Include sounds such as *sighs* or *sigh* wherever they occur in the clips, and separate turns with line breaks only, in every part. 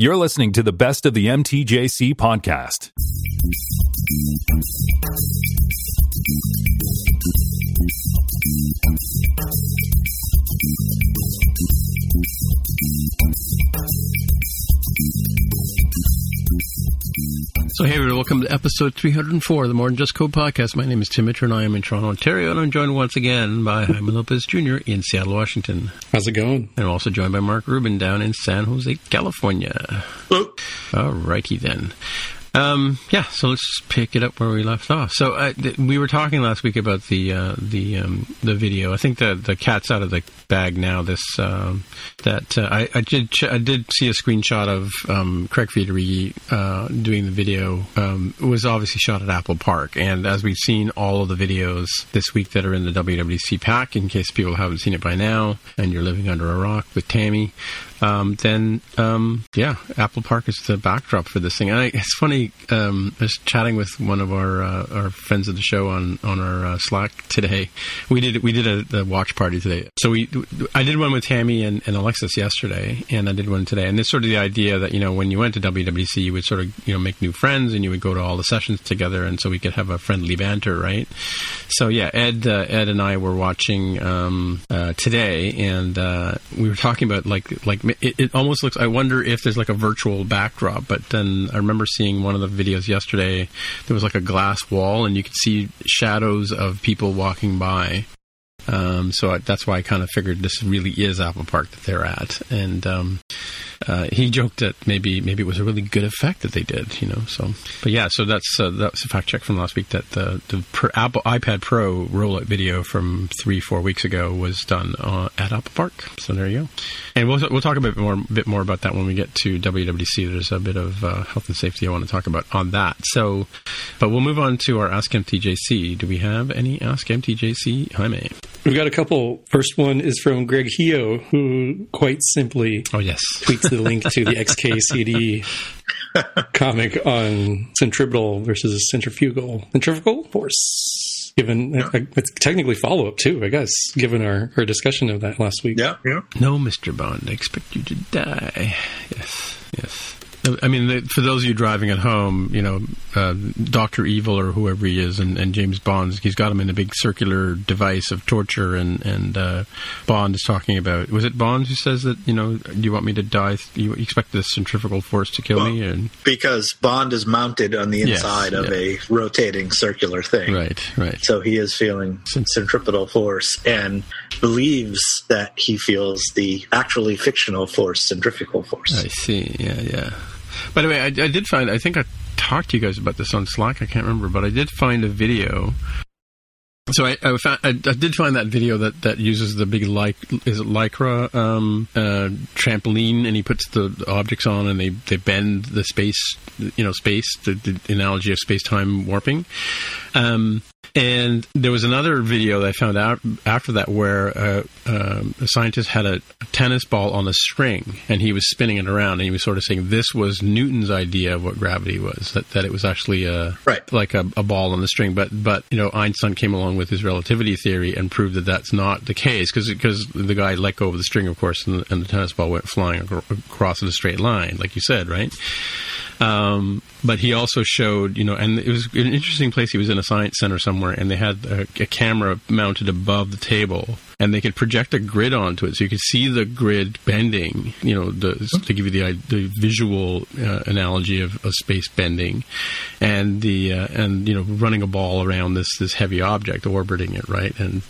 You're listening to the best of the MTJC podcast.
So, hey, everyone, welcome to episode 304 of the More Than Just Code podcast. My name is Tim Mitchell, and I am in Toronto, Ontario, and I'm joined once again by Jaime Lopez Jr. in Seattle, Washington.
How's it going?
And I'm also joined by Mark Rubin down in San Jose, California.
Hello.
All righty then. Um, yeah, so let's pick it up where we left off. So uh, th- we were talking last week about the uh, the um, the video. I think the the cat's out of the bag now. This um, that uh, I, I did ch- I did see a screenshot of um, Craig Federighi uh, doing the video. Um, it was obviously shot at Apple Park, and as we've seen all of the videos this week that are in the WWDC pack, in case people haven't seen it by now, and you're living under a rock with Tammy, um, then um, yeah, Apple Park is the backdrop for this thing. And I, it's funny. Um, I was chatting with one of our uh, our friends of the show on on our uh, Slack today. We did we did a, a, watch party today. So we I did one with Tammy and, and Alexis yesterday, and I did one today. And it's sort of the idea that you know when you went to WWDC, you would sort of you know make new friends, and you would go to all the sessions together, and so we could have a friendly banter, right? So yeah, Ed uh, Ed and I were watching um, uh, today, and uh, we were talking about like like it, it, almost looks. I wonder if there's like a virtual backdrop. But then I remember seeing one of the videos yesterday. There was like a glass wall, and you could see shadows of people walking by. Um, so I, that's why I kind of figured this really is Apple Park that they're at, and um, uh, he joked that maybe maybe it was a really good effect that they did, you know. So, but yeah, so that's uh, that's a fact check from last week that the the per, Apple iPad Pro rollout video from three four weeks ago was done uh, at Apple Park. So there you go, and we'll we'll talk a bit more bit more about that when we get to WWDC. There's a bit of uh, health and safety I want to talk about on that. So, but we'll move on to our Ask MTJC. Do we have any Ask MTJC, Jaime?
We've got a couple. First one is from Greg Hio, who quite simply
oh yes *laughs*
tweets the link to the XKCD *laughs* comic on centripetal versus centrifugal centrifugal force. Given yeah. uh, it's technically follow up too, I guess. Given our, our discussion of that last week.
Yeah, yeah.
No, Mister Bond, I expect you to die. Yes, yes. I mean, for those of you driving at home, you know, uh, Doctor Evil or whoever he is, and, and, James Bond, he's got him in a big circular device of torture, and and uh, Bond is talking about. Was it Bond who says that you know, do you want me to die? You expect the centrifugal force to kill well, me? And
because Bond is mounted on the inside yes, of yeah. a rotating circular thing,
right, right.
So he is feeling centripetal force and believes that he feels the actually fictional force, centrifugal force.
I see. Yeah, yeah. By the way, I, I did find, I think I talked to you guys about this on Slack, I can't remember, but I did find a video so I, I, found, I, I, did find that video that, that uses the big like is it lycra um, uh, trampoline, and he puts the objects on, and they, they bend the space, you know, space, the, the analogy of space time warping. Um, and there was another video that I found out after that where uh, um, a scientist had a, tennis ball on a string and he was spinning it around and he was sort of saying this was Newton's idea of what gravity was that, that it was actually a,
right.
like a, a, ball on the string but but you know Einstein came along with his relativity theory and proved that that's not the case because because the guy let go of the string of course and, and the tennis ball went flying across in a straight line like you said right um, but he also showed, you know, and it was an interesting place. He was in a science center somewhere, and they had a, a, camera mounted above the table, and they could project a grid onto it, so you could see the grid bending. You know, the, to give you the the visual uh, analogy of, of, space bending, and the uh, and you know running a ball around this this heavy object, orbiting it, right? And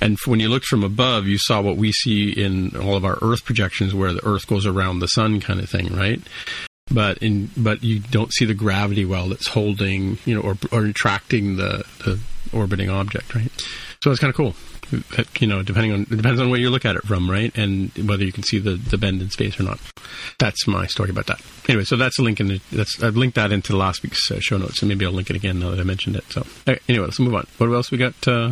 and when you looked from above, you saw what we see in all of our Earth projections, where the Earth goes around the sun, kind of thing, right? But in but you don't see the gravity well that's holding you know or or attracting the, the orbiting object right? So it's kind of cool you know depending on it depends on where you look at it from right? And whether you can see the the bend in space or not. That's my story about that. Anyway so that's a link in the that's i've linked that into last week's uh, show notes and maybe i'll link it again now that i mentioned it so. Anyway let's move on. What else we got uh?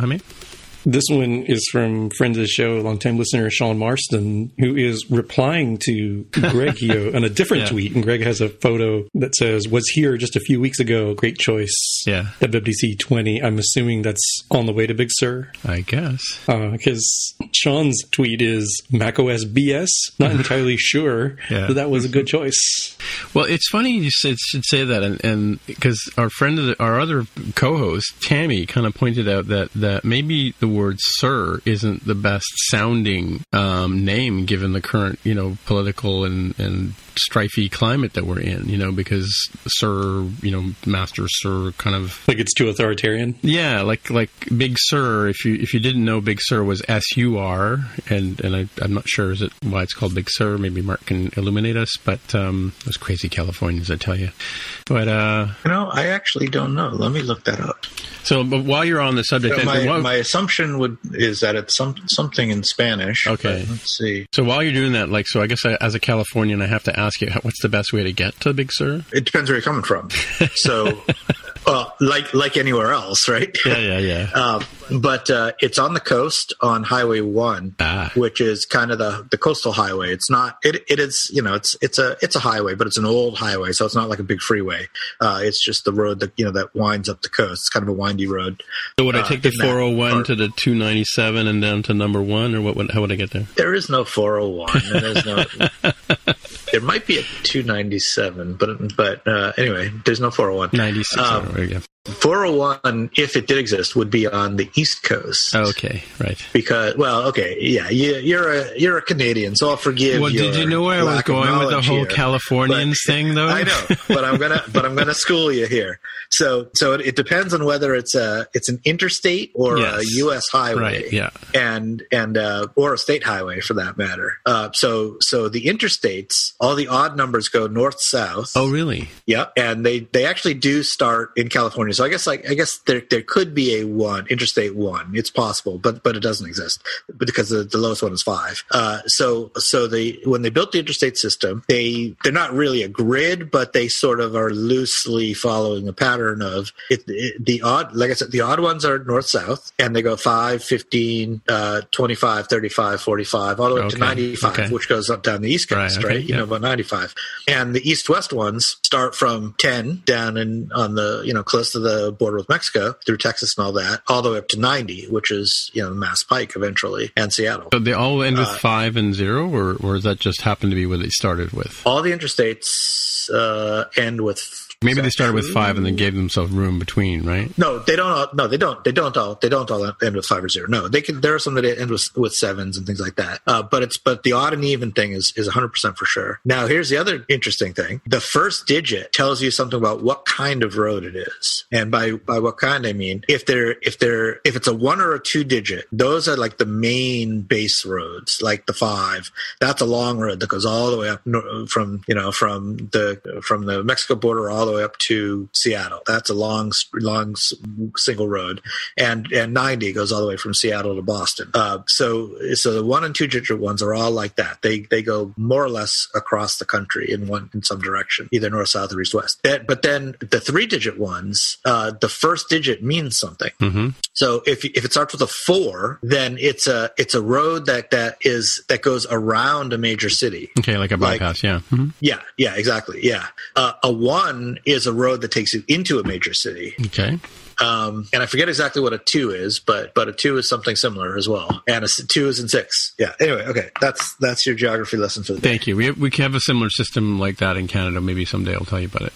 This one is from friend of the show, longtime listener Sean Marston, who is replying to Greg here *laughs* on a different
Yeah.
tweet. And Greg has a photo that says, "Was here just a few weeks ago. Great choice."
Yeah.
WWDC 20. I'm assuming that's on the way to Big Sur.
I guess.
Uh, because Sean's tweet is macOS BS. *laughs* Not entirely sure
Yeah.
that that was a good choice.
Well, it's funny you should, should say that, and, and because our friend, of the, our other co-host Tammy, kind of pointed out that that maybe the word "sir" isn't the best sounding um, name given the current, you know, political and and strifey climate that we're in. You know, because "sir," you know, master sir, kind of
Like it's too authoritarian.
yeah, like like Big Sir, If you if you didn't know, Big Sur was S U R, and and I, I'm not sure is it why it's called Big Sur, Maybe Mark can illuminate us. But um, those crazy Californians, I tell you. But uh,
You know, I actually don't know. Let me look that up.
so, but while you're on the subject, and-
my,
and while-
my assumption would is that it's some something in Spanish.
Okay.
let's see.
so while you're doing that, like, so I guess I, as a Californian, I have to ask you, *laughs* what's the best way to get to Big Sur?
It depends where you're coming from. *laughs* So, uh, like like anywhere else, right?
Yeah, yeah, yeah. *laughs*
Um, but uh, it's on the coast on Highway One,
Ah.
which is kind of the, the coastal highway. It's not. It, it is. You know, it's it's a it's a highway, but it's an old highway, so it's not like a big freeway. Uh, it's just the road that you know that winds up the coast. It's kind of a windy road.
So would I
uh,
take the 401 to the 297 and down to number one, or what? Would, how would I get there?
There is no 401, there's no. *laughs* there might be a 297, but but uh, anyway, there's no 401.
96.
Um,
go.
401, if it did exist, would be on the East Coast.
Okay, right.
Because, well, okay, yeah, you, you're a you're a Canadian, so I'll forgive. You.
Well, did you know where I was going with the whole
here.
Californians
But-
thing, though?
I know, but I'm gonna but I'm gonna school you here. So so it, it depends on whether it's a it's an interstate or
Yes.
a U.S. highway,
Right, yeah.
and and uh, or a state highway for that matter. Uh, so so the interstates, all the odd numbers go north south.
Oh, really?
Yep, and they they actually do start in California. So I guess like I guess there there could be a one interstate one. It's possible, but but it doesn't exist because the, the lowest one is five. Uh, so so they when they built the interstate system, they they're not really a grid, but they sort of are loosely following a pattern of it, it- the odd. Like I said, the odd ones are north south, and they go 5, 15, uh, 25, 35, 45, all the way up to 95,
okay.
which goes up down the east coast,
Right,
right?
okay,
you
yeah.
know, about 95. And the east west ones start from 10 down in on the, you know, close to the border with Mexico through Texas and all that, all the way up to 90, which is, you know, Mass Pike eventually and Seattle.
So they all end with
Uh,
five and zero, or or does that just happen to be where they started with?
All the interstates uh, end with.
Maybe they started with five and then gave themselves room between, right?
No, they don't. All, no, they don't. They don't all. They don't all end with five or zero. No, they can. There are some that end with with sevens and things like that. Uh, but it's but the odd and even thing is is 100 percent for sure. Now here's the other interesting thing. The first digit tells you something about what kind of road it is, and by by what kind I mean if they're if they're if it's a one or a two digit, those are like the main base roads, like the five. That's a long road that goes all the way up from you know from the from the Mexico border all the way up to Seattle. That's a long long single road, and and 90 goes all the way from Seattle to Boston. Uh, so so the one and two digit ones are all like that. They they go more or less across the country in one in some direction, either north, south, or east, west. But then the three digit ones, uh, the first digit means something.
Mm-hmm.
So if if it starts with a four, then it's a it's a road that that is that goes around a major city.
Okay, like a
Like-
bypass, yeah. hmm
Yeah, yeah, exactly. Yeah, uh, a one is a road that takes you into a major city,
Okay.
um, and I forget exactly what a two is, but but a two is something similar as well, and a two is in six. Yeah. Anyway, okay, that's that's your geography lesson for the day.
Thank you. We have, we have a similar system like that in Canada. Maybe someday I'll tell you about it.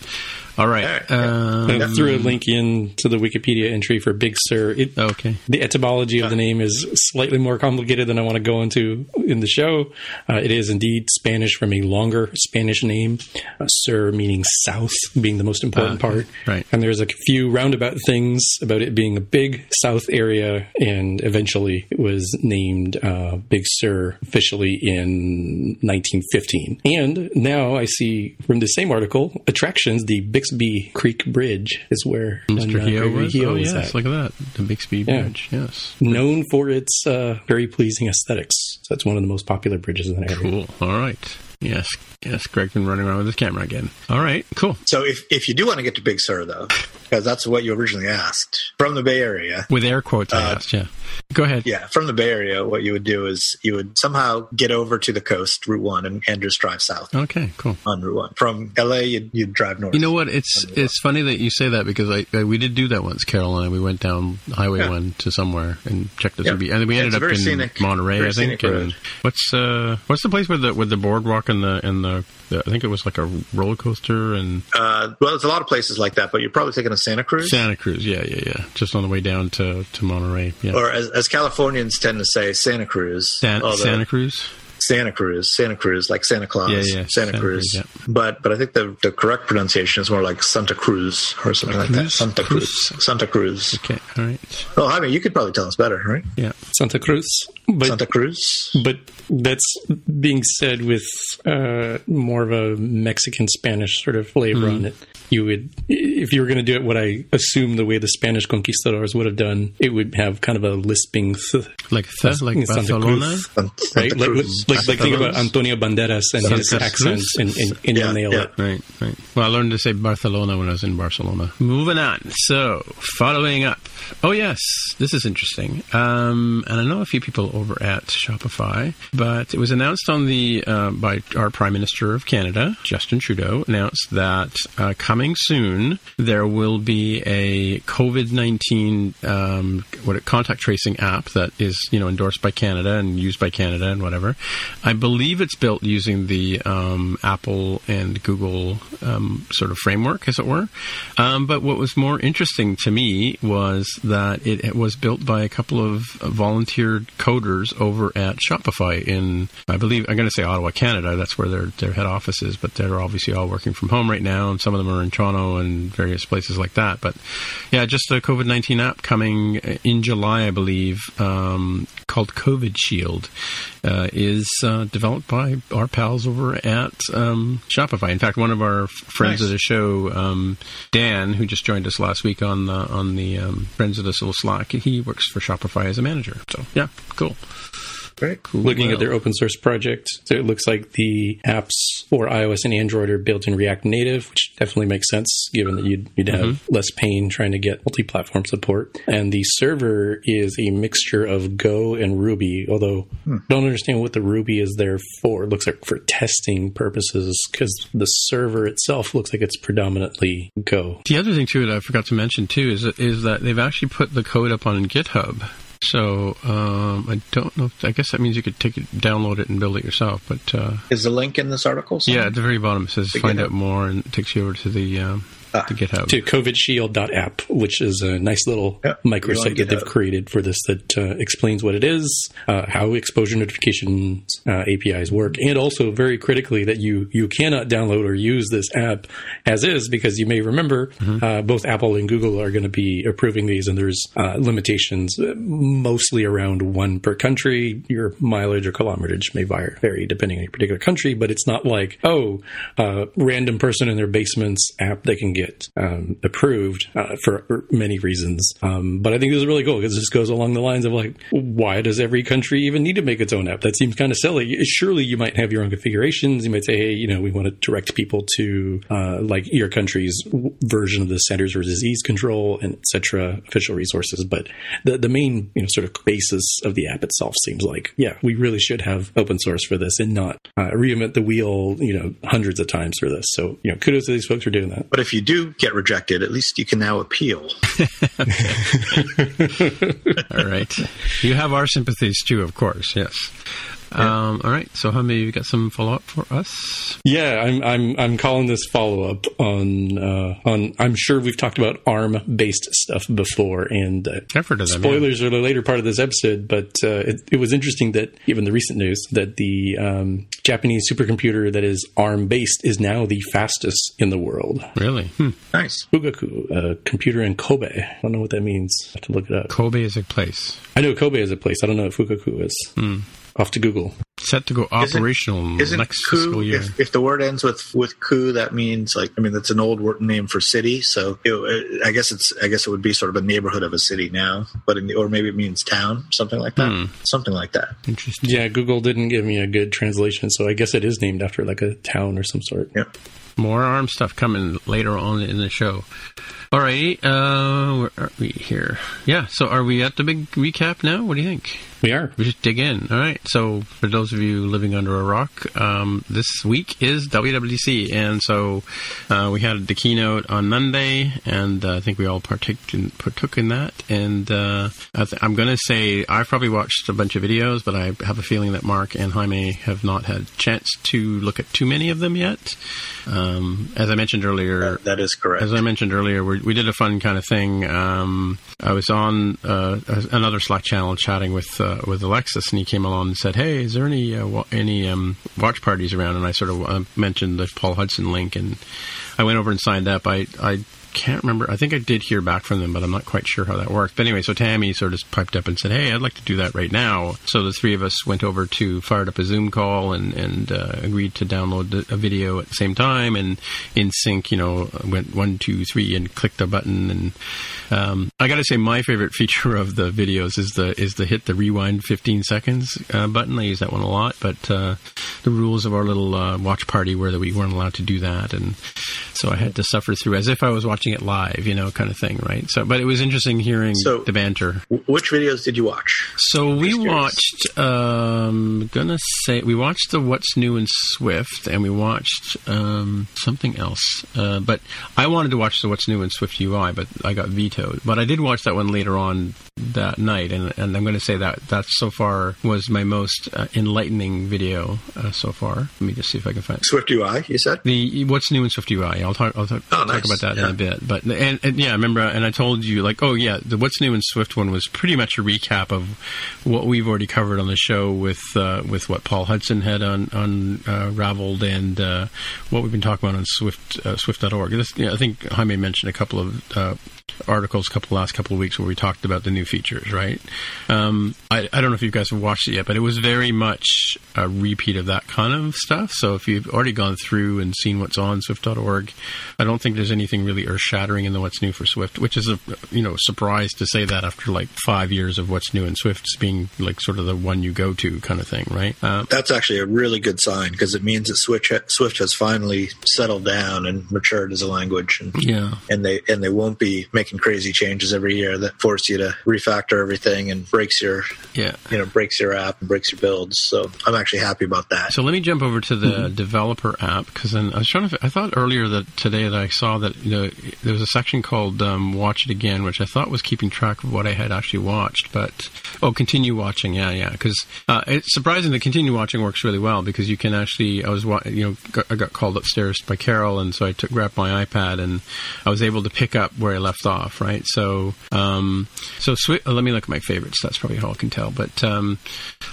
All right.
All right.
Um,
I threw a link in to the Wikipedia entry for Big Sur. It,
okay.
the etymology of the name is slightly more complicated than I want to go into in the show. Uh, it is indeed Spanish from a longer Spanish name, uh, Sur meaning south being the most important
Ah,
part.
right.
And there's a few roundabout things about it being a big south area, and eventually it was named uh, Big Sur officially in 1915. And now I see from the same article, attractions, the Bixby Creek Bridge is where
Mr.
uh,
Heo was?
Heo
Oh,
is
yes.
at
Look at that. The Bixby
Yeah.
Bridge. Yes.
known for its uh, very pleasing aesthetics. So that's one of the most popular bridges in the area.
Cool. All right. Yes. Yes. Greg's been running around with his camera again. All right. Cool.
So if if you do want to get to Big Sur though, because that's what you originally asked from the Bay Area.
With air quotes, I
Uh,
asked. Yeah. Go ahead.
Yeah, from the Bay Area, what you would do is you would somehow get over to the coast, Route One, and, and just drive south
Okay. Cool.
on Route One. From LA, you'd, you'd drive north.
You know what? It's it's funny that you say that because I, I we did do that once, Carol and I. We went down Highway
Yeah.
One to somewhere and checked the
Yeah.
And then we
Yeah,
ended up in
scenic-
Monterey, I think. And what's uh what's the place with the with the boardwalk and the and the, the I think it was like a roller coaster and
Uh, well, there's a lot of places like that, but you're probably taking a Santa Cruz.
Santa Cruz. Yeah, yeah, yeah. Just on the way down to to Monterey. Yeah.
Or as, as Californians tend to say, Santa Cruz.
San, Santa Cruz.
Santa Cruz, Santa Cruz, like Santa Claus,
Yeah, yeah,
Santa,
Santa
Cruz.
Cruz, yeah.
But but I think the the correct pronunciation is more like Santa Cruz or something like that. Santa Cruz,
Cruz?
Santa Cruz.
Okay. All right.
Oh, I mean, you could probably tell us better, right?
Yeah.
Santa Cruz. But
Santa Cruz.
but that's being said with uh, more of a Mexican Spanish sort of flavor
Mm-hmm.
on it. You would, if you were going to do it, what I assume the way the Spanish conquistadors would have done, it would have kind of a lisping, th-
Like th- like
Santa
Barcelona.
Cruz.
Santa
right? Like,
Cruz.
like, like think about Antonio Banderas and his
Santa
accent,
Cruz.
and, and, and
Yeah,
you nail
yeah.
it.
Right, right. Well, I learned to say Barcelona when I was in Barcelona. Moving on. So, following up. Oh, yes, this is interesting. Um, and I know a few people over at Shopify, but it was announced on the uh, by our Prime Minister of Canada, Justin Trudeau, announced that uh, coming soon there will be a COVID nineteen um, what contact tracing app that is you know endorsed by Canada and used by Canada and whatever. I believe it's built using the um, Apple and Google um, sort of framework, as it were. Um, but what was more interesting to me was that it, it was built by a couple of volunteer coders over at Shopify in, I believe, I'm going to say Ottawa, Canada. That's where their their head office is, but they're obviously all working from home right now, and some of them are in Toronto and various places like that. But yeah, just a COVID 19 app coming in July, I believe, um, called COVID Shield, uh, is uh, developed by our pals over at um, Shopify. In fact, one of our friends
Nice.
of the show, um, Dan, who just joined us last week on the, on the um, Friends of the little Slack, he works for Shopify as a manager. So yeah, cool.
Great.
cool.
Looking at their open source project, so it looks like the apps for iOS and Android are built in React Native, which definitely makes sense given that you'd, you'd have mm-hmm. less pain trying to get multi platform support. And the server is a mixture of Go and Ruby, although hmm. don't understand what the Ruby is there for. It looks like for testing purposes because the server itself looks like it's predominantly Go.
The other thing too that I forgot to mention too is is that they've actually put the code up on GitHub. So um, I don't know. If, I guess that means you could take it, download it, and build it yourself. But uh,
Is the link in this article?
yeah, at the very bottom it says
The
"Find out more" and it takes you over to the um,
Ah.
the GitHub.
to covidshield.app, which is a nice little
Yeah,
microsite that they've created for this that uh, explains what it is, uh, how exposure notifications uh, APIs work, and also very critically that you you cannot download or use this app as is because you may remember uh, both Apple and Google are going to be approving these, and there's uh, limitations uh, mostly around one per country. Your mileage or kilometerage may vary, vary depending on your particular country, but it's not like oh, uh, random person in their basement's app they can get um, approved uh, for many reasons. Um, but I think this is really cool because this goes along the lines of like, why does every country even need to make its own app? That seems kind of silly. Surely you might have your own configurations. You might say, hey, you know, we want to direct people to uh, like your country's version of the Centers for Disease Control and etc. official resources. But the the main you know sort of basis of the app itself seems like, yeah, we really should have open source for this and not uh, reinvent the wheel, you know, hundreds of times for this. So you know, kudos to these folks for doing that.
But if you do get rejected, at least you can now appeal. *laughs*
all right, you have our sympathies too, of course. Yes. Um, all right. So, Humby, you got some follow up for us?
Yeah, I'm I'm I'm calling this follow up on uh, on. I'm sure we've talked about ARM based stuff before, and uh,
I've heard of them. yeah.
spoilers are the later part of this episode. But uh, it, it was interesting that given the recent news that the um, Japanese supercomputer that is ARM based is now the fastest in the world.
Really? Hmm.
Nice.
Fugaku, a computer in Kobe. I don't know what that means. I have to look it up.
Kobe is a place
I know Kobe is a place. I don't know what Fugaku is. Off to Google.
set to go operational
Isn't
next
coup,
fiscal year.
if, if the word ends with with coup, that means like I mean that's an old word name for city. So it, I guess it's I guess it would be sort of a neighborhood of a city now, but in the, or maybe it means town, something like that, hmm. something like that.
Interesting.
Yeah, Google didn't give me a good translation, so I guess it is named after like a town or some sort.
Yeah.
more arm stuff coming later on in the show. All right, uh, where are we here? Yeah, so are we at the big recap now? What do you think?
We are.
We just dig in. All right. So, for those of you living under a rock, um, this week is WWDC, and so uh, we had the keynote on Monday, and uh, I think we all partook in, partook in that. And uh, I th- I'm going to say I've probably watched a bunch of videos, but I have a feeling that Mark and Jaime have not had a chance to look at too many of them yet. Um, as I mentioned earlier,
That- that is correct.
as I mentioned earlier, we did a fun kind of thing. Um, I was on uh, another Slack channel chatting with uh, with Alexis, and he came along and said, "Hey, is there any uh, wa- any um, watch parties around?" And I sort of uh, mentioned the Paul Hudson link, and I went over and signed up. I I can't remember. I think I did hear back from them, but I'm not quite sure how that worked. But anyway, so Tammy sort of piped up and said, "Hey, I'd like to do that right now." So the three of us went over to fired up a Zoom call and and uh, agreed to download a video at the same time and in sync. You know, went one, two, three, and clicked a button. And um, I got to say, my favorite *laughs* feature of the videos is the is the hit the rewind 15 seconds uh, button. I use that one a lot, but uh, the rules of our little uh, watch party were that we weren't allowed to do that, and so I had to suffer through as if I was watching it live, you know, kind of thing, right? So, but it was interesting hearing
So-
the banter.
W- Which videos did you watch?
So we watched. Um, gonna say we watched the What's New in Swift, and we watched um, something else. Uh, but I wanted to watch the What's New in Swift UI, but I got vetoed. But I did watch that one later on that night, and, and I'm going to say that that so far was my most uh, enlightening video uh, so far. Let me just see if I can find.
Swift UI, you said?
The what's new in Swift UI. I'll talk. I'll talk,
Oh,
talk about that in a bit. But and, and yeah, I remember, and I told you like, oh yeah, the what's new in Swift one was pretty much a recap of what we've already covered on the show with uh, with what Paul Hudson had on on uh, and uh, what we've been talking about on Swift uh, Swift.org. This, yeah, I think Jaime mentioned a couple of. Articles a couple last couple of weeks where we talked about the new features right? Um, I, I don't know if you guys have watched it yet but it was very much a repeat of that kind of stuff. So if you've already gone through and seen what's on swift.org i don't think there's anything really earth shattering in the what's new for swift which is a you know surprise to say that after like five years of what's new in swift being like sort of the one you go to kind of thing right? Uh,
That's actually a really good sign because it means that Switch Swift has finally settled down and matured as a language, and
yeah.
and they and they won't be making crazy changes every year that force you to refactor everything and breaks your
yeah
you know breaks your app and breaks your builds. So I'm actually happy about that.
So let me jump over to the developer app because then I was trying to. I thought earlier that today that I saw that you know there was a section called um, "Watch It Again," which I thought was keeping track of what I had actually watched. But oh, continue watching, yeah, yeah. Because uh, it's surprising that continue watching works really well because you can actually. I was you know got, I got called upstairs by Carol, and so I took grabbed my iPad and I was able to pick up where I left off. Right, so um, so swi- uh, let me look at my favorites. That's probably how I can tell. But um,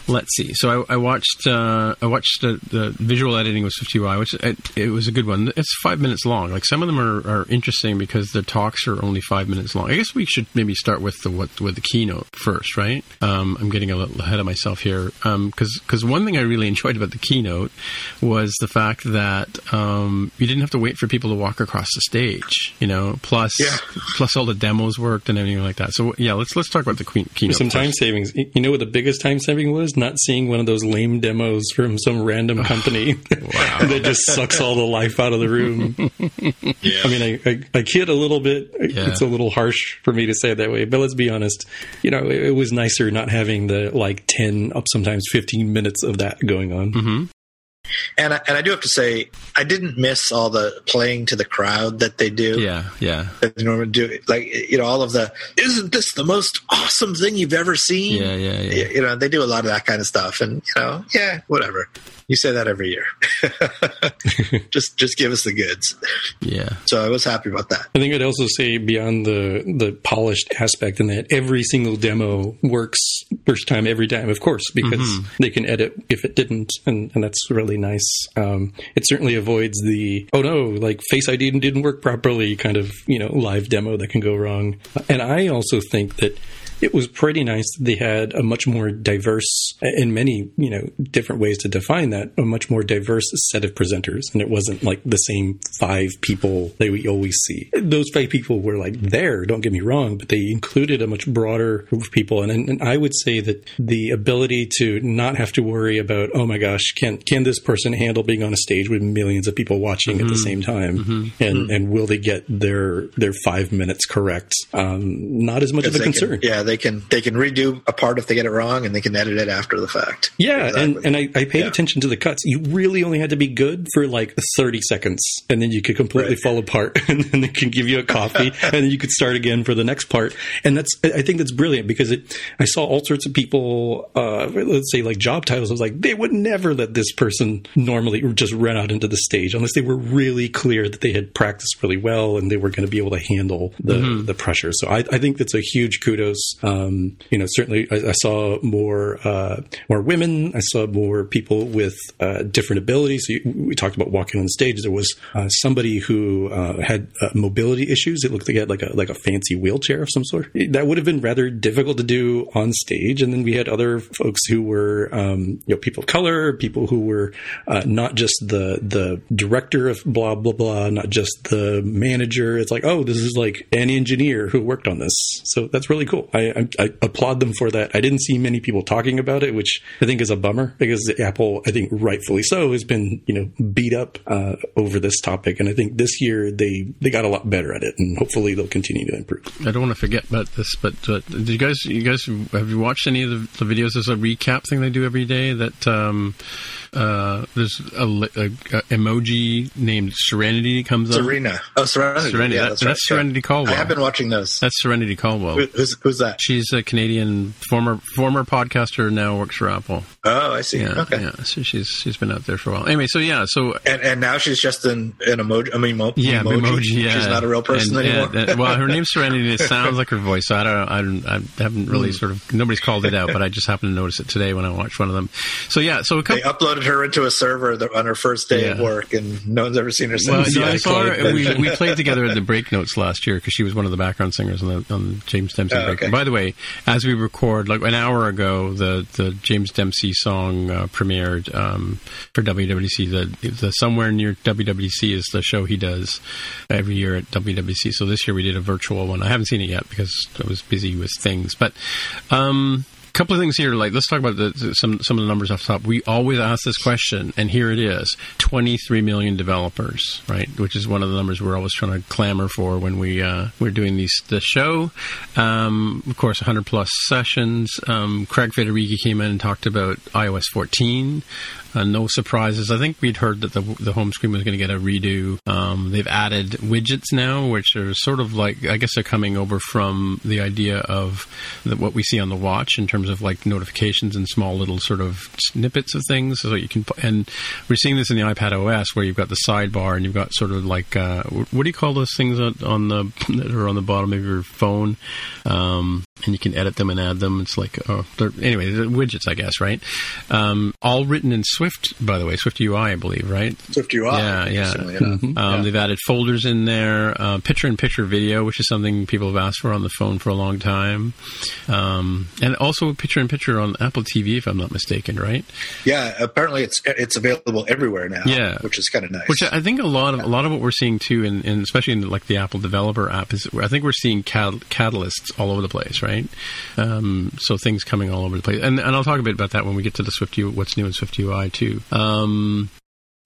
let's see. So I, I watched uh, I watched the, the visual editing with Swift UI, which it, it was a good one. It's five minutes long. Like some of them are, are interesting because the talks are only five minutes long. I guess we should maybe start with the what with the keynote first, right? Um, I'm getting a little ahead of myself here because because one thing I really *laughs* enjoyed about the keynote was the fact that um, you didn't have to wait for people to walk across the stage. You know, plus
Yeah. *laughs*
plus all the demos worked and everything like that. So yeah, let's let's talk about the queen, keynote.
Some time
first.
savings. You know what the biggest time saving was? Not seeing one of those lame demos from some random company *laughs* that just sucks all the life out of the room. *laughs*
Yeah.
I mean, I, I, I kid a little bit.
Yeah.
It's a little harsh for me to say it that way, but let's be honest. You know, it, it was nicer not having the like 10 up sometimes 15 minutes of that going on.
Mm-hmm.
And I, and I do have to say, I didn't miss all the playing to the crowd that they do.
Yeah, yeah,
That they normally do, like you know, all of the "Isn't this the most awesome thing you've ever seen?"
yeah, yeah, yeah.
You know, they do a lot of that kind of stuff, and you know, yeah, whatever. You say that every year. *laughs* just just give us the goods.
yeah.
So I was happy about that.
I think I'd also say beyond the the polished aspect in that every single demo works first time every time, of course, because they can edit if it didn't, and, and that's really nice. Um, it certainly avoids the oh no, like Face ID didn't, didn't work properly kind of you know live demo that can go wrong. And I also think that it was pretty nice that they had a much more diverse, in many you know different ways to define that, a much more diverse set of presenters, and it wasn't like the same five people that we always see. Those five people were like there. Don't get me wrong, but they included a much broader group of people, and, and I would say that the ability to not have to worry about oh my gosh, can can this person handle being on a stage with millions of people watching mm-hmm. at the same time, mm-hmm. and mm-hmm. and will they get their their five minutes correct? Um, not as much of a concern.
Can, yeah, they can they can redo a part if they get it wrong, and they can edit it after the fact.
Yeah, exactly. and and I, I paid yeah. attention to the cuts. You really only had to be good for like thirty seconds, and then you could completely right. fall apart, *laughs* and then they can give you a coffee, *laughs* and then you could start again for the next part. And that's I think that's brilliant because it. I saw all sorts of people, uh, let's say like job titles. I was like, they would never let this person normally just run out into the stage unless they were really clear that they had practiced really well and they were going to be able to handle the mm-hmm. the pressure. So I, I, think that's a huge kudos. Um, you know, certainly I, I saw more uh, more women. I saw more people with uh, different abilities. We talked about walking on stage. There was uh, somebody who uh, had uh, mobility issues. It looked like he had like a like a fancy wheelchair of some sort. That would have been rather difficult to do on stage. And then we had other folks who were um, you know people of color, people who were uh, not just the the director of blah blah blah, not just the manager. It's like oh, this is like an engineer who worked on this. So that's really cool. I, I, I applaud them for that. I didn't see many people talking about it, which I think is a bummer because Apple, I think rightfully so, has been you know beat up uh, over this topic, and I think this year they they got a lot better at it, and hopefully they'll continue to improve.
I don't want to forget about this, but uh, did you guys you guys have you watched any of the, the videos? There's a recap thing they do every day that. Um, uh, there's a, a, a, emoji named Serenity comes
up. Serena. Oh, Serenity.
Serenity.
Yeah,
that, that's, right. that's Serenity Caldwell.
I have been watching those.
That's Serenity Caldwell.
Who, who's, who's that?
She's a Canadian former former podcaster. Now works for Apple.
Oh, I see.
Yeah,
okay.
Yeah. So she's she's been out there for a while. Anyway, so yeah. So
and, and now she's just an, an emoji. I mean, mo-
yeah,
emoji.
emoji. Yeah.
She's not a real person
and,
anymore.
And, well, her name's Serenity. It *laughs* sounds like her voice. So I don't. I, don't, I haven't really mm. sort of. Nobody's called it out, but I just happened to notice it today when I watched one of them. So yeah. So couple,
they uploaded her into a server on her first day yeah. of work, and no one's ever seen her since.
Well, I saw her. We, we played together at the Breakpoints last year because she was one of the background singers on the on James Dempsey. Oh, okay. By the way, as we record, like an hour ago, the the James Dempsey song uh, premiered um, for WWC. The the somewhere near WWC is the show he does every year at WWC. So this year we did a virtual one. I haven't seen it yet because I was busy with things, but. Um, couple of things here. Like, let's talk about the, some some of the numbers off the top. We always ask this question, and here it is: 23 million developers, right? Which is one of the numbers we're always trying to clamor for when we uh, we're doing these the show. Um, of course, 100 plus sessions. Um, Craig Federighi came in and talked about iOS 14. Uh, no surprises. I think we'd heard that the the home screen was going to get a redo. Um, they've added widgets now, which are sort of like I guess they're coming over from the idea of the, what we see on the watch in terms of like notifications and small little sort of snippets of things. So you can and we're seeing this in the iPad OS where you've got the sidebar and you've got sort of like uh, what do you call those things on the *laughs* that are on the bottom of your phone? Um, and you can edit them and add them. It's like, oh, anyway, widgets, I guess, right? Um, all written in Swift, by the way, Swift UI, I believe, right?
Swift UI.
Yeah, yeah. Mm-hmm. Um, yeah. They've added folders in there, uh, picture-in-picture video, which is something people have asked for on the phone for a long time, um, and also picture-in-picture on Apple TV, if I'm not mistaken, right?
Yeah, apparently it's it's available everywhere now.
Yeah,
which is kind of nice.
Which I think a lot of a lot of what we're seeing too, in, in especially in like the Apple Developer app, is I think we're seeing cat- catalysts all over the place, right? right? Um, so things coming all over the place, and and I'll talk a bit about that when we get to the Swift U, what's new in Swift UI too. Um,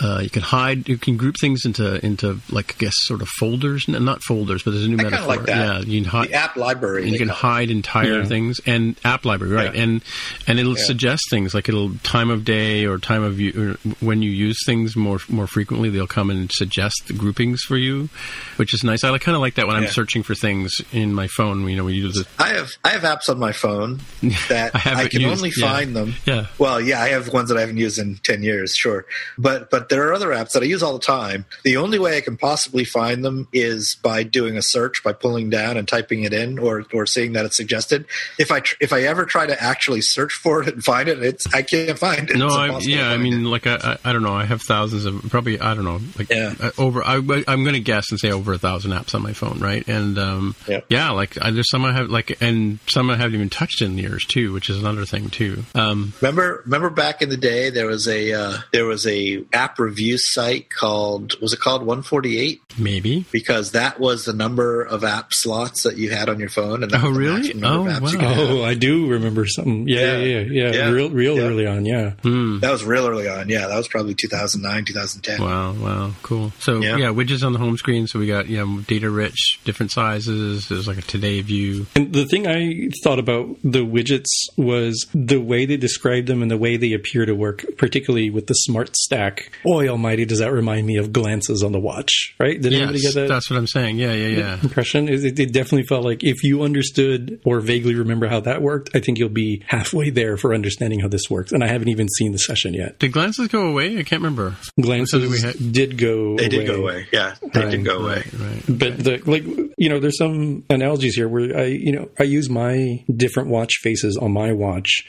uh, you can hide, you can group things into into like I guess sort of folders, not folders, but there's a new I metaphor.
Like that.
Yeah,
you can hide the app library.
You can hide entire yeah. things and app library, right? Yeah. And and it'll yeah. suggest things like it'll time of day or time of you when you use things more more frequently. They'll come and suggest groupings for you, which is nice. I kind of like that when I'm searching for things in my phone. You know, when you do the
I have I have apps on my phone *laughs* that I, I, can used. only find them.
Yeah.
Well, yeah, I have ones that I haven't used in ten years, sure, but but there are other apps that I use all the time. The only way I can possibly find them is by doing a search, by pulling down and typing it in, or or seeing that it's suggested. If I tr- if I ever try to actually search for it and find it, it's I can't find it.
No, I, yeah, I mean,
it.
like I, I, don't know. I have thousands of probably I don't know, like
Yeah.
uh, over. I, I'm going to guess and say over a thousand apps on my phone, right? And um,
Yeah.
yeah, like I, there's some I have like, and some I haven't even touched in years too, which is another thing too. Um,
Remember, remember back in the day, there was a uh, there was a app review site called was it called 148
maybe.
because that was the number of app slots that you had on your phone, and that
Oh,
was
really? Oh,
of apps you
wow.
Oh, I do remember something. Yeah, yeah,
Yeah.
yeah, yeah.
Yeah.
Real, real
Yeah.
early on. Yeah.
Hmm.
That was real early on. Yeah, that was probably 2009, 2010.
Wow, wow, cool. So yeah.
Yeah.
widgets on the home screen. So we got you know data rich, different sizes. There's like a today view.
And the thing I thought about the widgets was the way they describe them and the way they appear to work, particularly with the smart stack. Boy almighty, does that remind me of glances on the watch, right? Did anybody get that?
that's what I'm saying. Yeah, yeah, yeah.
impression. It, it definitely felt like if you understood or vaguely remember how that worked, I think you'll be halfway there for understanding how this works. And I haven't even seen the session yet.
Did glances go away? I can't remember.
Glances
Something we had-
did go. Away.
They
away.
did go away. Yeah, they
Right,
did go away.
Right, right.
But the like you know, there's some analogies here where I you know I use my different watch faces on my watch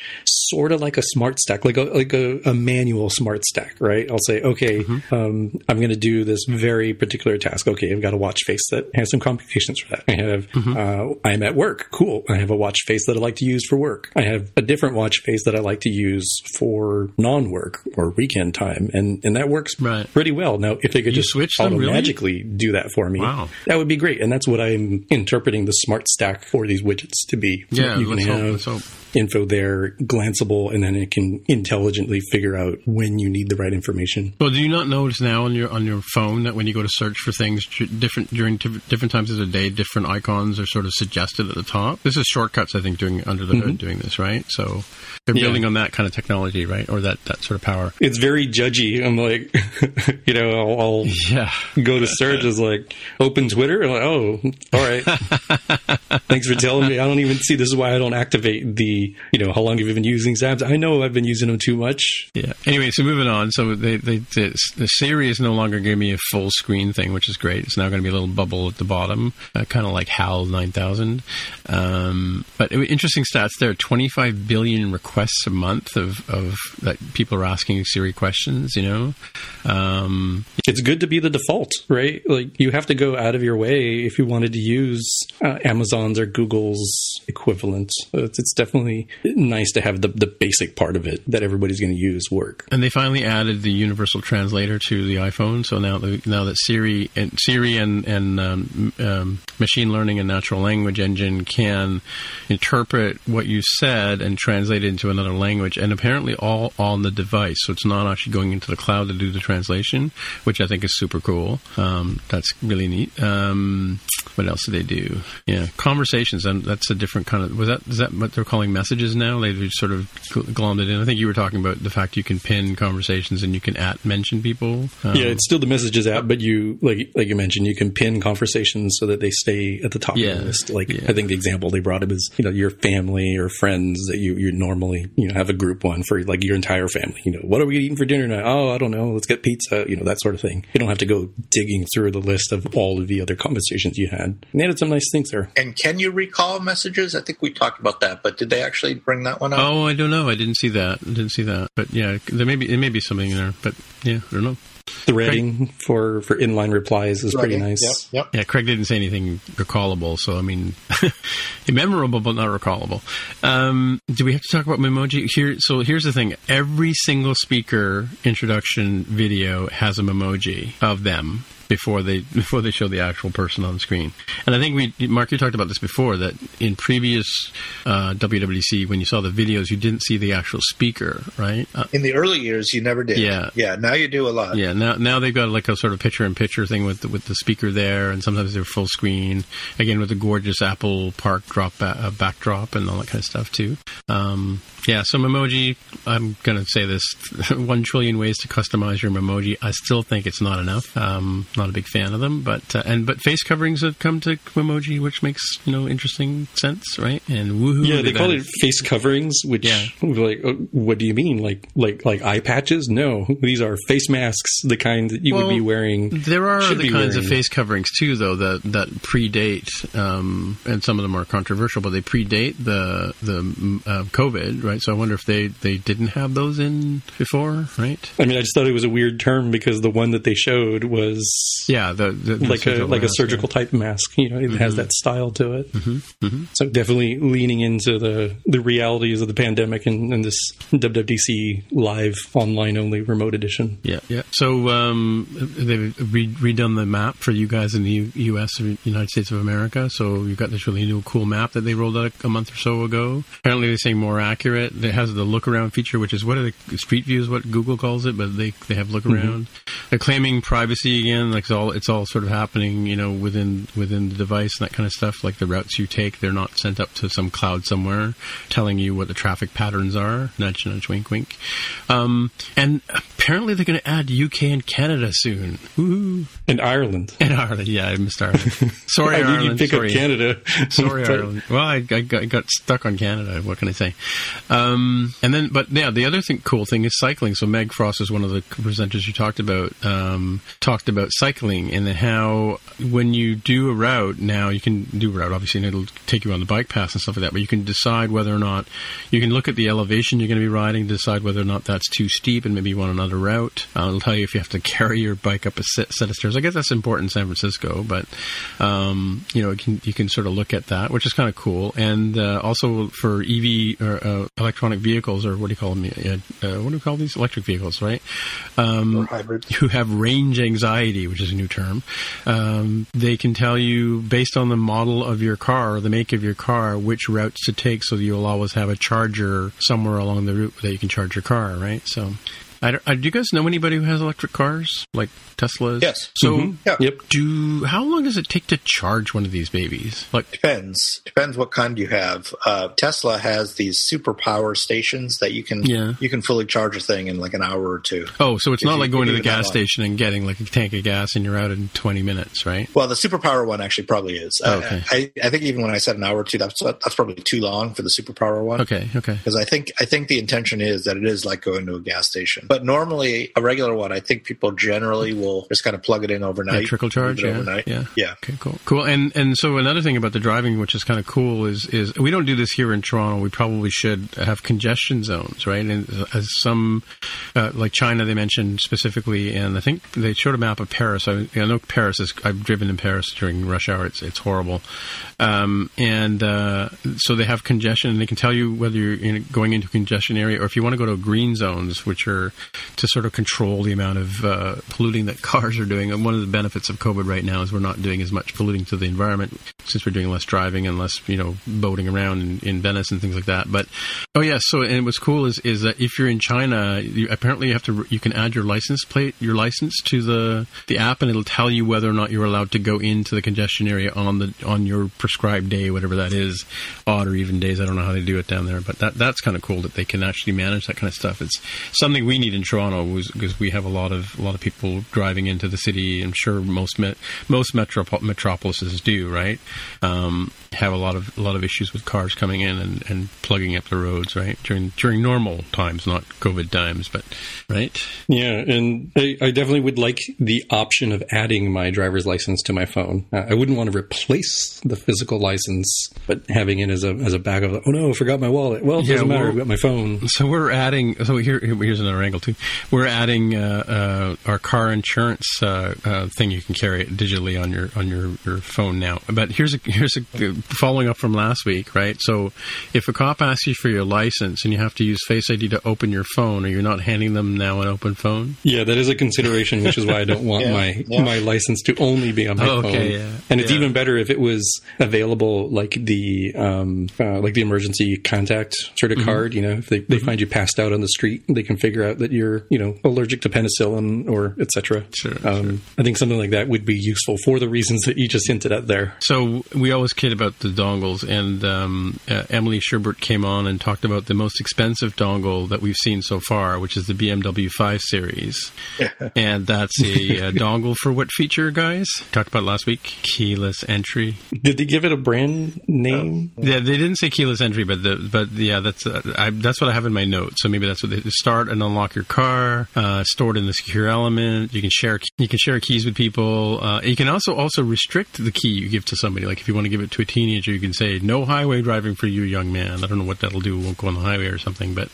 sort of like a smart stack, like a like a, a manual smart stack, right? I'll say, okay, um, I'm going to do this very particular task. Okay, I've got a watch face that has some complications for that. I have uh, I'm at work, cool. I have a watch face that I like to use for work. I have a different watch face that I like to use for non-work or weekend time, and and that works
Right.
pretty well. Now, if they could
You
just
switch them, really?
magically do that for me,
Wow.
that would be great. And that's what I'm interpreting the smart stack for these widgets to be.
Yeah,
you can
hope,
have
let's hope.
Info there, glanceable, and then it can intelligently figure out when you need the right information.
Well, do you not notice now on your on your phone that when you go to search for things different during t- different times of the day, different icons are sort of suggested at the top? This is shortcuts, I think, doing under the hood mm-hmm. doing this, right? So they're
Yeah.
building on that kind of technology, right, or that that sort of power.
It's very judgy. I'm like, *laughs* you know, I'll, I'll
Yeah.
go to search as like open Twitter. Like, oh, all right. *laughs* Thanks for telling me. I don't even see. This is why I don't activate the. You know, how long have you been using Zaps? I know I've been using them too much.
Yeah. Anyway, so moving on. So they, they, the, the Siri is no longer giving me a full screen thing, which is great. It's now going to be a little bubble at the bottom, uh, kind of like HAL 9000. Um, but it- interesting stats there: 25 billion requests a month of, of that people are asking Siri questions. You know, um,
it's good to be the default, right? Like you have to go out of your way if you wanted to use uh, Amazon's or Google's equivalent. It's, it's definitely nice to have the, the basic part of it that everybody's going to use work.
And they finally added the universal translator to the iPhone. So now, the, now that Siri and Siri and, and um, um, machine learning and natural language engine can interpret what you said and translate it into another language, and apparently all on the device. So it's not actually going into the cloud to do the translation, which I think is super cool. Um, that's really neat. Um, what else do they do? Yeah, conversations, and that's a different kind of. Was that is that what they're calling messages now? They've sort of glommed it in. I think you were talking about the fact you can pin conversations and you can at mention people. Um,
Yeah, it's still the messages app, but you like like you mentioned, you can pin conversations so that they stay at the top
Yeah,
of the list. Like
yeah.
I think the example they brought up is you know your family or friends that you you normally you know have a group one for like your entire family. You know what are we eating for dinner tonight? Oh, I don't know. Let's get pizza. You know that sort of thing. You don't have to go digging through the list of all of the other conversations you had. And they had some nice things there.
And can you recall messages? I think we talked about that, but did they actually bring that one up?
Oh, I don't know. I didn't see that. I didn't see that. But yeah, there may be it may be something in there. But yeah, I don't know.
Threading for for inline replies is pretty nice.
Yep. Yep.
Yeah, Craig didn't say anything recallable, so I mean, *laughs* memorable but not recallable. Um, do we have to talk about Memoji here? So here's the thing: every single speaker introduction video has a Memoji of them before they *laughs* before they show the actual person on the screen. And I think we, Mark, you talked about this before that in previous uh, WWDC when you saw the videos, you didn't see the actual speaker, right? Uh,
In the early years, you never did.
Yeah.
Yeah. Now you do a lot.
yeah, now now they've got like a sort of picture in picture thing with the, with the speaker there, and sometimes they're full screen again with the gorgeous Apple Park drop ba- uh, backdrop and all that kind of stuff too. Um, yeah, so Memoji, I'm gonna say this: *laughs* one trillion ways to customize your Memoji. I still think it's not enough. Um, not a big fan of them. But uh, and but face coverings have come to emoji, which makes you know interesting sense, right? And woohoo!
Yeah, they call it face coverings, which
Yeah.
like, uh, what do you mean? Like, like, like eye patches? No, these are face masks, the kind that you would be wearing.
There are other kinds of face coverings too, though that that predate, um, and some of them are controversial, but they predate the the mm, uh, COVID, right? So I wonder if they they didn't have those in before, right?
I mean, I just thought it was a weird term because the one that they showed was
Yeah, the, the, the
like a
surgical
like a
mask,
surgical type mask. You know, it has that style to it. Mm-hmm. So definitely leaning into the the realities of the pandemic and, and this WWDC live online only remote edition.
Yeah, yeah. So um, they've re- redone the map for you guys in the U- U.S. or United States of America. So you've got this really new, cool map that they rolled out a month or so ago. Apparently, they're saying more accurate. It has the look around feature, which is what are the Street View is what Google calls it, but they they have look around. They're claiming privacy again. Like it's all it's all sort of happening, you know, within within the device and that kind of stuff. Like the routes you take, they're not sent up to some cloud somewhere telling you what the traffic patterns are. Nudge, nudge, wink, wink. Um, and apparently they're going to add UK and Canada soon. Woohoo!
And Ireland. *laughs*
And Ireland, yeah, I missed Ireland. Sorry, *laughs*
I
Ireland.
pick
Sorry.
up Canada.
Sorry, *laughs* Ireland. Well, I, I, got, I got stuck on Canada. What can I say? Um, and then, but yeah, the other thing, cool thing is cycling. So Meg Frost is one of the presenters you talked about. Um, talked about cycling and then how when you do a route now you can do a route obviously and it'll take you on the bike path and stuff like that. But you can decide whether or not you can look at the elevation you're going to be riding, decide whether or not that's too steep, and maybe you want another route. Uh, it'll tell you if you have to *laughs* carry your bike up a set, set of stairs. I guess that's important in San Francisco, but um, you know, you can you can sort of look at that, which is kind of cool. And uh, also for EV or uh, electronic vehicles, or what do you call them? Uh, what do you call these electric vehicles? Right? Um, who have range anxiety, which is a new term, um, they can tell you based on the model of your car or the make of your car which routes to take, so that you'll always have a charger somewhere along the route that you can charge your car. Right? So. I don't, uh, do you guys know anybody who has electric cars like Teslas?
Yes.
So,
Mhm.
Yeah.
Yep.
do how long does it take to charge one of these babies? Like,
Depends. Depends what kind you have. Uh, Tesla has these super power stations that you can
Yeah.
you can fully charge a thing in like an hour or two.
oh, so it's not
you-
like going to the
you do it
gas station and getting like a tank of gas and you're out in 20 minutes, right?
Well, the superpower one actually probably is. Uh,
Okay.
I, I think even when I said an hour or two, that's that's probably too long for the superpower one.
Okay, okay.
Because I think I think the intention is that it is like going to a gas station. But normally a regular one, I think people generally will just kind of plug it in overnight.
Yeah, trickle charge, yeah,
overnight.
yeah.
yeah.
Okay, cool, cool. And and so another thing about the driving, which is kind of cool, is is we don't do this here in Toronto. We probably should have congestion zones, right? And as some uh, like China, they mentioned specifically, and I think they showed a map of Paris. I, I know Paris is. I've driven in Paris during rush hour. It's it's horrible, um, and uh, so they have congestion, and they can tell you whether you're in, going into a congestion area or if you want to go to green zones, which are to sort of control the amount of uh, polluting that cars are doing. And one of the benefits of COVID right now is we're not doing as much polluting to the environment since we're doing less driving and less, you know, boating around in, in Venice and things like that. But oh yeah, so and what's cool is is that if you're in China, you, apparently you have to you can add your license plate, your license to the the app, and it'll tell you whether or not you're allowed to go into the congestion area on the on your prescribed day, whatever that is, odd or even days. I don't know how they do it down there, but that that's kind of cool that they can actually manage that kind of stuff. It's something we need in Toronto because we have a lot of a lot of people driving into the city. I'm sure most met, most metropo- metropolises do, right? Um, have a lot of a lot of issues with cars coming in and, and plugging up the roads, right? During during normal times, not COVID times, but right.
Yeah, and I, I definitely would like the option of adding my driver's license to my phone. Uh, I wouldn't want to replace the physical license, but having it as a as a backup. Oh no, I forgot my wallet. Well, it
yeah,
doesn't matter. I've got my phone.
So we're adding. So here, here's another angle too. We're adding uh, uh, our car insurance uh, uh, thing. You can carry it digitally on your on your, your phone now. But here's a here's a following up from last week, right? So if a cop asks you for your license and you have to use Face ID to open your phone, or you're not handing them now an open phone.
Yeah, that is a consideration, which is why I don't want *laughs*
Yeah,
my
yeah.
my license to only be on my
Oh,
phone.
yeah,
And it's
yeah.
even better if it was available, like the um, uh, like the emergency contact sort of
Mm-hmm.
card. You know, if they, they find you passed out on the street, they can figure out that you're, you know, allergic to penicillin or etc.
Sure,
um, I think something like that would be useful for the reasons that you just hinted at there.
So we always kid about the dongles, and um, uh, Emily Schubert came on and talked about the most expensive dongle that we've seen so far, which is the BMW 5 Series, *laughs* and that's a, uh dongle for what feature, guys? Talked about last week, keyless entry.
Did they give it a brand name?
Yeah, they didn't say keyless entry, but the but yeah, that's uh, I, that's what I have in my notes. So maybe that's what they start and unlock your car, uh, stored in the secure element. You can share you can share keys with people. Uh, you can also also restrict the key you give to somebody. Like if you want to give it to a teenager, you can say no highway driving for you, young man. I don't know what that'll do. It won't go on the highway or something, but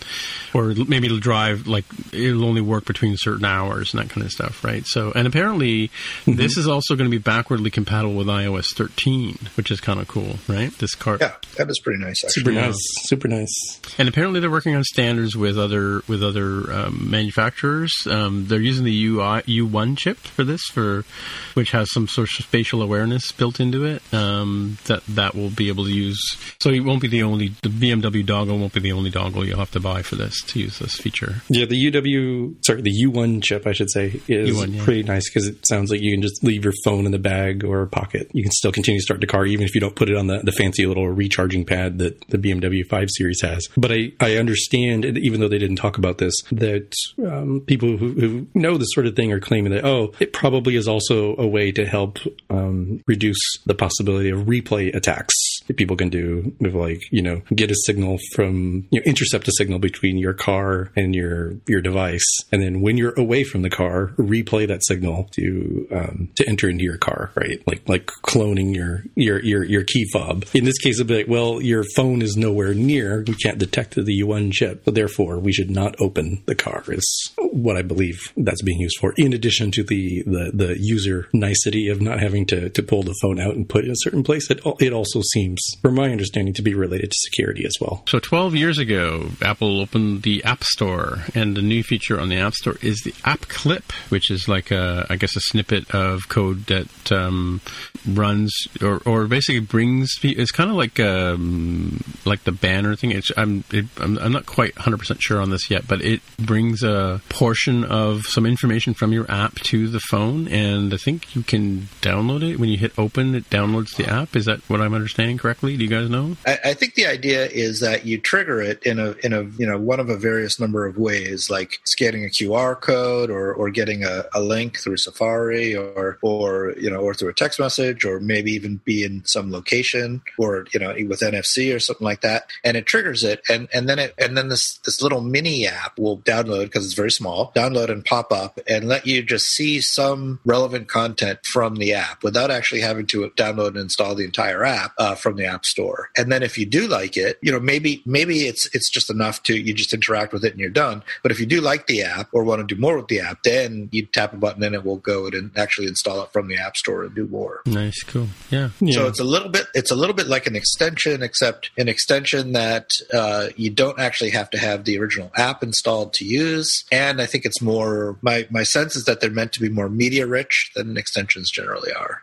or maybe it'll drive like it'll only work between certain hours and that kind of stuff, right? So and apparently this is also going to be backwardly compatible with iOS 13, which is kind of cool, right? This car
Yeah, that is pretty nice. Actually.
Super nice. Super nice.
and apparently they're working on standards with other with other um, manufacturers. Um, they're using the UI U1 chip for this, for which has some sort of spatial awareness built into it. Um, that that will be able to use. So it won't be the only the BMW dongle won't be the only dongle you'll have to buy for this to use this feature.
Yeah, the UW, sorry, the U1 chip, I should say, is
U1, yeah.
pretty nice because it sounds like you can just leave your phone in the bag or pocket. You can still continue to start the car even if you don't put it on the, the fancy little recharging pad that the BMW 5 Series has. But I, I understand, and even though they didn't talk about this, that um, people who, who know this sort of thing are claiming that, oh, it probably is also a way to help um, reduce the possibility of replay attacks people can do with like you know get a signal from you know intercept a signal between your car and your your device. And then when you're away from the car replay that signal to um, to enter into your car right? Like like cloning your your your your key fob. In this case it'd be like well your phone is nowhere near. We can't detect the U1 chip so therefore we should not open the car is what I believe that's being used for in addition to the the, the user nicety of not having to, to pull the phone out and put it in a certain place. It, it also seems from my understanding to be related to security as well
So 12 years ago, Apple opened the App Store, and the new feature on the App Store is the App Clip, which is like a, I guess, a snippet of code that um, runs or, or basically brings. It's kind of like um, like the banner thing. It's I'm it, I'm, I'm not quite 100 percent sure on this yet, but it brings a portion of some information from your app to the phone, and I think you can download it when you hit open. It downloads the app. Is that what I'm understanding correctly? Do you guys know?
I, I think the idea is that you trigger it in a in a you know one of a various number of ways, like scanning a QR code or or getting a, a link through Safari or or you know or through a text message or maybe even be in some location or you know with NFC or something like that, and it triggers it, and and then it and then this this little mini app will download because it's very small, download and pop up and let you just see some relevant content from the app without actually having to download and install the entire app uh, from the app store. And then if you do like it, you know maybe maybe it's it's just enough to you just interact with it and you're done. But if you do like the app or want to do more with the app, then you tap a button and it will go and actually install it from the app store and do more.
Nice, cool, yeah.
yeah.
So it's a little bit it's a little bit like an extension, except an extension that uh, you don't actually have to have the original app installed to use. And I think it's more my my sense is that they're meant to be more media rich than extensions generally are.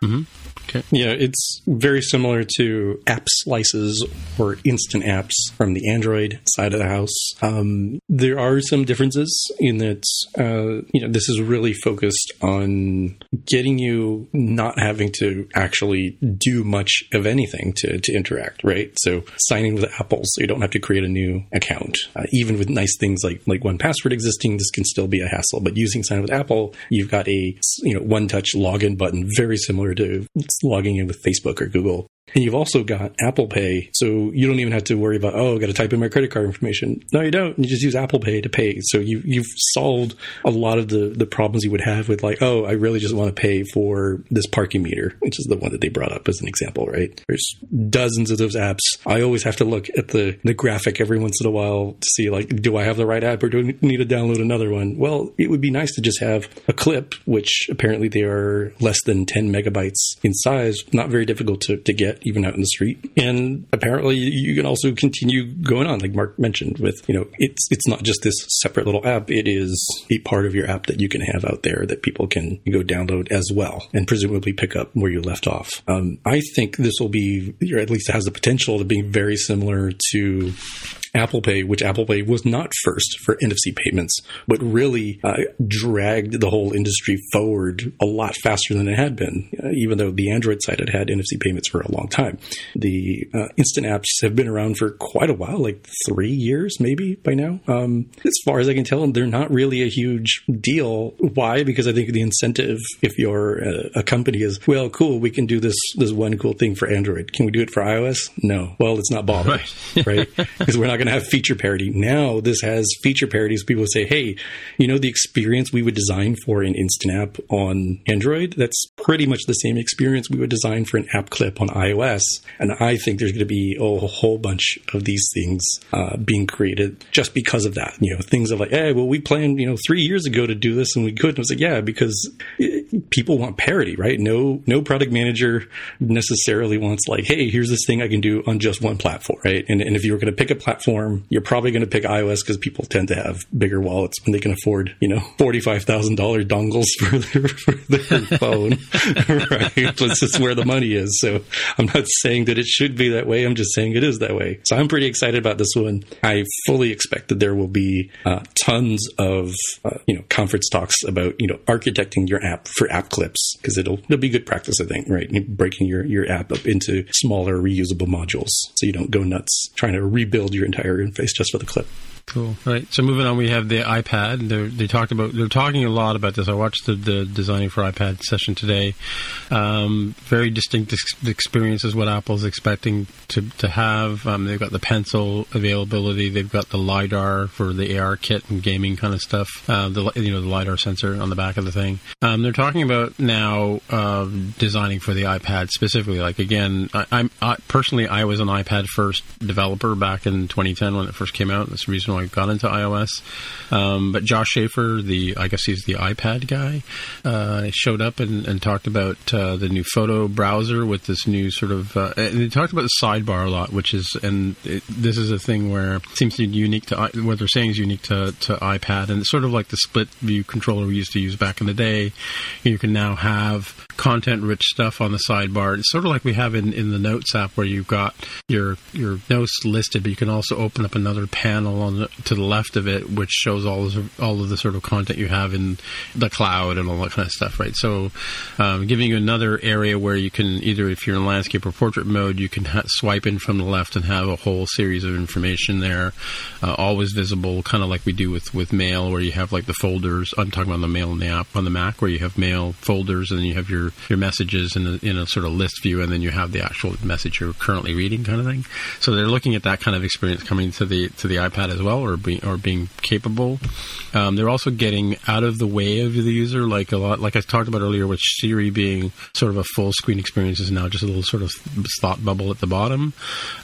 Okay.
Yeah, it's very similar to app slices or instant apps from the Android side of the house. Um, there are some differences in that, uh, you know, this is really focused on getting you not having to actually do much of anything to, to interact, right? So signing with Apple, so you don't have to create a new account. Uh, even with nice things like like 1Password existing, this can still be a hassle. But using sign with Apple, you've got a you know one touch login button, very similar to logging in with Facebook or Google. And you've also got Apple Pay, so you don't even have to worry about oh, I got to type in my credit card information. No, you don't. You just use Apple Pay to pay. So you you've solved a lot of the the problems you would have with like oh, I really just want to pay for this parking meter, which is the one that they brought up as an example, right? There's dozens of those apps. I always have to look at the the graphic every once in a while to see like do I have the right app or do I need to download another one? Well, it would be nice to just have a clip, which apparently they are less than 10 megabytes in size, not very difficult to, to get yet, even out in the street. And apparently, you can also continue going on, like Mark mentioned, with you know, it's it's not just this separate little app; it is a part of your app that you can have out there that people can go download as well, and presumably pick up where you left off. Um, I think this will be, or at least has the potential to be very similar to Apple Pay, which Apple Pay was not first for NFC payments, but really uh, dragged the whole industry forward a lot faster than it had been, uh, even though the Android side had had NFC payments for a long time. The uh, instant apps have been around for quite a while, like three years maybe by now. Um, as far as I can tell, they're not really a huge deal. Why? Because I think the incentive, if you're a, a company, is well, cool, we can do this this one cool thing for Android. Can we do it for iOS? No. Well, it's not bothered, right? *laughs* right? Because we're not going to have feature parity. Now this has feature parity. So people say, hey, you know, the experience we would design for an instant app on Android, that's pretty much the same experience we would design for an app clip on iOS. And I think there's going to be a whole bunch of these things uh, being created just because of that. You know, things of like, hey, well, we planned, you know, three years ago to do this and we couldn't. I was like, yeah, because it, people want parity, right? No, no product manager necessarily wants like, hey, here's this thing I can do on just one platform, right? And, and if you were going to pick a platform, you're probably going to pick iOS because people tend to have bigger wallets when they can afford, you know, $45,000 dongles *laughs* for their, for their phone, *laughs* right? That's just where the money is. So I'm not saying that it should be that way. I'm just saying it is that way. So I'm pretty excited about this one. I fully expect that there will be uh, tons of, uh, you know, conference talks about, you know, architecting your app for app clips because it'll, it'll be good practice, I think, right? Breaking your, your app up into smaller reusable modules so you don't go nuts trying to rebuild your entire interface just for the clip.
Cool. Right. So moving on, we have the iPad. They're, they talked about. They're talking a lot about this. I watched the, the designing for iPad session today. Um, very distinct ex- experience is what Apple's expecting to to have. Um, they've got the pencil availability. They've got the lidar for the AR kit and gaming kind of stuff. Uh, the you know the lidar sensor on the back of the thing. Um, they're talking about now uh, designing for the iPad specifically. Like again, I, I'm I, personally I was an iPad first developer back in 2010 when it first came out. That's the reason I got into iOS. Um, but Josh Shaffer, the I guess he's the iPad guy, uh, showed up and, and talked about uh, the new photo browser with this new sort of. Uh, and he talked about the sidebar a lot, which is and it, this is a thing where it seems to be unique to what they're saying is unique to, to iPad, and it's sort of like the split view controller we used to use back in the day. You can now have content rich stuff on the sidebar. It's sort of like we have in, in the Notes app where you've got your your notes listed, but you can also open up another panel on the, to the left of it, which shows all of, all of the sort of content you have in the cloud and all that kind of stuff, right? So, um, giving you another area where you can either, if you're in landscape or portrait mode, you can ha- swipe in from the left and have a whole series of information there, uh, always visible, kind of like we do with, with mail, where you have like the folders. I'm talking about the mail in the app on the Mac, where you have mail folders and then you have your, your messages in a, in a sort of list view, and then you have the actual message you're currently reading, kind of thing. So they're looking at that kind of experience coming to the to the iPad as well, or being or being capable. Um, they're also getting out of the way of the user, like a lot, like I talked about earlier, with Siri being sort of a full screen experience is now just a little sort of thought bubble at the bottom.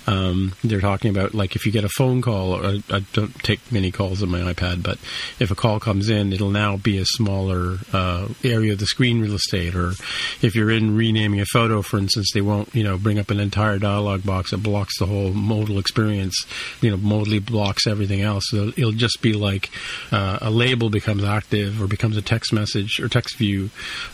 Um, they're talking about like if you get a phone call, or I don't take many calls on my iPad, but if a call comes in, it'll now be a smaller uh, area of the screen real estate. Or if you're in renaming a photo, for instance, they won't you know bring up an entire dialog box that blocks the whole modal experience. You know, modally blocks everything else. So it'll just be like uh, a label becomes active or becomes a text message or text view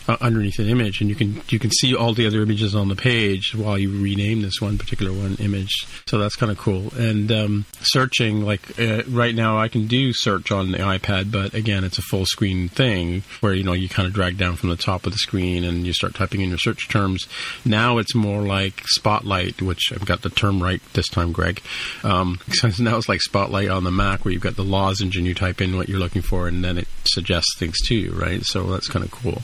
uh, underneath an image, and you can you can see all the other images on the page while you rename this one particular one image. So that's kind of cool. And um, searching, like uh, right now, I can do search on the iPad, but again, it's a full screen thing where you know you kind of drag down from the top of the screen and you start typing in your search terms. Now it's more like Spotlight, which I've got the term right this time, Greg. Um, *laughs* so now it's like Spotlight on the Mac, where you've got the lozenge and you type in what you're looking for, and then it suggests things to you, right? So that's kind of cool.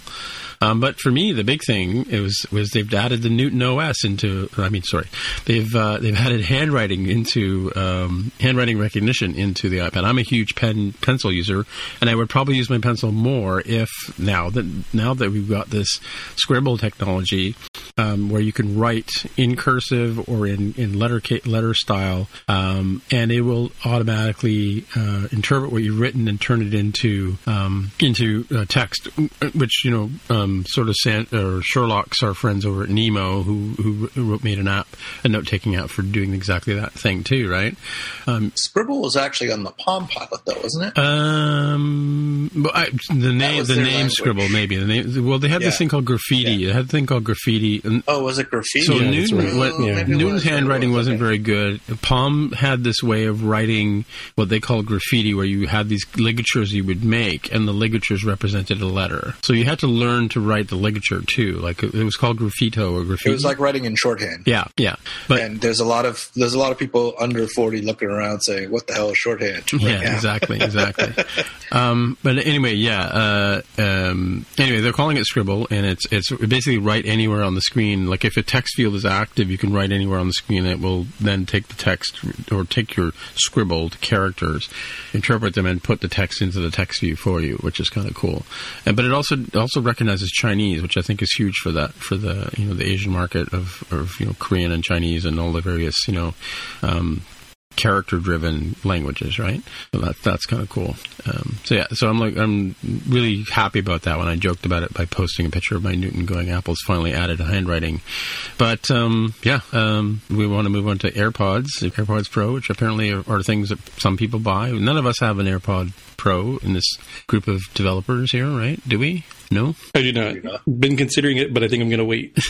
Um, but for me, the big thing was was they've added the Newton OS into. I mean, sorry, they've uh, they've added handwriting into um, handwriting recognition into the iPad. I'm a huge pen pencil user, and I would probably use my pencil more if now that now that we've got this scribble technology um, where you can write in cursive or in in letter letter style, um, and it will automatically uh, interpret what you've written and turn it into um, into uh, text, which you know um, sort of San, or Sherlock's our friends over at Nebo who who, who wrote, made an app, a note taking app for doing exactly that thing too, right? Um,
Scribble was actually on the Palm Pilot, though, wasn't it?
um, but I, the name the name
language.
Scribble maybe the name. Well, they had this thing called graffiti. They had a thing called graffiti. And,
oh, was it graffiti?
so
Yeah,
Newton,
right.
what,
Oh,
Yeah.
maybe it
Newton's
was,
handwriting
was,
wasn't
okay.
very good. Palm had this way of writing what they called graffiti, where you had these ligatures you would make, and the ligatures represented a letter. So you had to learn to write the ligature too. Like it was called graffito or graffiti.
It was like writing in shorthand.
yeah, yeah, but
and there's a lot of there's a lot of people under 40 looking around saying, "What the hell is shorthand?" right
yeah,
now?"
exactly, *laughs* exactly. um, but anyway, yeah. Uh, um, anyway, they're calling it Scribble, and it's it's basically write anywhere on the screen. Like if a text field is active, you can write anywhere on the screen. It will then take the text or take your scribbled characters, interpret them, and put the text into the text view for you, which is kind of cool. And, but it also also recognizes Chinese, which I think is huge for that for the you know the Asian market of of you know Korean and Chinese and all the various you know. Um, character driven languages, right? So that that's kind of cool. Um, so yeah, so I'm like I'm really happy about that when I joked about it by posting a picture of my Newton going Apple's finally added handwriting. But um, yeah, um, we want to move on to AirPods, AirPods Pro, which apparently are, are things that some people buy. None of us have an AirPod Pro in this group of developers here, right? Do we? No.
I do not. Been considering it, but I think I'm going to wait. *laughs*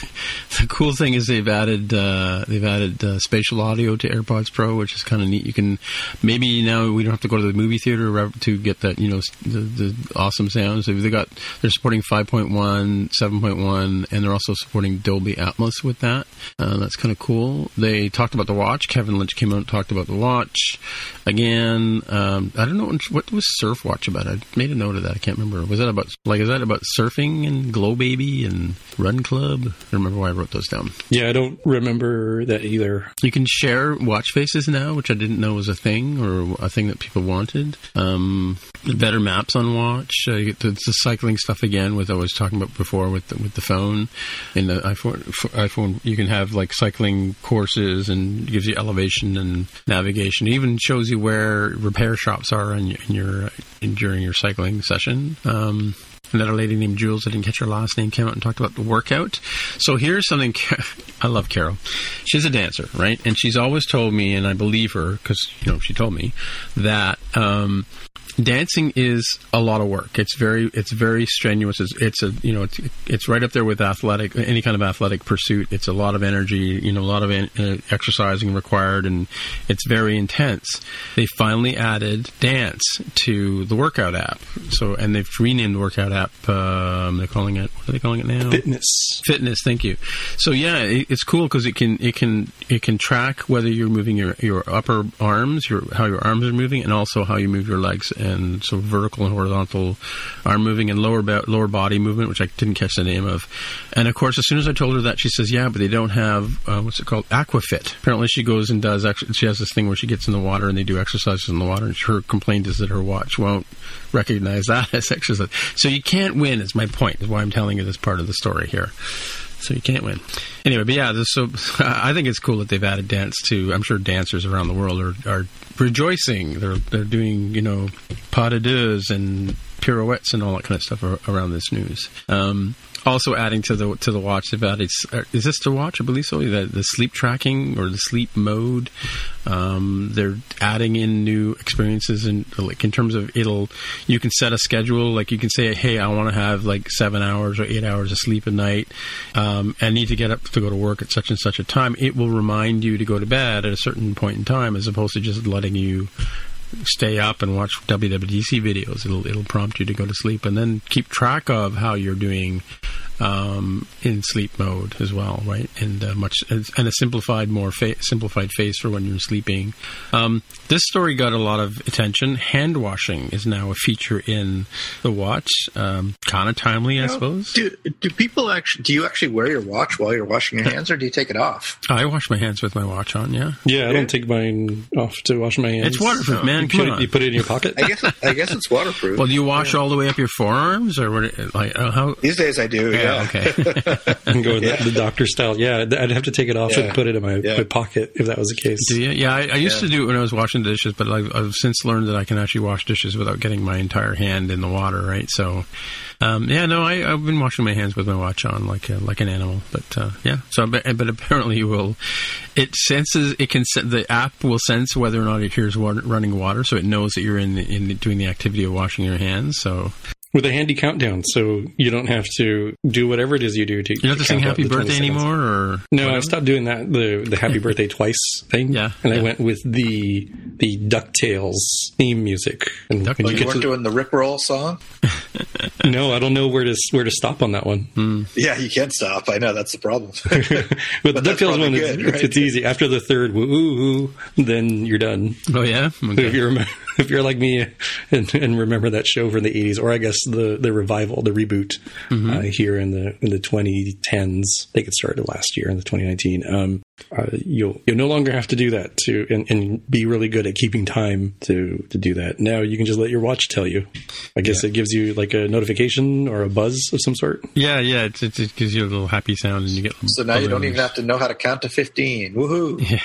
The cool thing is they've added uh, they've added uh, spatial audio to AirPods Pro, which is kind of neat. You can maybe now we don't have to go to the movie theater to get that you know the, the awesome sounds. They've got they're supporting 5.1, 7.1, and they're also supporting Dolby Atmos with that. Uh, that's kind of cool. They talked about the watch. Kevin Lynch came out and talked about the watch again. Um, I don't know what was Surf Watch about. I made a note of that. I can't remember. Was that about like is that about surfing and Glow Baby and Run Club? I don't remember why I wrote those down.
Yeah, I don't remember that either.
You can share watch faces now, which I didn't know was a thing or a thing that people wanted. Um, better maps on watch. Uh, you get the, the cycling stuff again, with I was talking about before with the, with the phone. In the iPhone, iPhone, you can have like cycling courses and gives you elevation and navigation. It even shows you where repair shops are in, in your in, during your cycling session. Um, Another lady named Jules, I didn't catch her last name, came out and talked about the workout. So here's something *laughs* I love Carol. She's a dancer, right? And she's always told me, and I believe her because you know she told me that um, dancing is a lot of work. It's very it's very strenuous. It's, it's a you know it's, it's right up there with athletic any kind of athletic pursuit. It's a lot of energy, you know, a lot of uh, exercising required, and it's very intense. They finally added dance to the workout app. So and they've renamed the workout app. Um, they're calling it what are they calling it now?
Fitness.
fitness thank you so yeah it, it's cool because it can it can it can track whether you're moving your your upper arms your how your arms are moving and also how you move your legs and so vertical and horizontal arm moving and lower lower body movement which I didn't catch the name of. And of course as soon as I told her that she says yeah but they don't have uh, what's it called? Aquafit. Apparently she goes and does actually she has this thing where she gets in the water and they do exercises in the water and her complaint is that her watch won't recognize that *laughs* as exercise. So you can't win is my point is why I'm telling you this part of the story here so you can't win. Anyway, but yeah, this, so *laughs* I think it's cool that they've added dance to. I'm sure dancers around the world are, are rejoicing. They're they're doing you know pas de deux and pirouettes and all that kind of stuff around this news. Um, also adding to the to the watch, they've added. uh, Is this the watch? I believe so. The, the sleep tracking or the sleep mode. Um, they're adding in new experiences and like in terms of it'll. You can set a schedule. Like you can say, hey, I want to have like seven hours or eight hours of sleep a night, um, and need to get up to go to work at such and such a time. It will remind you to go to bed at a certain point in time, as opposed to just letting you stay up and watch WWDC videos. It'll it'll prompt you to go to sleep and then keep track of how you're doing um, in sleep mode as well, right? And uh, much and a simplified, more fa- simplified face for when you're sleeping. Um, this story got a lot of attention. Hand washing is now a feature in the watch. Um, kind of timely, I suppose.
Do, do people actually? Do you actually wear your watch while you're washing your *laughs* hands, or do you take it off?
I wash my hands with my watch on. Yeah,
Yeah, I don't take mine off to wash my hands.
it's waterproof, man.
You
Come
put,
on.
it, you put it in your pocket. *laughs*
I guess I guess it's waterproof.
well, do you wash all the way up your forearms, or what? Like uh, how?
These days I do. Yeah,
Oh, okay. *laughs*
and go the, the doctor style. Yeah, I'd have to take it off
Yeah.
and put it in my,
Yeah.
my pocket if that was the case.
Do? Yeah, I, I used
Yeah.
to do it when I was washing dishes, but I've, I've since learned that I can actually wash dishes without getting my entire hand in the water, right? So, um, yeah, no, I, I've been washing my hands with my watch on, like a, like an animal. But uh, yeah, so but, but apparently you will. It senses it can sen- the app will sense whether or not it hears water, running water, so it knows that you're in in doing the activity of washing your hands. So
With a handy countdown, so you don't have to do whatever it is you do to.
you don't have to sing happy birthday
seconds.
anymore, or
No, I stopped doing that the the happy *laughs* birthday twice thing.
Yeah,
and I went with the the Ducktales theme music. And
Duck-
when
Oh,
you
you weren't
to,
doing the Rickroll song? *laughs*
no, I don't know where to where to stop on that one. Hmm.
Yeah, you can't stop. I know that's the problem. *laughs*
With the
But that's
Ducktales one,
good,
it's,
right?
it's easy. After the third woo woo, then you're done.
oh yeah, Okay.
If you're *laughs* if you're like me and, and remember that show from the 80s, or I guess the the revival, the reboot
Mm-hmm.
uh, here in the in the 2010s, I think it started last year in the 2019. Um, uh, you'll you'll no longer have to do that to and, and be really good at keeping time to to do that. Now you can just let your watch tell you. I guess it gives you like a notification or a buzz of some sort.
yeah, yeah. It, it, it gives you a little happy sound, and you get.
so now you don't even have to know how to count to 15. Woohoo.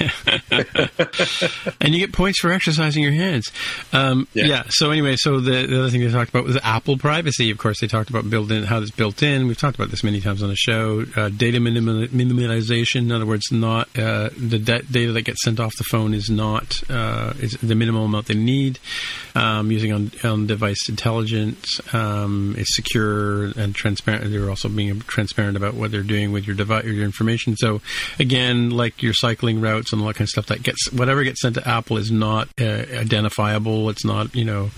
*laughs*
and you get points for exercising your hands. Um, yeah.
Yeah.
So anyway, so the, the other thing they talked about was Apple privacy. Of course, they talked about built in how it's built in. We've talked about this many times on the show. Uh, data minimal, minimalization. In other words, not uh, the da- data that gets sent off the phone is not uh, is the minimal amount they need. Um, using on on device intelligence. Um, it's secure and transparent. They're also being transparent about what they're doing with your device, your information. So again, like your cycling routes and all that kind of stuff, that gets whatever gets sent to Apple is not uh, identifiable. It's not you know.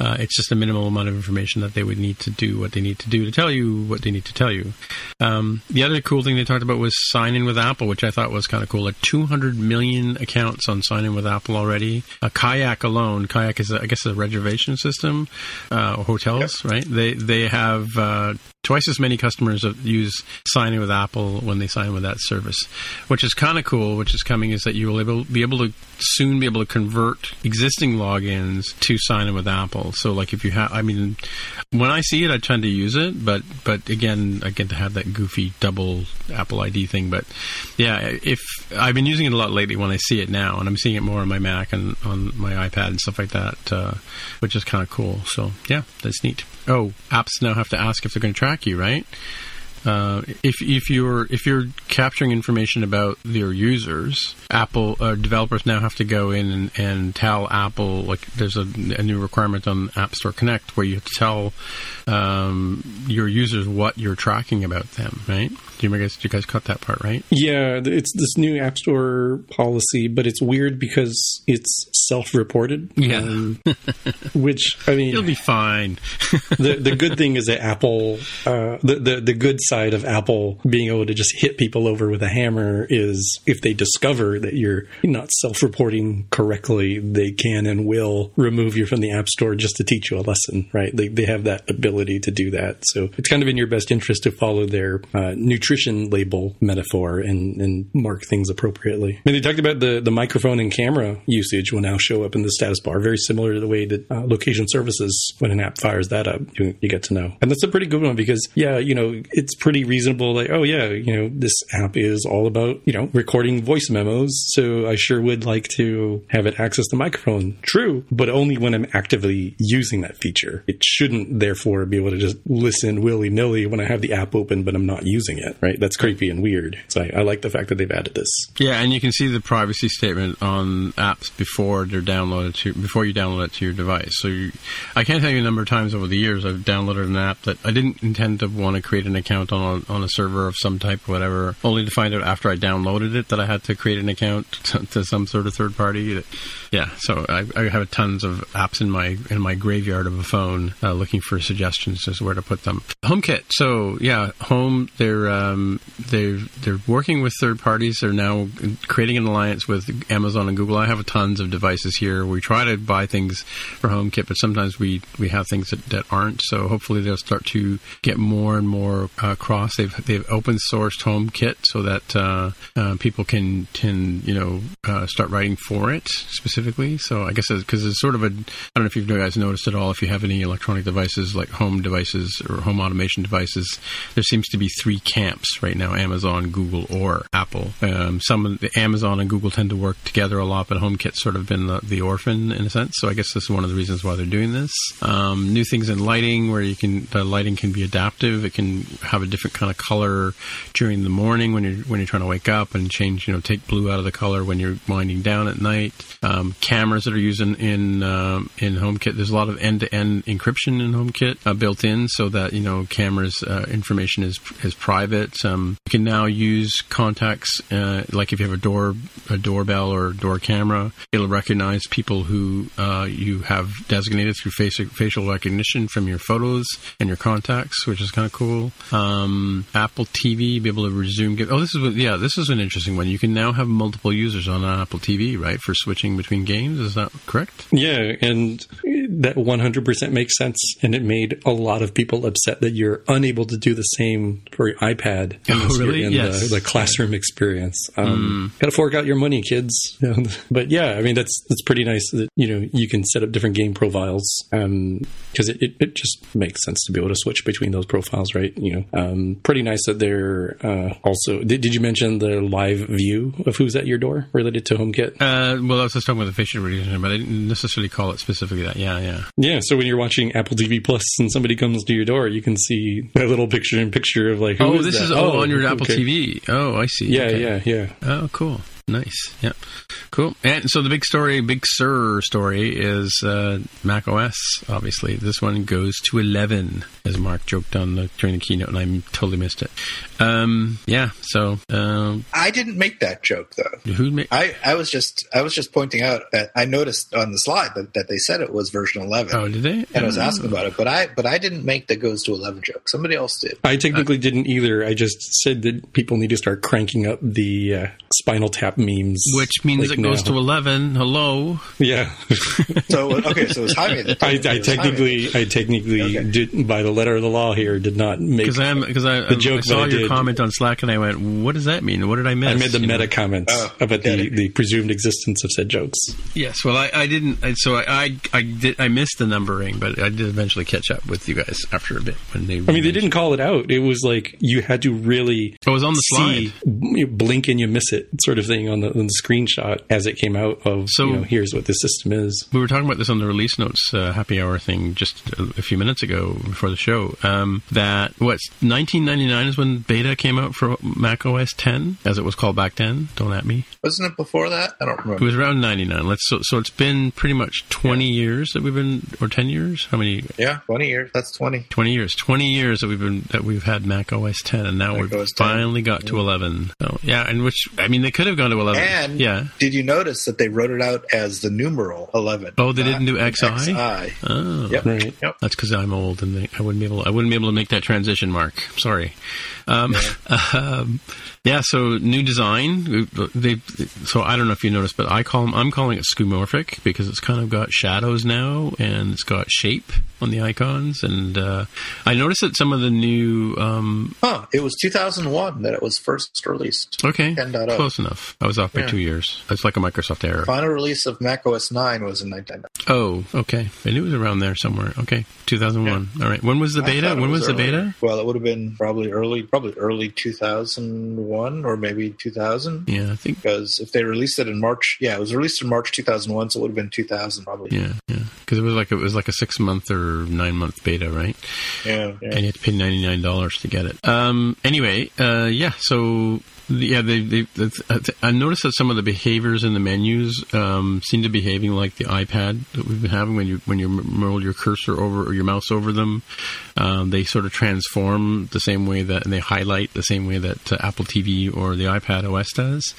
Uh, it's just a minimal amount of information that they would need to do what they need to do to tell you what they need to tell you. Um, the other cool thing they talked about was sign in with Apple, which I thought was kind of cool. Like 200 million accounts on sign in with Apple already. A kayak alone, kayak is, a, I guess, a reservation system, uh, hotels, right? They they have uh, twice as many customers that use sign in with Apple when they sign with that service, which is kind of cool. Which is coming is that you will able, be able to soon be able to convert existing logins to sign in with Apple. So, like if you have, I mean, when I see it, I tend to use it, but but again, I get to have that goofy double Apple ID thing. But yeah, if I've been using it a lot lately when I see it now, and I'm seeing it more on my Mac and on my iPad and stuff like that, uh, which is kind of cool. So yeah, that's neat. Oh, apps now have to ask if they're going to track you, right? Uh, if if you're if you're capturing information about your users, Apple uh, developers now have to go in and, and tell Apple like there's a, a new requirement on App Store Connect where you have to tell um, your users what you're tracking about them, right? Do you guys do you guys cut that part right?
Yeah, it's this new App Store policy, but it's weird because it's self-reported.
Yeah.
um, which I mean, *laughs*
You'll be fine. *laughs*
the the good thing is that Apple, uh, the, the the good side of Apple being able to just hit people over with a hammer is if they discover that you're not self-reporting correctly, they can and will remove you from the App Store just to teach you a lesson, right? They they have that ability to do that, so it's kind of in your best interest to follow their uh, nutrition label metaphor and and mark things appropriately. And they talked about the the microphone and camera usage will now show up in the status bar, very similar to the way that uh, location services when an app fires that up, you, you get to know. And that's a pretty good one because yeah, you know, it's pretty reasonable. Like oh yeah, you know, this app is all about you know recording voice memos, so I sure would like to have it access the microphone. True, but only when I'm actively using that feature. It shouldn't therefore be able to just listen willy nilly when I have the app open, but I'm not using it. Right? That's creepy and weird. So I, I like the fact that they've added this.
Yeah, and you can see the privacy statement on apps before they're downloaded to before you download it to your device. So you, I can't tell you a number of times over the years I've downloaded an app that I didn't intend to want to create an account on a, on a server of some type or whatever, only to find out after I downloaded it that I had to create an account to, *laughs* to some sort of third party. That, yeah, so I, I have tons of apps in my in my graveyard of a phone uh, looking for suggestions as to where to put them. HomeKit. So yeah, Home. They're um, they're they're working with third parties. They're now creating an alliance with Amazon and Google. I have tons of devices here. We try to buy things for HomeKit, but sometimes we we have things that, that aren't. So hopefully they'll start to get more and more across. They've they've open sourced HomeKit so that uh, uh, people can can you know uh, start writing for it specifically. So I guess because it's sort of a I don't know if you guys noticed at all if you have any electronic devices like home devices or home automation devices. There seems to be three camps right now: Amazon, Google, or Apple. Um, some of the Amazon and Google tend to work together a lot, but HomeKit's sort of been the, the orphan in a sense. So I guess this is one of the reasons why they're doing this. Um, new things in lighting where you can the lighting can be adaptive. It can have a different kind of color during the morning when you're when you're trying to wake up and change. You know, take blue out of the color when you're winding down at night. Um, cameras that are used in in, um, in HomeKit. There's a lot of end to end encryption in HomeKit uh, built in, so that you know cameras uh, information is is private. Um, you can now use contacts uh, like if you have a door a doorbell or door camera, it'll recognize people who uh, you have designated through face, facial recognition from your photos and your contacts, which is kind of cool. Um, Apple TV, be able to resume. Oh, this is yeah, this is an interesting one. You can now have multiple users on Apple TV, right, for switching between games. Is that correct?
Yeah, and that 100% makes sense. And it made a lot of people upset that you're unable to do the same for your iPad
oh, really?
in
yes.
the, the, classroom experience. Um, mm. Got to fork out your money, kids. *laughs* but yeah, I mean that's that's pretty nice that you know you can set up different game profiles because um, it, it, it, just makes sense to be able to switch between those profiles, right? You know, um, pretty nice that they're uh, also. Did, did you mention the live view of who's at your door related to HomeKit?
Uh, well, I was just talking the facial recognition, but I didn't necessarily call it specifically that. Yeah, yeah,
yeah. So when you're watching Apple TV Plus and somebody comes to your door, you can see a little picture in picture of like,
oh,
is
this
that?
is oh, on your Apple TV. Oh, I see.
Yeah,
okay.
yeah, yeah.
Oh, cool. Nice. Yep. Cool. And so the big story, big Sur story is uh, Mac OS. Obviously, this one goes to 11, as Mark joked on the during the keynote, and I totally missed it. Um, yeah. So um,
I didn't make that joke though.
Who made?
I, I was just I was just pointing out that I noticed on the slide that, that they said it was version 11.
Oh, did they?
And I was asking about it, but I but I didn't make the goes to 11 joke. Somebody else did.
I technically didn't either. I just said that people need to start cranking up the uh, Spinal Tap memes,
Which means
like
it goes
now.
to 11. Hello.
yeah. *laughs*
So okay, so it was Jaime that
I. I
It was Jaime.
technically, I technically
Okay.
did by the letter of the law here did not make.
Because I'm because I,
The um, joke
I saw your
did-
comment on Slack and I went, "What does that mean? What did I miss?"
I made the
You know?
meta comments
Oh,
about the, the presumed existence of said jokes.
Yes, well, I, I didn't. I, so I, I I did I missed the numbering, but I did eventually catch up with you guys after a bit when they.
I mean, they didn't call it out. It was like you had to really
it was on the
see,
slide.
you blink and you miss it, sort of thing on the, on the screenshot as it came out of.
So-
you know, here's what the system is.
We were talking about this on the release notes uh, happy hour thing just a, a few minutes ago before the show. Um, that what 1999 is when beta came out for Mac OS 10, as it was called back then. Don't at me.
Wasn't it before that? I don't remember.
It was around 99. Let's so, so it's been pretty much 20 years that we've been, or 10 years. How many?
Yeah, 20 years. That's 20.
20 years 20 years that we've been that we've had mac os 10 and now
Mac
we've finally got to 11 so yeah and which i mean they could have gone to 11
And
yeah
did you notice that they wrote it out as the numeral 11?
Oh, they didn't do XI?
XI.
oh
Yep.
Right.
Yep.
that's because i'm old and they, i wouldn't be able i wouldn't be able to make that transition mark sorry um, *laughs* um, yeah so new design they so i don't know if you noticed but i call them i'm calling it skeuomorphic because it's kind of got shadows now and it's got shape on the icons and uh, i noticed that some of the new um,
Huh. It was 2001 that it was first released.
Okay,
10.0.
close enough. I was off by
Yeah.
two years. It's like a Microsoft error.
Final release of Mac OS 9 was in 1999.
Oh, okay. I knew it was around there somewhere. Okay, 2001. All right. When was the beta? When was, the beta?
Well, it would have been probably early, probably early 2001 or maybe 2000.
Yeah, I think.
Because if they released it in March, yeah, it was released in March 2001, so it would have been 2000 probably.
Yeah, yeah. Because it was like it was like a six month or nine month beta, right?
Yeah, yeah.
And you had to pay ninety nine dollars to get it. Um. Anyway, uh. Yeah. So. Yeah, they, they, they, I noticed that some of the behaviors in the menus um, seem to be behaving like the iPad that we've been having when you when you roll your cursor over or your mouse over them. Um, they sort of transform the same way that and they highlight the same way that uh, Apple TV or the iPad OS does,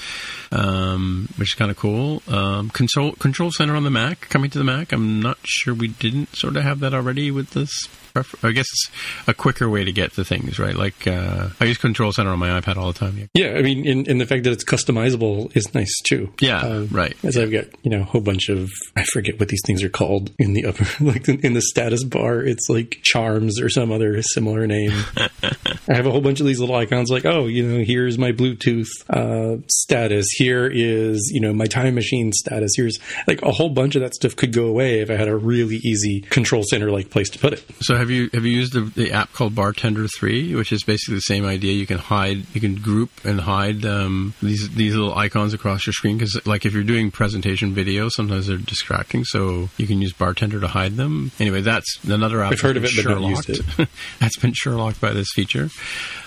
um, which is kind of cool. Um, control Control Center on the Mac coming to the Mac. I'm not sure we didn't sort of have that already with this. Pref- I guess it's a quicker way to get to things, right? Like uh, I use Control Center on my iPad all the time.
Yeah, yeah I mean, in, and the fact that it's customizable is nice too.
Yeah,
Uh,
right.
As I've got, you know, a whole bunch of I forget what these things are called in the upper, *laughs* like in the status bar. It's like charms or some other similar name. *laughs* I have a whole bunch of these little icons like, oh, you know, here's my Bluetooth uh, status. Here is, you know, my time machine status. Here's like a whole bunch of that stuff could go away if I had a really easy control center like place to put it.
So have you have you used the, the app called Bartender Three, which is basically the same idea? You can hide, you can group and hide um, these these little icons across your screen because, like, if you're doing presentation video, sometimes they're distracting. So you can use Bartender to hide them. Anyway, that's another app.
I've heard of it,
that's
but
been
not used
Sherlocked. *laughs* that's been Sherlocked by this feature.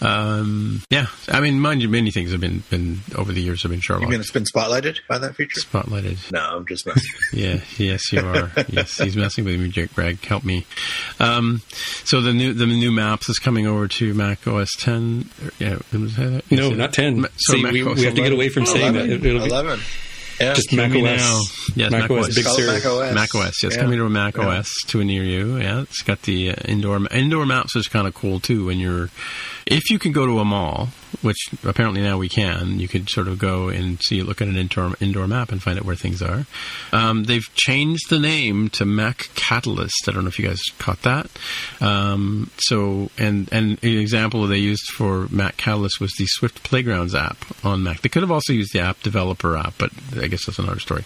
Um, yeah, I mean, mind you, many things have been been over the years have been Sherlock.
You
Sherlocked.
mean it's been spotlighted by that feature?
Spotlighted.
No, I'm just messing. *laughs*
Yeah, yes, you are. yes, he's messing with me, Jake Greg. Help me. Um, so the new the new maps is coming over to Mac OS 10. Yeah, was that-
No, not 10.
Ma- So
See, we, we have to get away from saying that.
11.
It, will be
11. Yeah.
just
Kill
Mac
me
OS.
now. Yes,
Mac,
Mac
OS
OS.
Big Sur.
Mac OS.
Mac OS, yeah, it's
Yeah.
coming to a Mac
Yeah.
OS to a near you. Yeah, it's got the uh, indoor indoor maps is kind of cool too. When you're, if you can go to a mall, which apparently now we can, you could sort of go and see, look at an indoor indoor map and find out where things are. Um, they've changed the name to Mac Catalyst. I don't know if you guys caught that. Um, so, and and an example they used for Mac Catalyst was the Swift Playgrounds app on Mac. They could have also used the App Developer app, but I guess that's another story.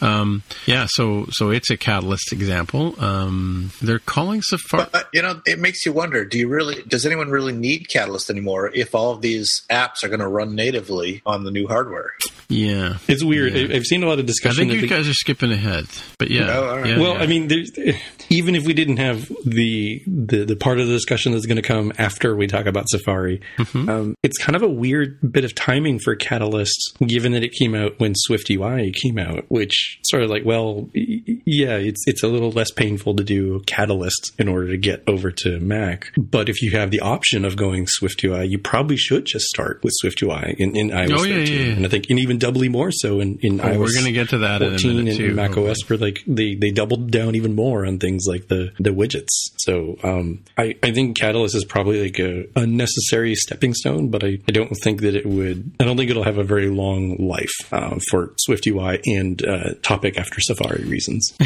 Um, yeah, so so it's a Catalyst example. Um, they're calling Safari.
But uh, you know, it makes you wonder: Do you really? Does anyone really need Catalyst anymore? If all of these apps are going to run natively on the new hardware?
yeah,
It's weird.
Yeah.
I- I've seen a lot of discussion.
I
think
you
they-
guys are skipping ahead, but yeah.
Oh, all right.
yeah,
well,
yeah.
I mean, there's, *laughs* even if we didn't have the, the the part of the discussion that's going to come after we talk about Safari,
Mm-hmm.
um, it's kind of a weird bit of timing for Catalyst, given that it came out when Swift UI came out, which sort of like, well, y- y- yeah, it's it's a little less painful to do Catalyst in order to get over to Mac. But if you have the option of going Swift UI, you probably should just start with Swift UI in, in iOS
Oh, yeah,
13,
yeah, yeah.
and I think and even doubly more so in in
Oh,
iOS.
we're going to get to that in a
14
minute
and
too.
Mac
hopefully.
OS were like they they doubled down even more on things like the the widgets. So um, I I think Catalyst is probably like a, a necessary stepping stone, but I, I don't think that it would. I don't think it'll have a very long life uh, for Swift UI and uh, Topic after Safari reasons. *laughs*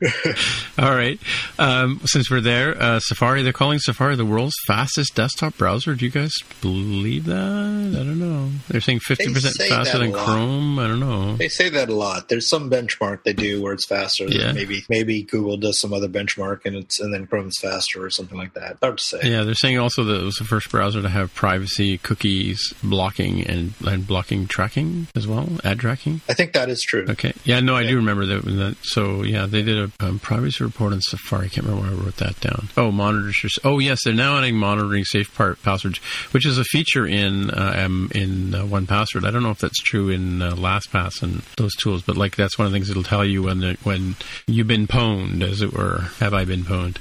*laughs*
All right. Um, since we're there, uh, Safari, they're calling Safari the world's fastest desktop browser. Do you guys believe that? I don't know. They're saying 50%
say
faster than. Chrome. I don't know.
They say that a lot. There's some benchmark they do where it's faster.
Yeah.
Maybe maybe Google does some other benchmark and it's and then Chrome's faster or something like that. Hard to say.
Yeah, they're saying also that it was the first browser to have privacy, cookies, blocking, and, and blocking tracking as well, ad tracking.
I think that is true.
Okay. Yeah, no, I do remember that. that so, yeah, they did a um, privacy report on Safari. I can't remember where I wrote that down. Oh, monitors. your- Oh, yes, they're now adding monitoring safe part passwords, which is a feature in uh, um, in uh, 1Password. I don't know if that's true in uh, LastPass and those tools, but like that's one of the things it'll tell you when the, when you've been pwned, as it were. Have I been pwned?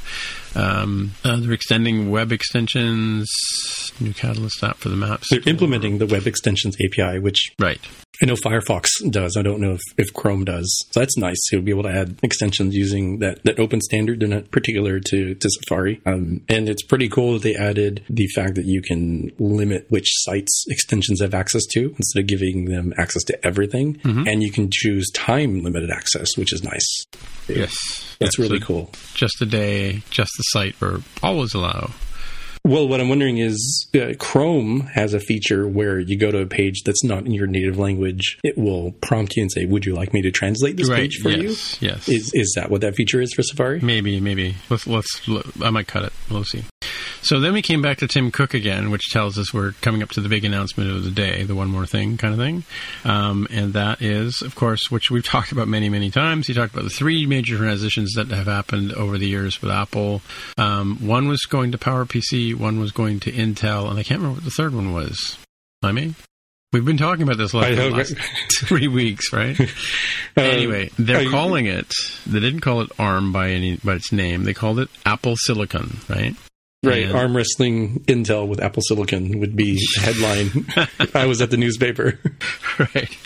Um, uh, they're extending web extensions. New Catalyst app for the maps.
They're implementing the Web Extensions API, which
Right.
I know Firefox does. I don't know if, if Chrome does. So that's nice to be able to add extensions using that, that open standard. They're not particular to, to Safari. Um, and it's pretty cool that they added the fact that you can limit which sites extensions have access to instead of giving them access to everything. And you can choose time limited access, which is nice.
Yes.
That's
Yeah,
really
so
cool.
Just a day, just the site, or always allow.
Well, what I'm wondering is uh, Chrome has a feature where you go to a page that's not in your native language. It will prompt you and say, Would you like me to translate this
Right.
page for you?
yes. Yes.
Is is that what that feature is for Safari?
Maybe, maybe. Let's, let's, I might cut it. We'll see. So then we came back to Tim Cook again, which tells us we're coming up to the big announcement of the day, the one more thing kind of thing. Um, and that is, of course, which we've *laughs* talked about many, many times. He talked about the three major transitions that have happened over the years with Apple. Um, one was going to PowerPC, one was going to Intel, and I can't remember what the third one was. I mean, we've been talking about this the last *laughs* three weeks, right? *laughs*
Uh,
Anyway, they're calling it. They didn't call it ARM by any by its name. They called it Apple Silicon, right?
Right,
And-
arm wrestling Intel with Apple Silicon would be headline. if I was at the newspaper. *laughs*
right.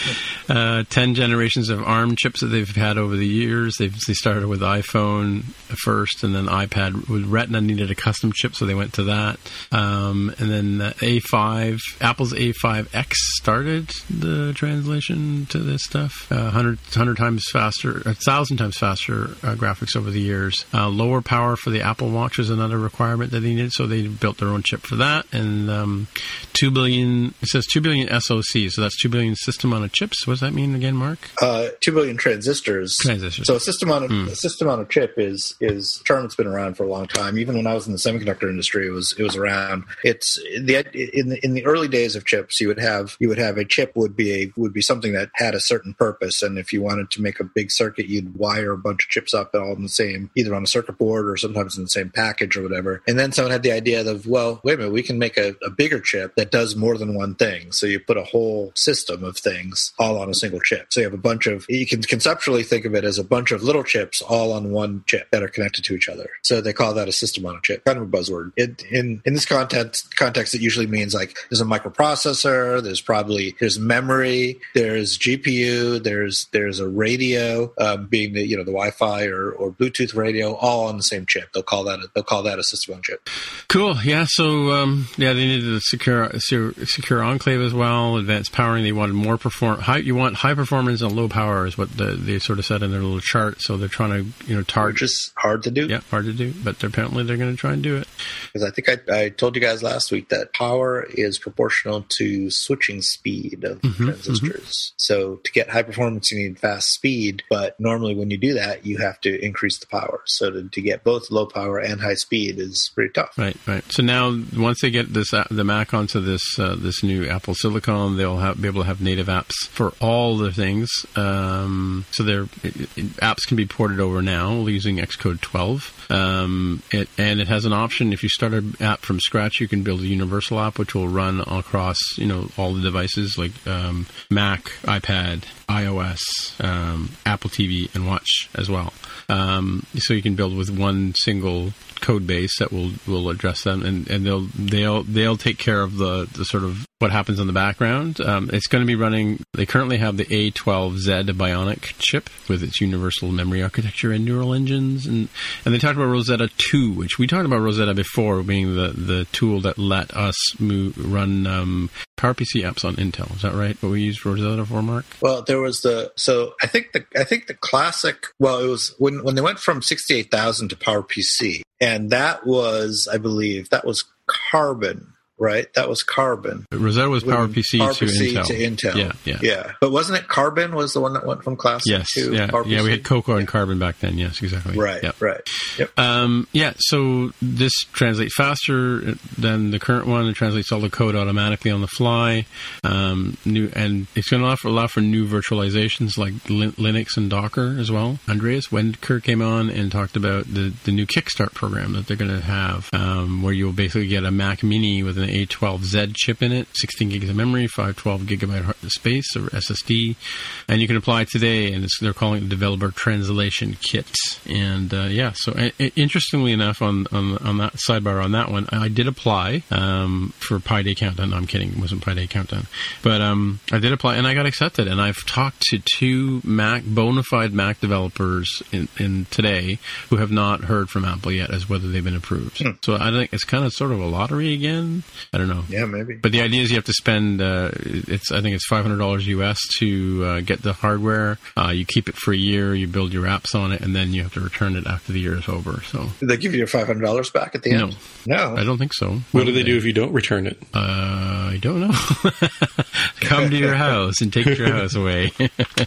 Uh, Ten generations of ARM chips that they've had over the years. They've, they started with iPhone first, and then iPad. With Retina needed a custom chip, so they went to that. Um, and then uh, A5, Apple's A5X started the translation to this stuff. Uh, 100, 100 times faster, a thousand times faster uh, graphics over the years. Uh, lower power for the Apple Watch is another requirement that that they needed, so they built their own chip for that. And um, two billion. It says two billion SoC, so that's two billion system on a chips. What does that mean again, Mark?
Uh, two billion transistors.
Transistors.
So a system on a, a system on a chip is is a term that's been around for a long time. Even when I was in the semiconductor industry, it was it was around. It's the in the in the early days of chips, you would have you would have a chip would be a would be something that had a certain purpose, and if you wanted to make a big circuit, you'd wire a bunch of chips up all in the same, either on a circuit board or sometimes in the same package or whatever. And then someone had the idea of, well, wait a minute, we can make a, a bigger chip that does more than one thing. So you put a whole system of things all on a single chip. So you have a bunch of you can conceptually think of it as a bunch of little chips all on one chip that are connected to each other. So they call that a system on a chip, kind of a buzzword. It, in in this context, context, it usually means like there's a microprocessor, there's probably there's memory, there's GPU, there's there's a radio, um, being the you know the Wi-Fi or, or Bluetooth radio, all on the same chip. They'll call that a, they'll call that a system on chip.
Cool. Yeah. So um, yeah, they needed a secure secure enclave as well. Advanced powering. They wanted more perform. High, you want high performance and low power is what the, they sort of said in their little chart. So they're trying to you know target.
Which is hard to do.
Yeah, hard to do. But apparently they're going to try and do it.
Because I think I, I told you guys last week that power is proportional to switching speed of
Mm-hmm,
transistors. So to get high performance, you need fast speed. But normally when you do that, you have to increase the power. So to, to get both low power and high speed is pretty tough.
Right, right. So now once they get this uh, the Mac onto this uh, this new Apple Silicon, they'll have, be able to have native apps for all the things. Um, so their apps can be ported over now using Xcode 12. Um, it, and it has an option if you start an app from scratch, you can build a universal app which will run across you know all the devices like um, Mac, iPad, iOS, um, Apple TV, and Watch as well. Um, so you can build with one single code base that will will address them, and, and they'll they'll they'll take care of the, the sort of what happens in the background. Um, it's going to be running. They currently have the A12Z Bionic chip with its universal memory architecture and neural engines, and and they talked about Rosetta 2, which we talked about Rosetta before being the the tool that let us move, run um, PowerPC apps on Intel. Is that right? What we used Rosetta for, Mark?
Well, there was the so I think the I think the classic. Well, it was when when they went from sixty eight thousand to PowerPC, and that was I believe that was Carbon right? That was Carbon.
Rosetta was PowerPC,
PowerPC
to Intel.
to Intel.
Yeah, yeah,
yeah. But wasn't it Carbon was the one that went from Classic
yes,
to
yeah,
PowerPC?
yeah. We had Cocoa and Carbon back then. Yes, exactly.
Right,
Yep.
right. Yep.
Um, yeah, so this translates faster than the current one. It translates all the code automatically on the fly. Um, new and it's going to allow for new virtualizations like Lin- Linux and Docker as well. Andreas Wendker came on and talked about the, the new Kickstart program that they're going to have, um, where you'll basically get a Mac Mini with an A12Z chip in it, 16 gigs of memory, 512 gigabyte space or SSD, and you can apply today. And it's, they're calling it Developer Translation Kit. And uh, yeah, so interestingly enough, on, on on that sidebar on that one, I did apply um, for Pi Day Countdown. No, I'm kidding, it wasn't Pi Day Countdown, but um, I did apply and I got accepted. And I've talked to two Mac bona fide Mac developers in, in today who have not heard from Apple yet as whether they've been approved. So I think it's kind of sort of a lottery again. I don't know.
Yeah, maybe.
But the idea is you have to spend uh, it's I think it's five hundred dollars US to uh, get the hardware. Uh, you keep it for a year, you build your apps on it, and then you have to return it after the year is over. So
Did they give you your five hundred dollars back at the end?
No.
No.
I don't think so.
What do they do if you don't return it?
Uh, I don't know. *laughs* Come to your house and take your house away. *laughs*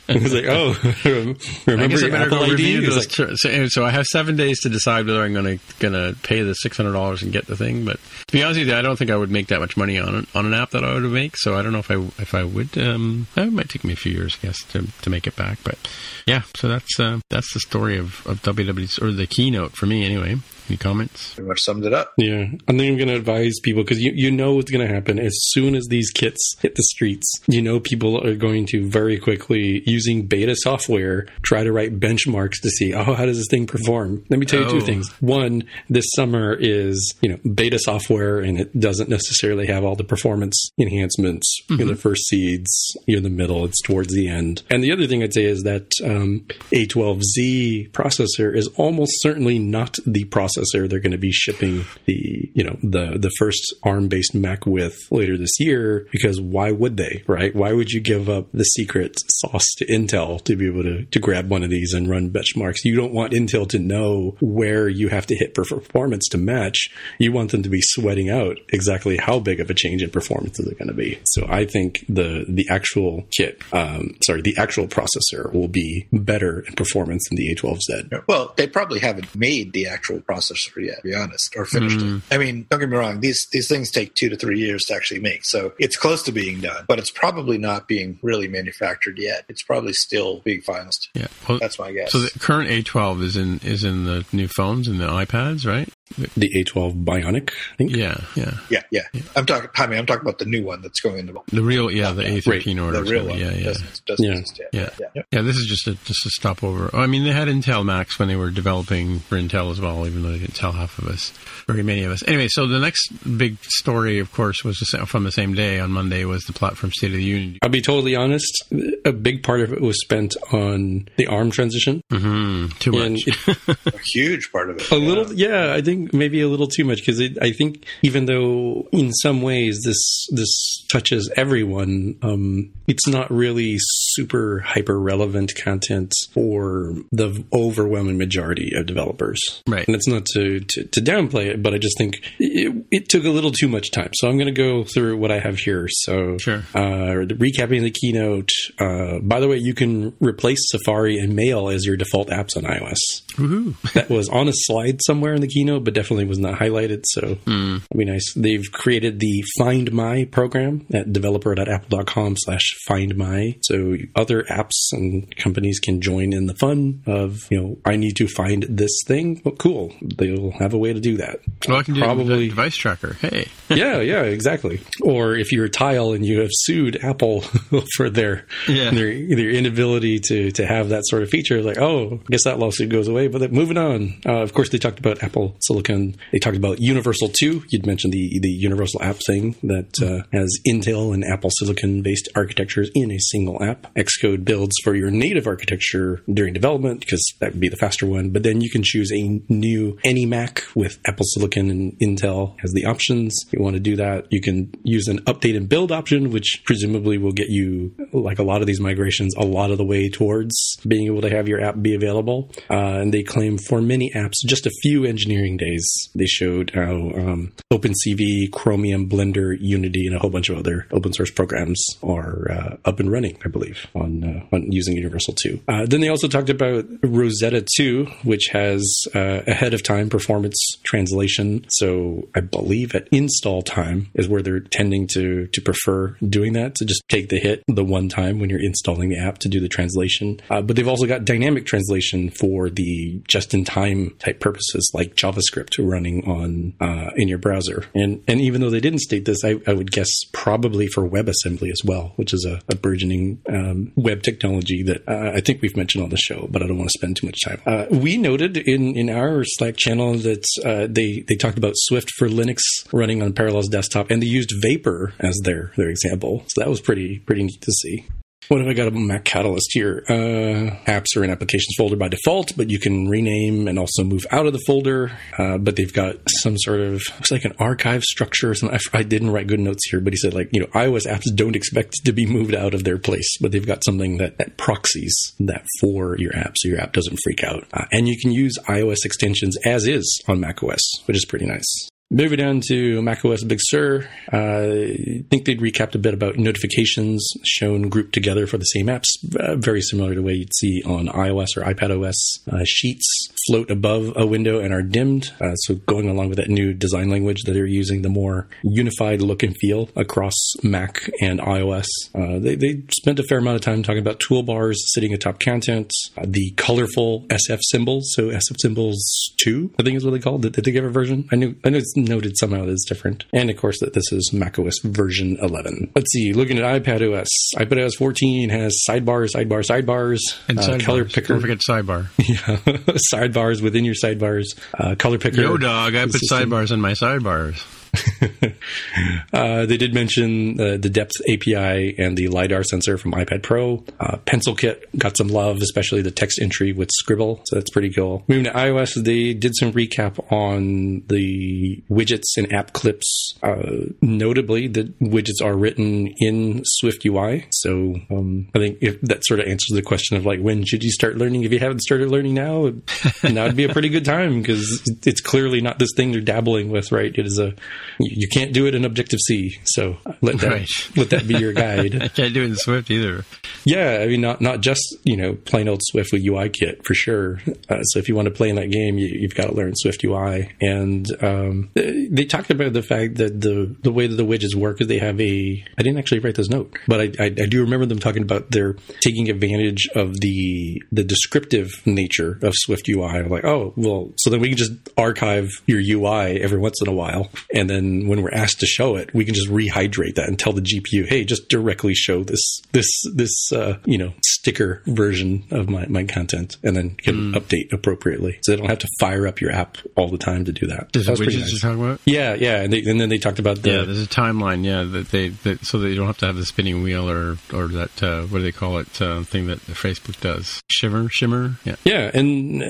It's like, oh, *laughs*
I
remember
guess I
your
better
Apple
go
ID?
review
It's
those.
like,
so, so I have seven days to decide whether I'm going to going to pay the six hundred dollars and get the thing. But to be honest with you, I don't think I would make that much money on an, on an app that I would make. So I don't know if I if I would. Um, it might take me a few years, I guess, to, to make it back. But yeah, so that's uh, that's the story of of WWDC or the keynote for me anyway. Any comments?
Pretty much summed it up.
Yeah, I'm not even going to advise people because you, you know what's going to happen as soon as these kits hit the streets. You know, people are going to very quickly, using beta software, try to write benchmarks to see, oh, how does this thing perform? Let me tell you
Oh.
two things. One, this summer is, you know, beta software and it doesn't necessarily have all the performance enhancements in the first seeds, you're in the middle, it's towards the end. And the other thing I'd say is that um, A12Z processor is almost certainly not the processor they're going to be shipping the you know the the first ARM based Mac with later this year because why would they right? Why would you give up the secret sauce to Intel to be able to to grab one of these and run benchmarks? You don't want Intel to know where you have to hit for performance to match. You want them to be sweating out exactly how big of a change in performance is it going to be. So I think the the actual kit, um, sorry, the actual processor will be better in performance than the A12Z.
Well, they probably haven't made the actual processor yet, to be honest, or finished mm. it. I mean, don't get me wrong; these these things take two to three years to actually make, so it's close to being done, but it's probably not being really manufactured yet. It's probably still being finalized.
Yeah,
well, that's my guess.
So the current A12 is in is in the new phones and the iPads, right?
The A12 Bionic, I think.
Yeah, yeah,
yeah, yeah. yeah. I'm talking. I mean, I'm talking about the new one that's going in the
the real, yeah, the A13 right. order.
The real one.
Yeah, yeah,
doesn't, doesn't
yeah.
Exist
yeah. yeah. yeah, yeah. This is just a just a stopover. I mean, they had Intel Macs when they were developing for Intel as well, even though they didn't tell half of us, very many of us. Anyway, so the next big story, of course, was from the same day on Monday was the platform State of the Union.
I'll be totally honest. A big part of it was spent on the ARM transition.
Mm-hmm. Too much.
It, *laughs* a huge part of it.
A little, yeah. I think maybe a little too much because I think even though in some ways this this touches everyone, um, it's not really super hyper relevant content for the overwhelming majority of developers.
Right.
And it's not to, to, to downplay it, but I just think it, it, took a little too much time. So I'm going to go through what I have here. So,
sure.
uh, recapping the keynote. Uh, by the way, you can replace Safari and Mail as your default apps on iOS. that was on a slide somewhere in the keynote, but definitely was not highlighted. So mm. it'd be nice. They've created the Find My program at developer.apple.com slash find my. So other apps and companies can join in the fun of, you know, I need to find this thing. Well, cool. They'll have a way to do that.
Well, I can do Probably, device tracker. Hey. *laughs*
yeah, yeah, exactly. Or if you're a tile and you have sued Apple *laughs* for their, yeah. their their inability to to have that sort of feature, like, oh, I guess that lawsuit goes away. But moving on. Uh, of course, they talked about Apple Silicon. They talked about Universal 2. You'd mentioned the the Universal app thing that uh, has Intel and Apple Silicon based architectures in a single app. Xcode builds for your native architecture during development because that would be the faster one. But then you can choose a new any Mac with Apple Silicon and Intel as the options. If you want to do that, you can use an update and build option, which presumably will get you, like a lot of these migrations, a lot of the way towards being able to have your app be available. Uh, and they claim for many apps, just a few engineering days, they showed how um, OpenCV, Chromium, Blender, Unity, and a whole bunch of other open source programs are uh, up and running, I believe, on, uh, on using Universal 2. Uh, then they also talked about Rosetta 2, which has uh, ahead of time performance translation. So I believe at install time is where they're tending to, to prefer doing that, to just take the hit the one time when you're installing the app to do the translation. Uh, but they've also got dynamic translation for the just in time type purposes like JavaScript running on uh, in your browser. And and even though they didn't state this, I, I would guess probably for WebAssembly as well, which is a, a burgeoning um, web technology that uh, I think we've mentioned on the show, but I don't want to spend too much time. Uh, we noted in in our Slack channel that uh, they they talked about Swift for Linux running on Parallels Desktop, and they used Vapor as their their example. So that was pretty pretty neat to see. What have I got on Mac Catalyst here? Uh, apps are in applications folder by default, but you can rename and also move out of the folder. Uh, but they've got some sort of looks like an archive structure or something. I, I, didn't write good notes here, but he said like you know iOS apps don't expect to be moved out of their place, but they've got something that, that proxies that for your app, so your app doesn't freak out. Uh, and you can use iOS extensions as is on macOS, which is pretty nice. Moving on to macOS Big Sur, uh, I think they'd recapped a bit about notifications shown grouped together for the same apps, uh, very similar to the way you'd see on iOS or iPadOS. Uh, sheets float above a window and are dimmed, uh, so going along with that new design language that they're using, the more unified look and feel across Mac and iOS. Uh, they, they, spent a fair amount of time talking about toolbars sitting atop content, uh, the colorful SF symbols, so SF symbols 2, I think is what they called they give a version? I knew, I knew it's noted somehow that it's different. And of course, that this is macOS version 11. Let's see, looking at iPad OS. iPad OS 14 has sidebar, sidebar, sidebars,
and uh, color picker. Don't forget sidebar. *laughs*
Yeah, *laughs* sidebars within your sidebars. Uh, color picker.
Yo, dog, I put sidebars in my sidebars. *laughs*
uh, they did mention uh, the depth API and the LiDAR sensor from iPad Pro. Uh, Pencil Kit got some love, especially the text entry with Scribble. So that's pretty cool. Moving to iOS, they did some recap on the widgets and app clips. Uh, notably, the widgets are written in Swift UI. So um, I think if that sort of answers the question of like, when should you start learning? If you haven't started learning now, *laughs* now would be a pretty good time because it's clearly not this thing you're dabbling with, right? It is a, you can't do it in Objective C. So let that,
Right. *laughs*
let that be your guide.
I *laughs* can't do it in Swift either.
Yeah, I mean, not not just you know plain old Swift with UI kit for sure. Uh, so if you want to play in that game, you, you've got to learn Swift UI. And um, they, they talked about the fact that the the way that the widgets work is they have a. I didn't actually write this note, but I, I, I do remember them talking about they're taking advantage of the the descriptive nature of Swift UI. Like, oh, well, so then we can just archive your UI every once in a while, and then when we're asked to show it, we can just rehydrate that and tell the GPU, hey, just directly show this this this uh, you know sticker version of my, my content, and then can update appropriately, so they don't have to fire up your app all the time to do that.
Is
That
it
was pretty
widgets
nice.
you're talking about?
Yeah, yeah, and, they, and then they talked about the
Yeah, there's a timeline. Yeah, that they that, so that you don't have to have the spinning wheel or or that uh, what do they call it uh, thing that Facebook does? shimmer, shimmer. Yeah.
Yeah, and uh,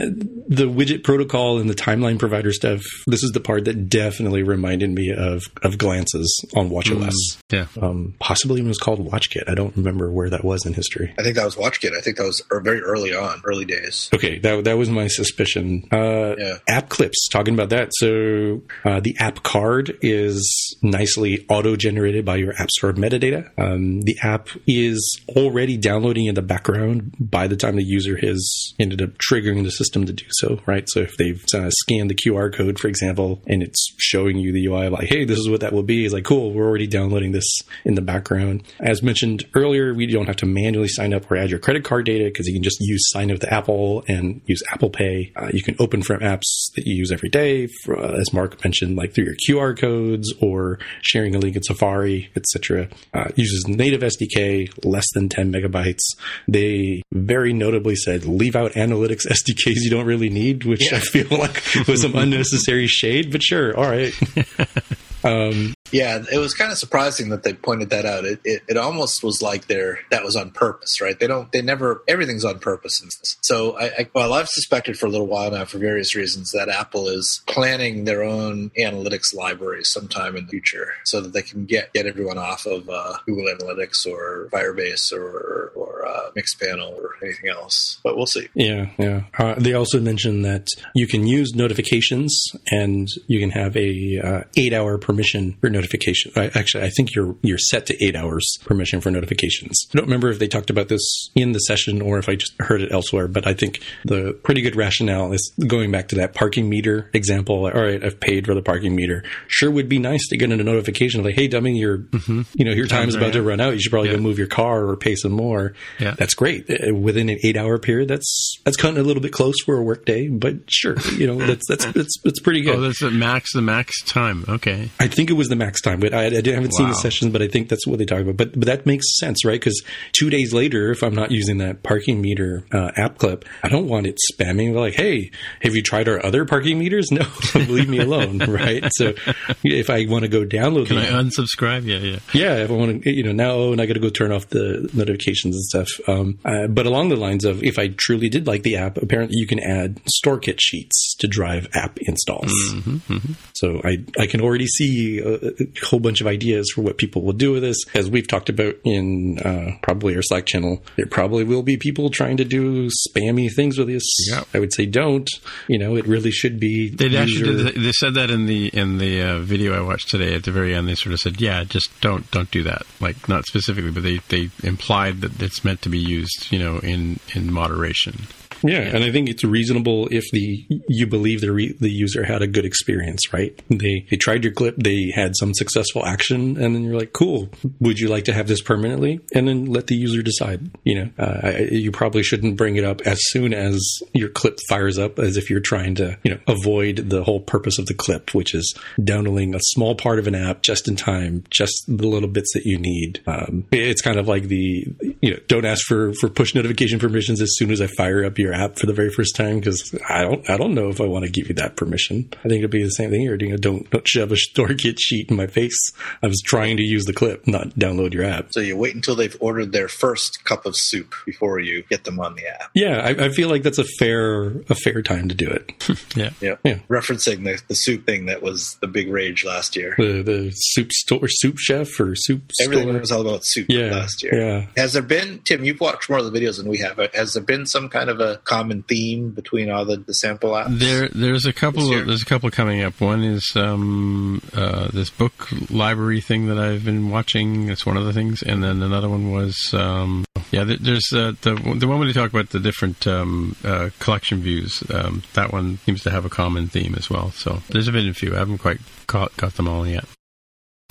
the widget protocol and the timeline provider stuff. This is the part that definitely reminded me of of glances on WatchOS.
Yeah.
Um, possibly even was called WatchKit. I don't remember where that was in history.
I think that was WatchKit. I think that was er- very early on, early days.
Okay, that that was my suspicion. Uh,
Yeah.
App clips, talking about that. So uh, the app card is nicely auto generated by your App Store metadata. Um, the app is already downloading in the background by the time the user has ended up triggering the system to do so. Right. So if they've uh, scanned the QR code, for example, and it's showing you the UI like, hey, this is what that will be. It's like, cool, we're already downloading this in the background. As mentioned earlier, we don't have to manually sign up or add your credit card data because you can just use sign up with Apple and use Apple Pay. Uh, you can open from apps that you use every day, for, uh, as Mark mentioned, like through your QR codes or sharing a link in Safari, etc. Uh, uses native SDK, less than 10 megabytes. They very notably said leave out analytics *laughs* SDKs you don't really need, which I feel like was some unnecessary shade, but sure, all right. *laughs* *laughs*
Yeah, it was kind of surprising that they pointed that out. It, it it almost was like they're that was on purpose, right? They don't they never everything's on purpose. in this. So I, I well I've suspected for a little while now for various reasons that Apple is planning their own analytics library sometime in the future so that they can get get everyone off of uh, Google Analytics or Firebase or or uh, Mixpanel or anything else. But we'll see.
Yeah, yeah. Uh, they also mentioned that you can use notifications and you can have a uh, eight hour permission for notification. I, actually, I think you're you're set to eight hours permission for notifications. I don't remember if they talked about this in the session or if I just heard it elsewhere, but I think the pretty good rationale is going back to that parking meter example. Like, all right, I've paid for the parking meter. Sure, would be nice to get a notification like, hey, dummy, your you know your time's
are
about to run out. You should probably
Yeah.
go move your car or pay some more.
Yeah.
That's great. Uh, Within an eight hour period, that's that's cutting a little bit close for a work day, but sure, you know that's that's that's, that's pretty good.
Oh, that's the max. The max time. Okay.
I think it was the max time, but I, I haven't seen the
Wow.
sessions, but I think that's what they talk about. But but that makes sense, right? Because two days later, if I'm not using that parking meter uh, app clip, I don't want it spamming like, "Hey, have you tried our other parking meters?" *laughs* No, *laughs* leave me alone, *laughs* right? So if I want to go download
Can
the
I
app,
unsubscribe? Yeah, yeah.
yeah, if I want to, you know, now oh, and I got to go turn off the notifications and stuff. Um, uh, but along the lines of, if I truly did like the app, apparently you can add StoreKit sheets to drive app installs. So I I can already see a, a whole bunch of ideas for what people will do with this. As we've talked about in uh, probably our Slack channel, there probably will be people trying to do spammy things with this.
Yeah.
I would say don't. You know, it really should be.
They actually
user-
did, they said that in the in the uh, video I watched today. At the very end, they sort of said, "Yeah, just don't don't do that." Like not specifically, but they they implied that it's meant to be used, you know, in in moderation.
Yeah, and I think it's reasonable if the you believe the re, the user had a good experience, right? They they tried your clip, they had some successful action, and then you're like, "Cool, would you like to have this permanently?" And then let the user decide. You know, uh, I, you probably shouldn't bring it up as soon as your clip fires up, as if you're trying to you know avoid the whole purpose of the clip, which is downloading a small part of an app just in time, just the little bits that you need. Um, it's kind of like the you know, don't ask for for push notification permissions as soon as I fire up your app for the very first time because I don't I don't know if I want to give you that permission. I think it'd be the same thing here. Doing a don't don't shove a StoreKit sheet in my face. I was trying to use the clip, not download your app.
So you wait until they've ordered their first cup of soup before you get them on the app.
Yeah, I, I feel like that's a fair a fair time to do it. *laughs*
Yeah.
Yeah.
Yeah.
Referencing the, the soup thing that was the big rage last year.
the the soup store soup chef or soup
Everything
store.
was all about soup
Yeah,
last year.
yeah.
Has there been, Tim, you've watched more of the videos than we have. Has there been some kind of a common theme between all the, the sample apps?
There, there's a couple. Of, there's a couple coming up. One is um, uh, this book library thing that I've been watching. That's one of the things, and then another one was um, yeah. There's uh, the the one where they talk about the different um, uh, collection views. Um, that one seems to have a common theme as well. So there's been a few. I haven't quite got, got them all yet.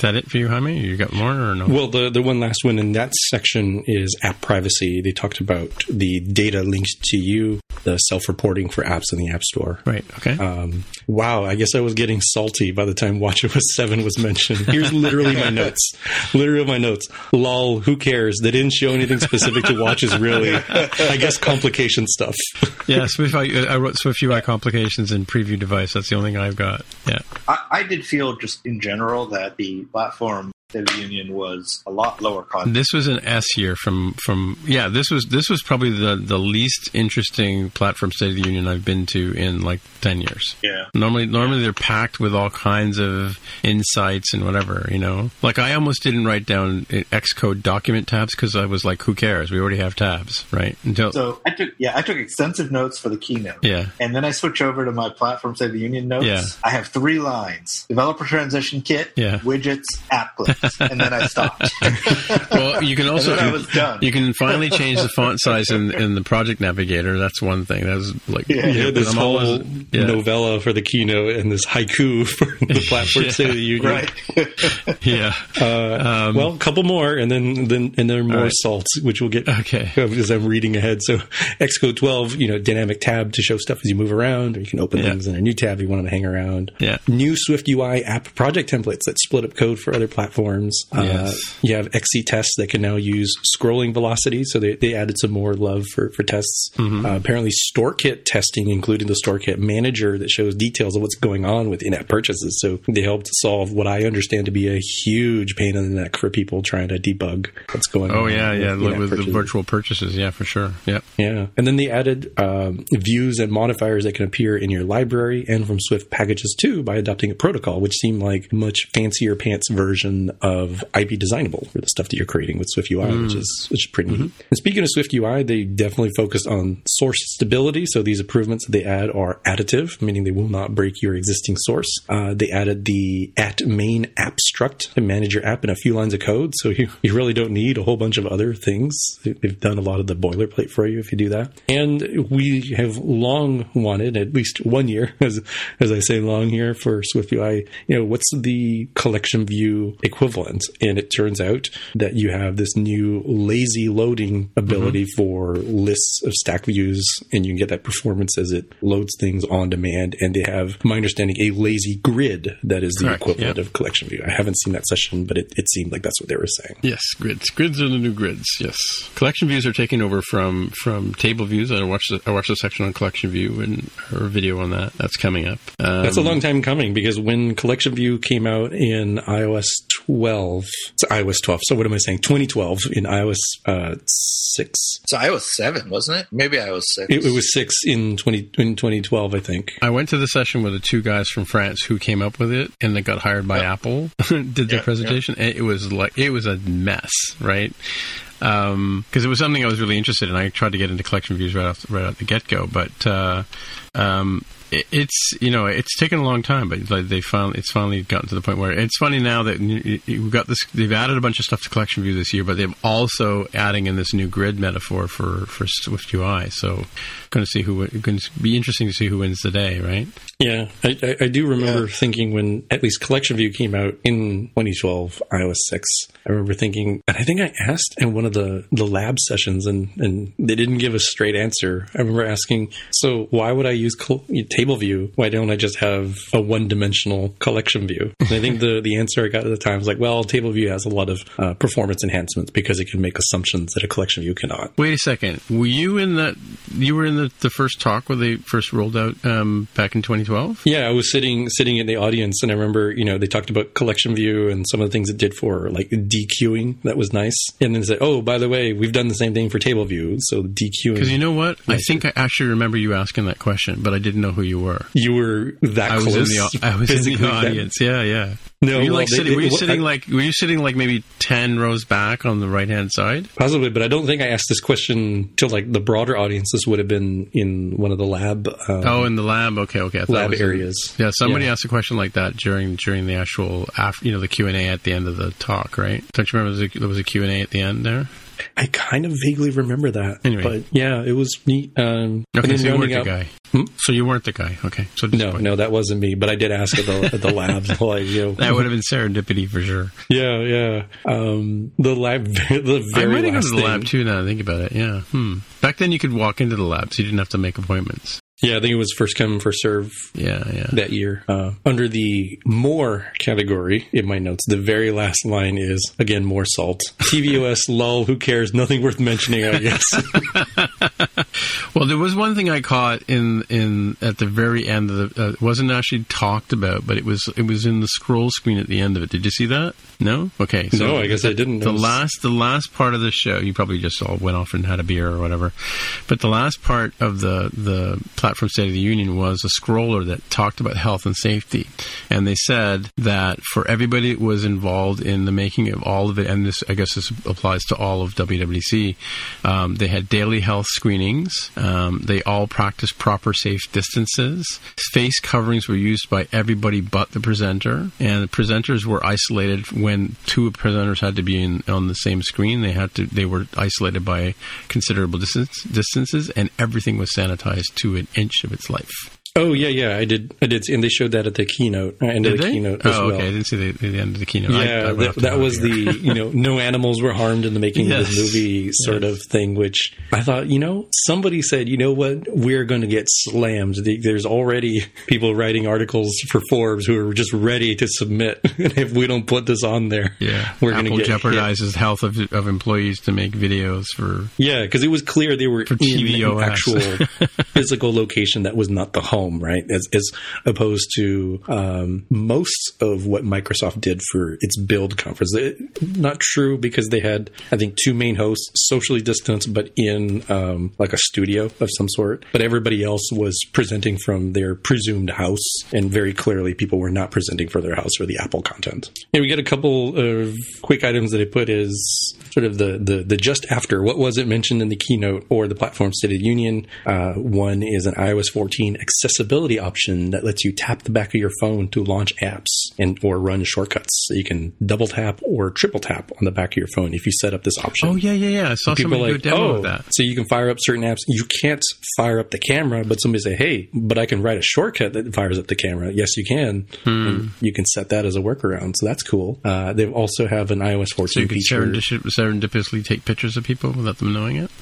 Is that it for you, Jaime? You got more or no?
Well, the the one last one in that section is app privacy. They talked about the data linked to you, the self reporting for apps in the App Store.
right. Okay.
Um, wow, I guess I was getting salty by the time WatchOS 7 was mentioned. Here's literally my notes. *laughs* Literally my notes. Lol, who cares? They didn't show anything specific to watches, really. I guess complication stuff. *laughs*
yeah. Swift. I, I wrote Swift UI complications in preview device. That's the only thing I've got. Yeah.
I, I did feel just in general that the platform State of the Union was a lot lower cost.
This was an S year from from yeah. This was this was probably the the least interesting platform State of the Union I've been to in like ten years.
Yeah.
Normally, normally they're packed with all kinds of insights and whatever, you know. Like I almost didn't write down uh, Xcode document tabs because I was like, who cares? We already have tabs, right? Until
So I took yeah I took extensive notes for the keynote.
yeah,
And then I switch over to my platform State of the Union notes.
Yeah.
I have three lines: developer transition kit,
Yeah.
widgets, app clips, *laughs* and then I stopped. *laughs*
well, you can also
and I was done.
you can finally change the font size in, in the project navigator. That's one thing. That was like
Yeah.
Yeah, this
I'm
whole
always- yeah.
novella for the keynote and this haiku *laughs* for the platform
Yeah.
State of the Union.
right.
yeah.
Uh, well, a couple more, and then then and then more
right.
salts, which we'll get
Okay.
as I'm reading ahead. So, Xcode 12, you know, dynamic tab to show stuff as you move around, or you can open
Yeah.
things in a new tab if you want them to hang around.
Yeah.
New Swift UI app project templates that split up code for other platforms. Uh,
Yes.
you have XC tests that can now use scrolling velocity, so they, they added some more love for for tests.
Mm-hmm.
Uh, apparently, StoreKit testing, including the StoreKit manager that shows details of what's going on with in-app purchases. So they helped solve what I understand to be a huge pain in the neck for people trying to debug what's going on.
Oh yeah, yeah, with the virtual purchases. Yeah, for sure. Yeah.
Yeah. And then they added um, views and modifiers that can appear in your library and from Swift packages too by adopting a protocol, which seemed like a much fancier pants version of IBDesignable for the stuff that you're creating with Swift UI, which is which is pretty neat. And speaking of Swift UI, they definitely focused on source stability. So these improvements that they add are additive, meaning they will not break your existing source. Uh, they added the at main abstract to manage your app in a few lines of code. So you, you really don't need a whole bunch of other things. They- They've done a lot of the boilerplate for you if you do that. And we have long wanted, at least one year, *laughs* as, as I say long here for Swift UI, you know, what's the collection view equivalent? And it turns out that you have this new lazy loading ability for lists of stack views and you can get that performance as it loads things on demand. And they have, my understanding, a lazy grid that is the
Correct,
equivalent
yep.
of collection view. I haven't seen that session, but it, it seemed like that's what they were saying.
Yes, grids. Grids are the new grids. Yes, collection views are taking over from from table views. I watched the, I watched a section on collection view and a video on that. That's coming up. Um,
That's a long time coming because when Collection View came out in iOS 12, it's iOS 12. So what am I saying? 2012 in iOS uh, 6.
So iOS seven, wasn't it? Maybe iOS six.
It, it was 6 in 20 in 2012, I think.
I went to the session with the two guys from France who came up with it, and they got hired by Apple. *laughs* did their
Yeah,
presentation. and It was like it was a mess, right? Because it was something I was really interested in. I tried to get into collection views right off right out the get go, but uh, um, it, it's you know it's taken a long time, but like they finally it's finally gotten to the point where it's funny now that we've got this. They've added a bunch of stuff to collection view this year, but they're also adding in this new grid metaphor for for Swift UI. So going to see who going to be interesting to see who wins the day, right?
Yeah, I, I, I do remember
Yeah.
thinking when at least Collection View came out in 2012, iOS 6. I remember thinking, and I think I asked in one of the, the lab sessions, and, and they didn't give a straight answer. I remember asking, so why would I use table view, why don't I just have a one dimensional collection view? And I think the, the answer I got at the time was like, well, table view has a lot of uh, performance enhancements because it can make assumptions that a collection view cannot.
Wait a second. Were you in that? You were in the, the first talk where they first rolled out um, back in 2012?
Yeah, I was sitting sitting in the audience, and I remember you know they talked about collection view and some of the things it did for like dequeuing. That was nice. And then they said, oh, by the way, we've done the same thing for table view. So dequeuing.
Because you know what? I think I actually remember you asking that question, but I didn't know who you were.
you were that
I was
close.
in the I was in the
then.
audience. Yeah, yeah.
No,
were you
well,
like
they-
sitting? Were you
it-
sitting
I-
like? Were you sitting like maybe ten rows back on the right hand side?
Possibly, but I don't think I asked this question to like the broader audiences would have been in one of the lab. Um,
Oh, in the lab. Okay, okay. I thought it
Lab
was in-
areas.
yeah, somebody
Yeah.
asked a question like that during during the actual after you know the Q and A at the end of the talk, right? Don't you remember there was a, there was a Q and A at the end there?
I kind of vaguely remember that.
Anyway.
but yeah, it was neat. Um,
Okay, so you weren't
rounding
the guy.
Hmm?
So you weren't the guy. Okay, so
No, no, that wasn't me. But I did ask at the at the lab. *laughs* like, you know,
That would have been serendipity for sure.
yeah, yeah. Um, the lab, *laughs* the
I
very
might have gone to the
thing.
lab too. Now that I think about it, yeah. Hmm. Back then, you could walk into the lab, so you didn't have to make appointments.
Yeah, I think it was first come first serve
Yeah, yeah.
that year. Uh, under the more category in my notes, the very last line is again more salt. TVOS *laughs* lol. Who cares? Nothing worth mentioning. I guess. *laughs*
Well, there was one thing I caught in in at the very end of the. Uh, it wasn't actually talked about, but it was it was in the scroll screen at the end of it. Did you see that? No. Okay.
No, I guess I didn't.
The
was-
last the last part of the show, you probably just all went off and had a beer or whatever. But the last part of the the platform State of the Union was a scroller that talked about health and safety, and they said that for everybody that was involved in the making of all of it, and this I guess this applies to all of WWDC, um, they had daily health screenings. Um, they all practiced proper safe distances. Face coverings were used by everybody but the presenter, and the presenters were isolated when two presenters had to be in, on the same screen. They had to they were isolated by considerable distance, distances, and everything was sanitized to an inch of its life.
Oh yeah, yeah, I did. I did, and they showed that at the keynote, uh, end
Did
of the
they?
keynote
oh,
as well.
okay. I didn't see the, the end of the keynote. I- I
Yeah, that, that was the you know *laughs* no animals were harmed in the making of this movie sort
Yes.
of thing. Which I thought, you know, somebody said, you know what, we're going to get slammed. The- There's already people writing articles for Forbes who are just ready to submit. *laughs* and if we don't put this on there,
Yeah,
we're going
Apple
to get hit.
jeopardizes health of, of employees to make videos for.
Yeah, because it was clear they were
For
in an actual *laughs* physical location that was not the home, right? As, as opposed to um, most of what Microsoft did for its build conference. It- not true because they had, I think, two main hosts, socially distanced, but in um, like a studio of some sort. But everybody else was presenting from their presumed house, and very clearly, people were not presenting for their house for the Apple content. And we get a couple of quick items that I put as sort of the, the, the just after. What was it mentioned in the keynote or the platform State of Union? Uh, one is an iOS 14 accessibility option that lets you tap the back of your phone to launch apps and or run shortcuts. So you can double tap or triple tap on the back of your phone if you set up this option.
Oh yeah, yeah, yeah. I saw
People
somebody
are
do a demo
oh,
of that.
so you can fire up certain apps. You can't fire up the camera, but somebody say, "Hey, but I can write a shortcut that fires up the camera." Yes, you can.
Hmm.
You can set that as a workaround, so that's cool. Uh, they also have an iOS 14
So you could
feature.
serendip- serendipitously take pictures of people without them knowing it. *laughs*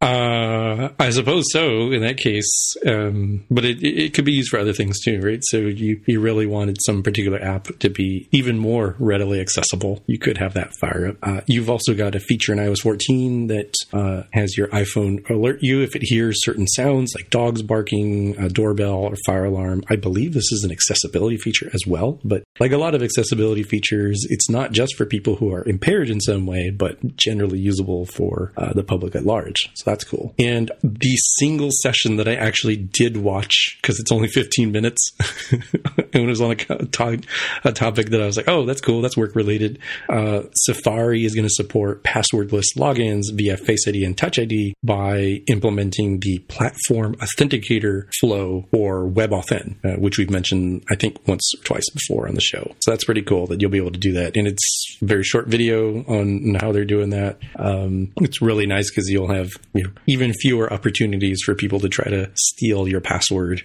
Uh, I suppose so in that case, um, but it, it could be used for other things too, right? So you, you really wanted some particular app to be even more readily accessible. You could have that fire up. Uh, you've also got a feature in iOS 14 that uh, has your iPhone alert you if it hears certain sounds like dogs barking, a doorbell, or fire alarm. I believe this is an accessibility feature as well, but like a lot of accessibility features, it's not just for people who are impaired in some way, but generally usable for uh, the public at large. So that's cool. And the single session that I actually did watch, because it's only 15 minutes, *laughs* and it was on a, to- a topic that I was like, oh, that's cool. That's work related. Uh, Safari is going to support passwordless logins via Face ID and Touch ID by implementing the platform authenticator flow or WebAuthn, uh, which we've mentioned, I think, once or twice before on the show. So that's pretty cool that you'll be able to do that. And it's a very short video on how they're doing that. Um, it's really nice because you'll have you know, even fewer opportunities for people to try to steal your password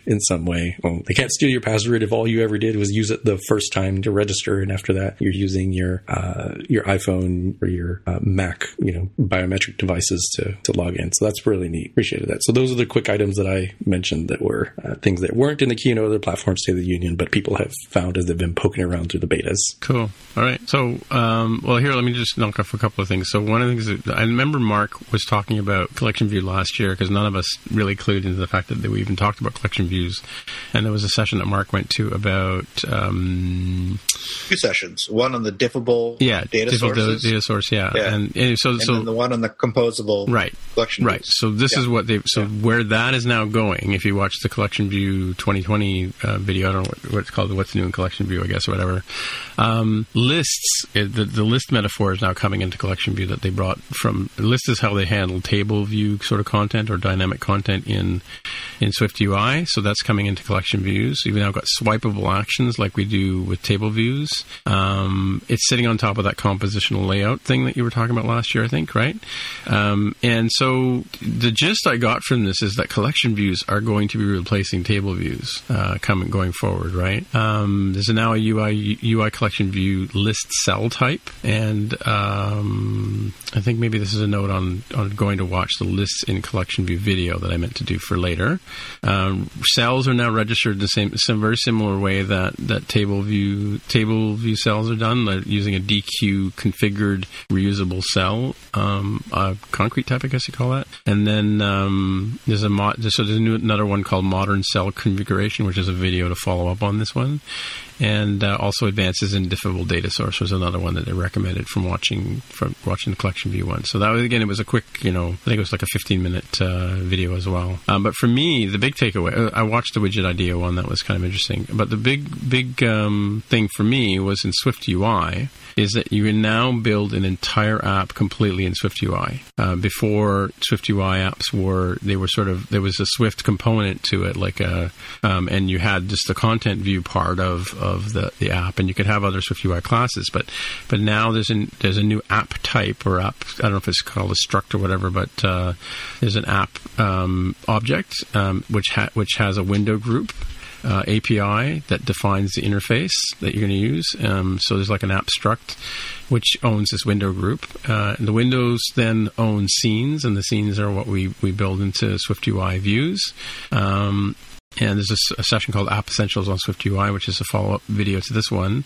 in some way. Well, they can't steal your password if all you ever did was use it the first time to register, and after that, you're using your uh, your iPhone or your uh, Mac, you know, biometric devices to to log in. So that's really neat. Appreciated that. So those are the quick items that I mentioned that were uh, things that weren't in the keynote of the platform State of the Union, but people have found as they've been poking around through the betas.
Cool. All right. So, um, well, here, let me just knock off a couple of things. So, one of the things that I remember Mark was talking about Collection View last year because none of us really clued into the fact that we even talked about Collection Views. And there was a session that Mark went to about. Um,
Two sessions. One on the diffable
yeah,
data sources.
data source, yeah.
Yeah.
And, and so,
and
so
the one on the composable
Right.
collection.
Right.
views.
So this
Yeah.
is what they. So where that is now going. If you watch the Collection View 2020 uh, video, I don't know what, what it's called. What's new in Collection View, I guess, or whatever. Um, lists. uh, The, the list metaphor is now coming into Collection View that they brought from. List is how they handle table view sort of content or dynamic content in in Swift UI. So that's coming into Collection Views. You've now got swipeable actions like we do with table views. Um, it's sitting on top of that compositional layout thing that you were talking about last year, I think, right? Um, and so the gist I got from this is that collection views are going to be replacing table views uh, coming going forward, right? Um, there's now a UI UI collection view list cell type, and um, I think maybe this is a note on on going to watch the lists in collection view video that I meant to do for later. Um, cells are now registered the same, some very similar way that that table view table view cells are done, like using a dequeue configured reusable cell, um, uh, concrete type, I guess you call that. And then um, there's a so there's a another one called Modern Cell Configuration, which is a video to follow up on this one. And uh, also advances in diffable data source was another one that they recommended from watching from watching the collection view one. So that was again, it was a quick, you know, I think it was like a 15 minute uh, video as well. Um, but for me, the big takeaway, uh, I watched the widget idea one that was kind of interesting. But the big big um, thing for me was in Swift UI is that you can now build an entire app completely in Swift UI. Uh, before Swift UI apps were, they were sort of there was a Swift component to it, like a, um, and you had just the content view part of of the, the app, and you could have other Swift UI classes. But but now there's an there's a new app type or app. I don't know if it's called a struct or whatever, but uh, there's an app um, object um, which ha- which has a window group uh, API that defines the interface that you're going to use. Um, so there's like an abstract which owns this window group. Uh, and the windows then own scenes, and the scenes are what we, we build into Swift UI views. Um, and there's a session called App Essentials on Swift UI, which is a follow up video to this one.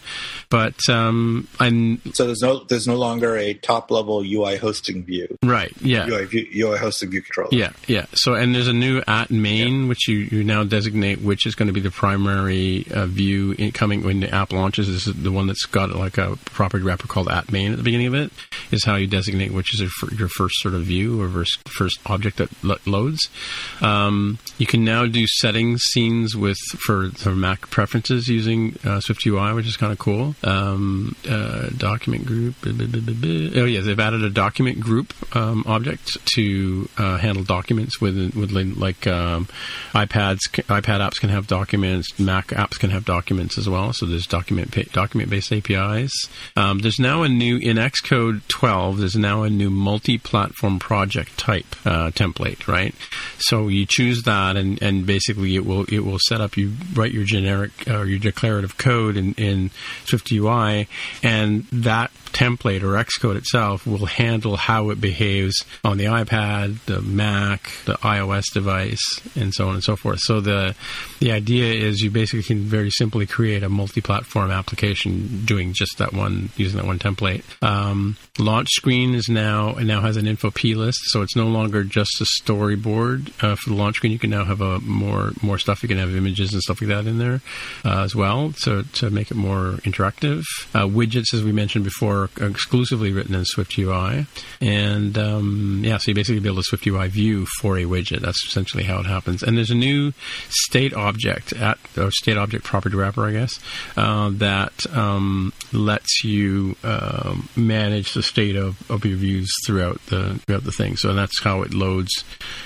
But um, I'm
So there's no there's no longer a top level UI hosting view.
right, yeah.
UI view, UI hosting view controller.
Yeah, yeah. So, and there's a new at main, which you, you now designate which is going to be the primary uh, view in, coming when the app launches. This is the one that's got like a property wrapper called at main at the beginning of it. Is how you designate which is your, your first sort of view or first, first object that lo- loads. Um, you can now do settings scenes with for, for Mac preferences using uh, Swift UI, which is kind of cool. Um, uh, document group. blah, blah, blah. Oh yeah, they've added a document group um, object to uh, handle documents with with like um, iPads. iPad apps can have documents. Mac apps can have documents as well. So there's document document based APIs. Um, there's now a new in Xcode 12. There's now a new multi-platform project type uh, template. Right. So you choose that, and, and basically it will it will set up. You write your generic or your declarative code in, in Swift UI, and that template or Xcode itself will handle how it behaves on the iPad, the Mac, the iOS device, and so on and so forth. So the the idea is you basically can very simply create a multi-platform application doing just that one using that one template. Um, launch screen is now it now has an info p list, so it's no longer just a storyboard uh, for the launch screen. You can now have a more more stuff. You can have images and stuff like that in there uh, as well, so to make it more interactive. Uh, widgets, as we mentioned before, are exclusively written in Swift UI, and um, yeah, so you basically build a Swift UI view for a widget. That's essentially how it happens. And there's a new state object at or state object property wrapper, I guess, uh, that um, lets you um, manage the state of, of your views throughout the throughout the thing. So that's how it loads,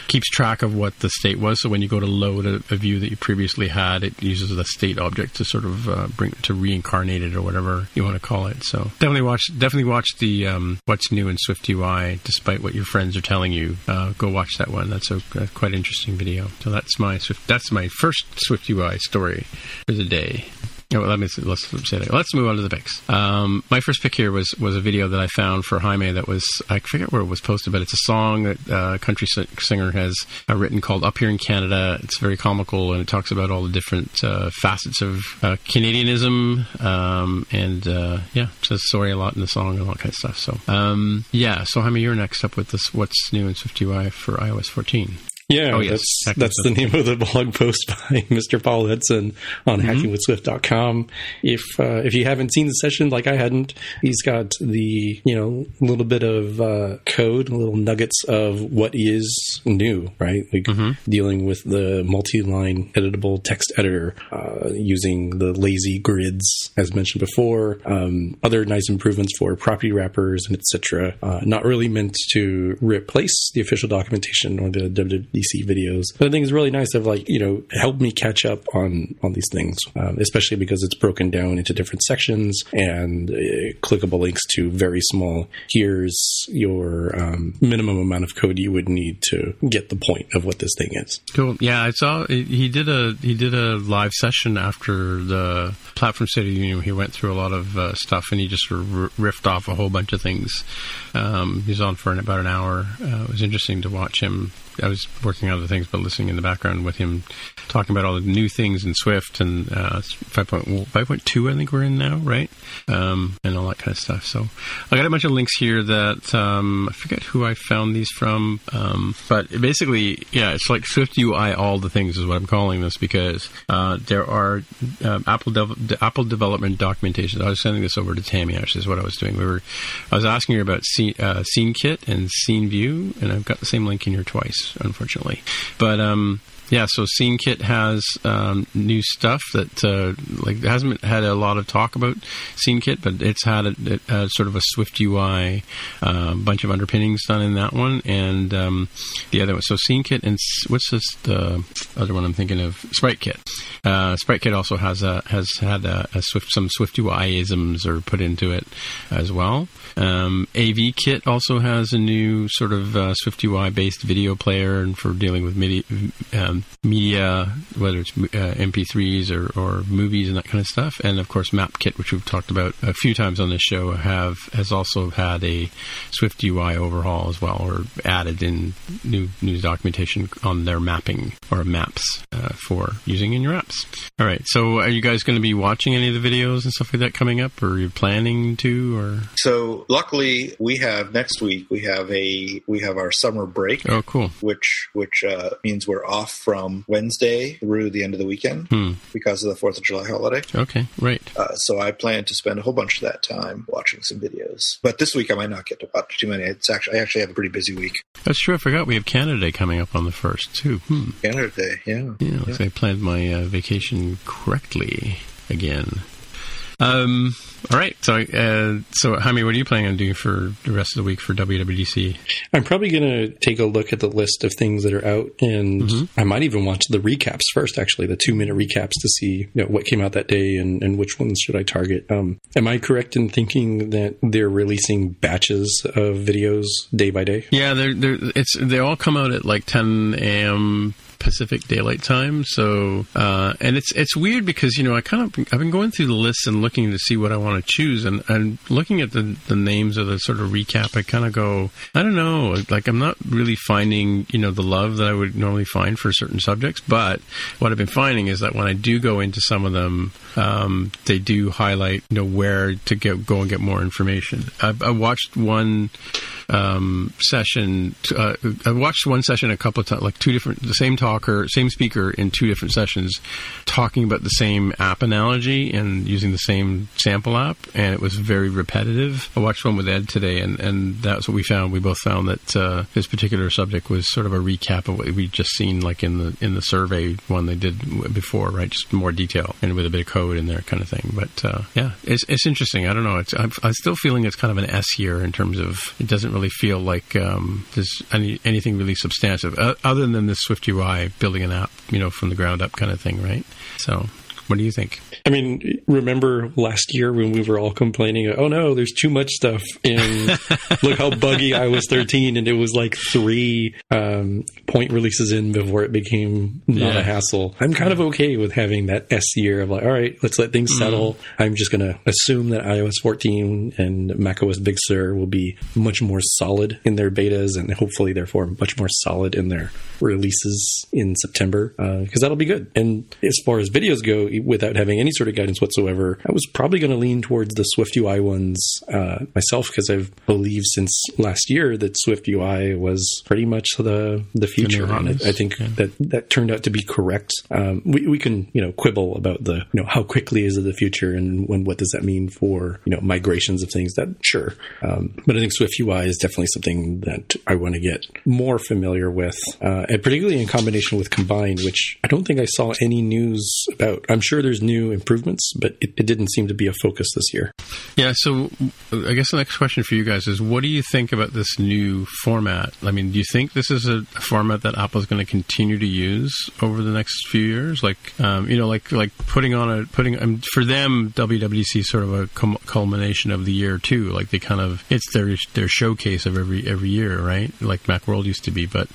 keeps track of what the state was. So when you go to load a, a view that you previously had, it uses the state object to sort of uh, bring to reincarnate it or whatever you want to call it. So definitely watch definitely watch the um, what's new in Swift UI, despite what your friends are telling you. Uh, go watch that one. That's a, a quite interesting video. So that's my Swift, that's my first Swift UI story for the day. Oh, let me let's say that. Let's move on to the picks. Um, my first pick here was was a video that I found for Jaime that was I forget where it was posted, but it's a song that uh, a country singer has uh, written called "Up Here in Canada." It's very comical and it talks about all the different uh, facets of uh, Canadianism um, and uh, yeah, says sorry a lot in the song and all that kind of stuff. So um, yeah, so Jaime, you're next up with this. What's new in SwiftUI for iOS 14?
Yeah, oh, yes. that's that's the name of the blog post *laughs* by Mr. Paul Hudson on mm-hmm. hackingwithswift.com. If uh, if you haven't seen the session, like I hadn't, he's got the you know little bit of uh, code, little nuggets of what is new, right? Like mm-hmm. dealing with the multi-line editable text editor, uh, using the lazy grids as mentioned before. Um, other nice improvements for property wrappers and etc. Uh, not really meant to replace the official documentation or the DC videos. But I think it's really nice of like you know help me catch up on on these things, um, especially because it's broken down into different sections and uh, clickable links to very small. Here's your um, minimum amount of code you would need to get the point of what this thing is.
Cool. Yeah, I saw he did a he did a live session after the platform state of union. He went through a lot of uh, stuff and he just r- riffed off a whole bunch of things. Um, he was on for about an hour. Uh, it was interesting to watch him I was working on other things, but listening in the background with him talking about all the new things in Swift and uh, 5.2, I think we're in now, right? Um, and all that kind of stuff. So I got a bunch of links here that um, I forget who I found these from, um, but basically, yeah, it's like Swift UI, all the things is what I'm calling this because uh, there are uh, Apple Apple development documentation. I was sending this over to Tammy. Actually, is what I was doing. We were I was asking her about scene, uh, SceneKit and scene view, and I've got the same link in here twice unfortunately. But um, yeah, so SceneKit has um, new stuff that uh, like hasn't had a lot of talk about SceneKit, but it's had a, a sort of a Swift UI uh, bunch of underpinnings done in that one, and um, the other one. So SceneKit and what's this the other one I'm thinking of? SpriteKit. Uh, SpriteKit also has a has had a, a Swift some Swift UI isms are put into it as well. Um, AVKit also has a new sort of uh, Swift UI based video player, and for dealing with MIDI. Um, um, media, whether it's uh, MP3s or, or movies and that kind of stuff. And of course, MapKit, which we've talked about a few times on this show, have has also had a Swift UI overhaul as well, or added in new new documentation on their mapping or maps uh, for using in your apps. All right, so are you guys going to be watching any of the videos and stuff like that coming up, or are you planning to? Or
so, luckily, we have next week. We have a we have our summer break.
Oh, cool!
Which which uh, means we're off from Wednesday through the end of the weekend hmm. because of the Fourth of July holiday.
Okay, right.
Uh, so I plan to spend a whole bunch of that time watching some videos. But this week I might not get to watch too many. It's actually I actually have a pretty busy week.
That's true. I forgot we have Canada Day coming up on the first too. Hmm.
Canada Day, yeah. Yeah,
yeah. I planned my uh, vacation correctly again. Um, all right. So, uh, so Jaime, what are you planning on doing for the rest of the week for WWDC?
I'm probably going to take a look at the list of things that are out, and mm-hmm. I might even watch the recaps first. Actually, the two minute recaps to see you know, what came out that day and, and which ones should I target. Um, am I correct in thinking that they're releasing batches of videos day by day?
Yeah, they're, they're it's they all come out at like 10 a.m. Pacific Daylight Time. So, uh, and it's it's weird because you know I kind of I've been going through the list and looking to see what I want to choose, and and looking at the the names of the sort of recap, I kind of go, I don't know, like I'm not really finding you know the love that I would normally find for certain subjects. But what I've been finding is that when I do go into some of them, um, they do highlight you know where to get go and get more information. I've, I watched one um, session. Uh, I watched one session a couple of times, like two different, the same talker, same speaker in two different sessions, talking about the same app analogy and using the same sample app, and it was very repetitive. I watched one with Ed today, and, and that's what we found. We both found that uh, this particular subject was sort of a recap of what we'd just seen, like in the in the survey one they did before, right? Just more detail and with a bit of code in there, kind of thing. But uh, yeah, it's it's interesting. I don't know. It's I'm, I'm still feeling it's kind of an S here in terms of it doesn't really feel like um, there's any anything really substantive uh, other than the Swift UI building an app, you know, from the ground up kind of thing, right? So what do you think?
I mean, remember last year when we were all complaining, oh no, there's too much stuff and *laughs* look how buggy iOS 13 and it was like three um, point releases in before it became not
Yeah.
a hassle. I'm kind of okay with having that S year of like, all right, let's let things settle. I'm just going to assume that iOS 14 and macOS Big Sur will be much more solid in their betas and hopefully therefore much more solid in their releases in September because that'll be good. And as far as videos go, without having any sort of guidance whatsoever, I was probably going to lean towards the Swift UI ones uh, myself because I've believed since last year that Swift UI was pretty much the the future. and I, I think that that turned out to be correct. Um, we we can you know quibble about the you know how quickly is it the future and when what does that mean for you know migrations of things. That sure, um, but I think Swift UI is definitely something that I want to get more familiar with, uh, and particularly in combination with Combine, which I don't think I saw any news about. I'm sure there's new improvements, but it, it didn't seem to be a focus this year.
Yeah, so I guess the next question for you guys is what do you think about this new format? I mean, do you think this is a format that Apple's going to continue to use over the next few years? Like, um, you know, like like putting on a putting um, for them, WWDC is sort of a cum- culmination of the year too. Like they kind of it's their their showcase of every every year, right? Like MacWorld used to be. But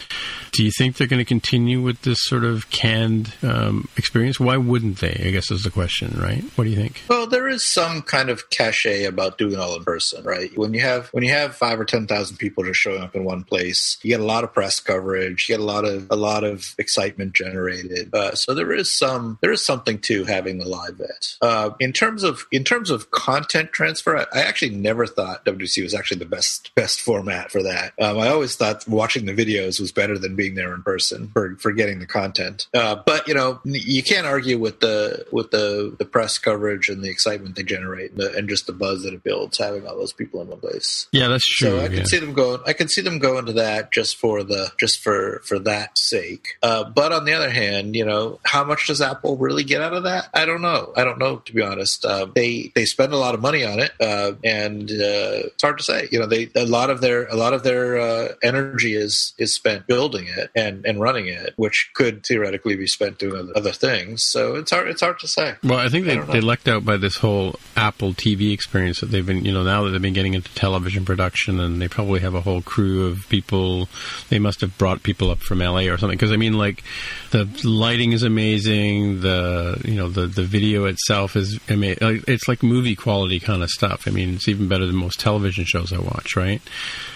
do you think they're going to continue with this sort of canned um, experience? Why wouldn't they? I guess is the question, right? What do you think?
Well, there is some kind of cachet about doing all in person, right? When you have when you have five or ten thousand people just showing up in one place, you get a lot of press coverage, you get a lot of a lot of excitement generated. Uh, so there is some there is something to having the live event. Uh, in terms of in terms of content transfer, I, I actually never thought WC was actually the best best format for that. Um, I always thought watching the videos was better than being there in person for for getting the content. Uh, but you know, you can't argue with the with the the press coverage and the excitement they generate and, the, and just the buzz that it builds having all those people in one place.
Yeah, that's true.
So I can
yeah.
see them going. I can see them going to that just for the just for for that sake. Uh, but on the other hand, you know, how much does Apple really get out of that? I don't know. I don't know to be honest. Uh, they they spend a lot of money on it, uh, and uh, it's hard to say. You know, they a lot of their a lot of their uh, energy is is spent building it and and running it, which could theoretically be spent doing other, other things. So it's hard it's hard to say.
Well, I think they,
don't
they lucked out by this whole Apple TV experience that they've been, you know, now that they've been getting into television production and they probably have a whole crew of people. They must have brought people up from LA or something. Because, I mean, like, the lighting is amazing. The, you know, the, the video itself is amazing. It's like movie quality kind of stuff. I mean, it's even better than most television shows I watch, right?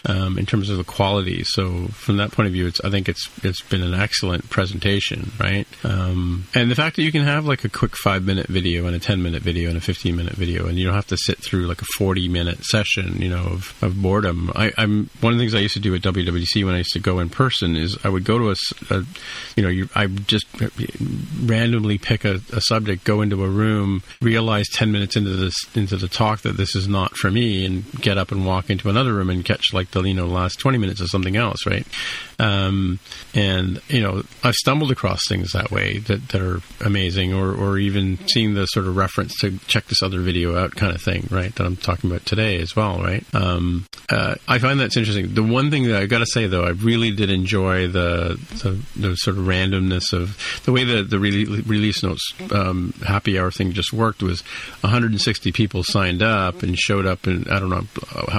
Um, in terms of the quality. So, from that point of view, it's, I think it's, it's been an excellent presentation, right? Um, and the fact that you can have like a quick five minute video and a 10 minute video and a 15 minute video, and you don't have to sit through like a 40 minute session, you know, of, of boredom. I, I'm one of the things I used to do at WWDC when I used to go in person is I would go to a, you know, you, I just randomly pick a, a subject, go into a room, realize 10 minutes into this, into the talk that this is not for me, and get up and walk into another room and catch like the, you know, last 20 minutes of something else, right? Um, and, you know, I've stumbled across things that way that, that are amazing, or, or even seeing the sort of reference to check this other video out kind of thing, right? That I'm talking about today as well, right? Um, uh, I find that's interesting. The one thing that I got to say though, I really did enjoy the, the the sort of randomness of the way the the rele- release notes um, happy hour thing just worked was 160 people signed up and showed up, and I don't know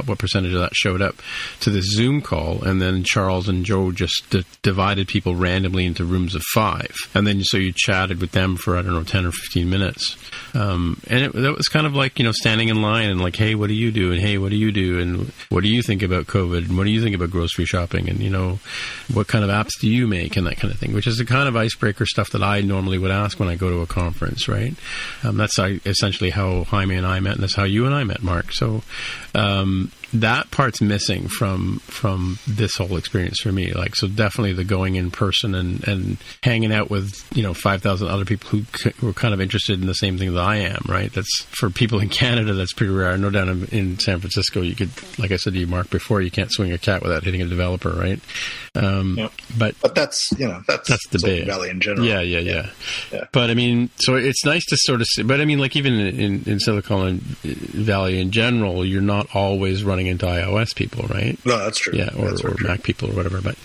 what percentage of that showed up to this Zoom call, and then Charles and Joe just d- divided people randomly into rooms of five, and then so you chatted with them for I don't know 10 or 15 minutes, um, and it, that was kind of like you know standing in line and like, hey, what do you do? And hey, what do you do? And what do you think about COVID? And what do you think about grocery shopping? And you know, what kind of apps do you make? And that kind of thing, which is the kind of icebreaker stuff that I normally would ask when I go to a conference, right? Um, that's essentially how Jaime and I met, and that's how you and I met, Mark. So. Um, that part's missing from from this whole experience for me. Like, so definitely the going in person and and hanging out with you know five thousand other people who c- who are kind of interested in the same thing that I am. Right. That's for people in *laughs* Canada. That's pretty rare. I know down in, in San Francisco, you could, like I said to you, Mark, before you can't swing a cat without hitting a developer. Right. Um,
Yep.
But
But that's you know that's
That's the
Silicon
big-
Valley in general.
yeah, yeah, yeah,
Yeah.
But I mean, so it's nice to sort of see. But I mean, like even in, in, in Silicon Valley in general, you're not always running into iOS people, right?
No, that's true.
Yeah, or, or
true.
Mac people or whatever. But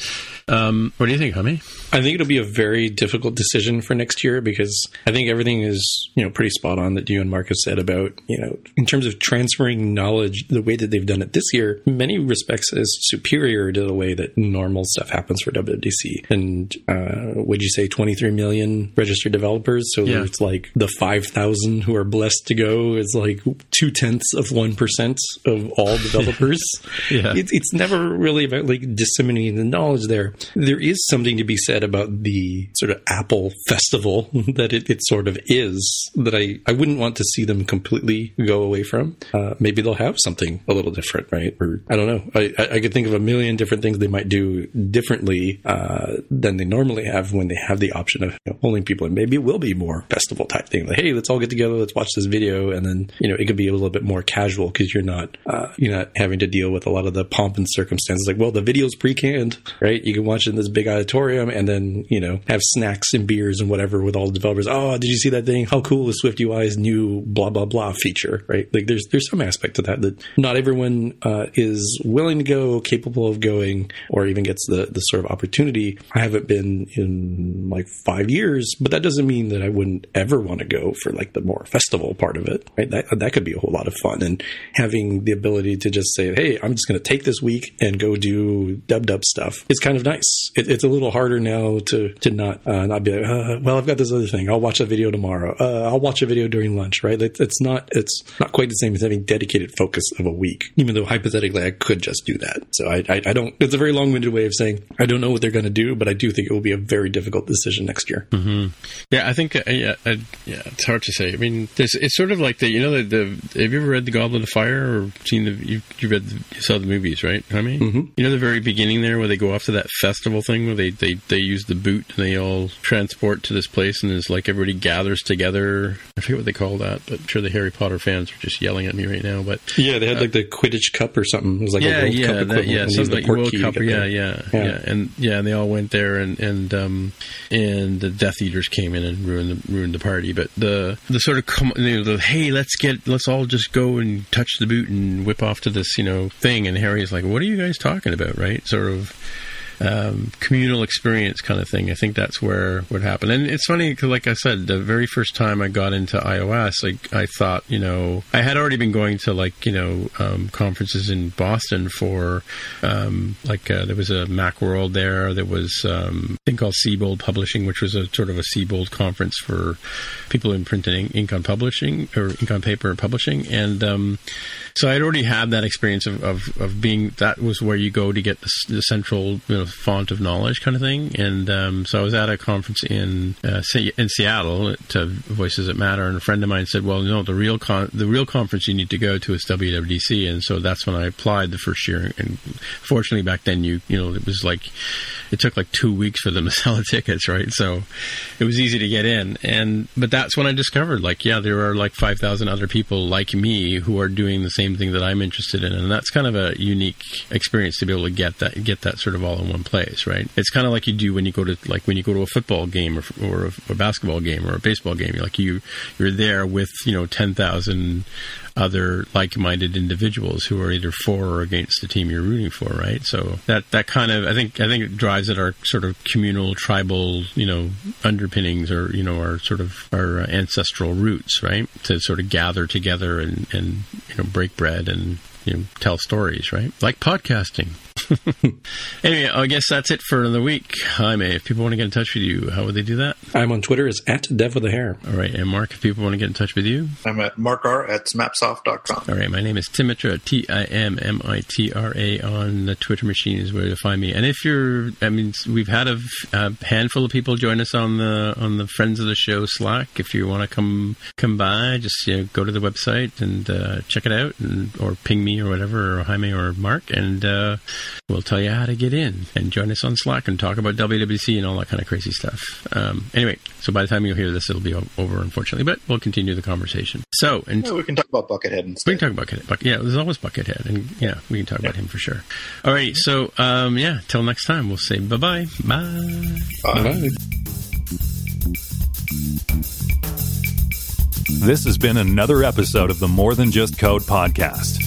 um, what do you think, Jaime?
I think it'll be a very difficult decision for next year because I think everything is, you know, pretty spot on that you and Mark have said about, you know, in terms of transferring knowledge, the way that they've done it this year, in many respects is superior to the way that normal stuff happens for WWDC. And uh, would you say 23 million registered developers? So
Yeah.
it's like the 5,000 who are blessed to go is like two tenths of 1% of all *laughs* developers.
Yeah.
It's, it's never really about like disseminating the knowledge there. There is something to be said about the sort of Apple festival *laughs* that it, it sort of is that I, I wouldn't want to see them completely go away from. Uh, maybe they'll have something a little different, right? Or I don't know. I, I, I could think of a million different things they might do differently uh, than they normally have when they have the option of you know, people in. Maybe it will be more festival type thing. Like, hey, let's all get together, let's watch this video, and then you know it could be a little bit more casual because you're not uh, you're not having to deal with a lot of the pomp and circumstances. Like, well, the video's pre-canned, right? You can watch it in this big auditorium, and then you know have snacks and beers and whatever with all the developers. Oh, did you see that thing? How cool is Swift UI's new blah blah blah feature? Right? Like, there's there's some aspect to that that not everyone uh, is willing to go, capable of going, or even gets the the sort of opportunity. I haven't been in like five years, but that doesn't mean that I wouldn't ever want to go for like the more festival part of it. Right? That that could be a whole lot of fun, and having the ability to just say, "Hey, I'm just going to take this week and go do dub dub stuff." It's kind of nice. It, it's a little harder now to to not uh, not be like, uh, "Well, I've got this other thing. I'll watch a video tomorrow. Uh, I'll watch a video during lunch." Right? It, it's not it's not quite the same as having dedicated focus of a week. Even though hypothetically I could just do that. So I I, I don't. It's a very long winded way of saying I don't know what they're going to do, but I do think it will be a very difficult decision next year.
Yeah, I think uh, yeah, uh, yeah, it's hard to say. I mean, it's sort of like the you know the, the have you ever read the Goblet of Fire or seen the you you read the, you saw the movies right? I mean,
Mm-hmm.
you know the very beginning there where they go off to that festival thing where they they they use the boot and they all transport to this place and it's like everybody gathers together. I forget what they call that, but I'm sure the Harry Potter fans are just yelling at me right now. But
Yeah, they had like the Quidditch Cup or something. It was like
yeah,
a World
yeah,
Cup
that,
equivalent.
yeah,
and
something like World Cup, yeah, yeah,
Yeah.
yeah, and yeah, and they all went there, and and um, and the Death Eaters came in and ruined the ruined the party. But the the sort of com- you know, the hey, let's get let's all just go and touch the boot and whip off to this you know thing, and Harry's like, what are you guys talking about, right? Sort of um, communal experience kind of thing. I think that's where what happened. And it's funny because, like I said, the very first time I got into iOS, like I thought, you know, I had already been going to like you know um, conferences in Boston for um, like uh, there was a Mac World there. There was um, a thing called Seybold Publishing, which was a sort of a Seybold conference for people in print and ink, on publishing or ink on paper publishing. And um, so I'd already had that experience of, of, of being that was where you go to get the, the central you know, font of knowledge kind of thing. And um, so I was at a conference in uh, in Seattle at Voices That Matter, and a friend of mine said, "Well, no, the real con- the real conference you need to go to is WWDC." And so that's when I applied the first year. And fortunately, back then you you know it was like it took like two weeks for them to *laughs* sell the tickets, right? So it was easy to get in. And but that's when I discovered, like, yeah, there are like five thousand other people like me who are doing the same thing that I'm interested in, and that's kind of a unique experience to be able to get that get that sort of all in one place, right? It's kind of like you do when you go to like when you go to a football game or, or a, a basketball game or a baseball game. You're like you you're there with you know ten thousand other like-minded individuals who are either for or against the team you're rooting for, right? So that that kind of I think I think it drives at our sort of communal, tribal, you know, underpinnings or you know our sort of our ancestral roots, right? To sort of gather together and and you know break bread and you know tell stories, right? Like podcasting. *laughs* anyway, I guess that's it for another week. Jaime, if people want to get in touch with you, how would they do that?
I'm on Twitter as at Dev with a hair.
All right, and Mark, if people want to get in touch with you,
I'm at markr at smapsoft.com.
All right, my name is Timitra, T I M M I T R A on the Twitter machine is where to find me. And if you're, I mean, we've had a, a handful of people join us on the on the Friends of the Show Slack. If you want to come come by, just you know, go to the website and uh, check it out, and or ping me me or whatever, or Jaime or Mark, and uh, we'll tell you how to get in and join us on Slack and talk about WWC and all that kind of crazy stuff. Um, anyway, so by the time you hear this, it'll be o- over, unfortunately, but we'll continue the conversation. So, and
Yeah, we can talk about Buckethead
we
instead.
can talk about Buckethead. Buck, yeah, there's always Buckethead, and yeah, we can talk about him for sure. All right, so um, yeah, till next time, we'll say bye-bye. Bye.
Bye.
This has been another episode of the More Than Just Code podcast.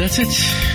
That's it.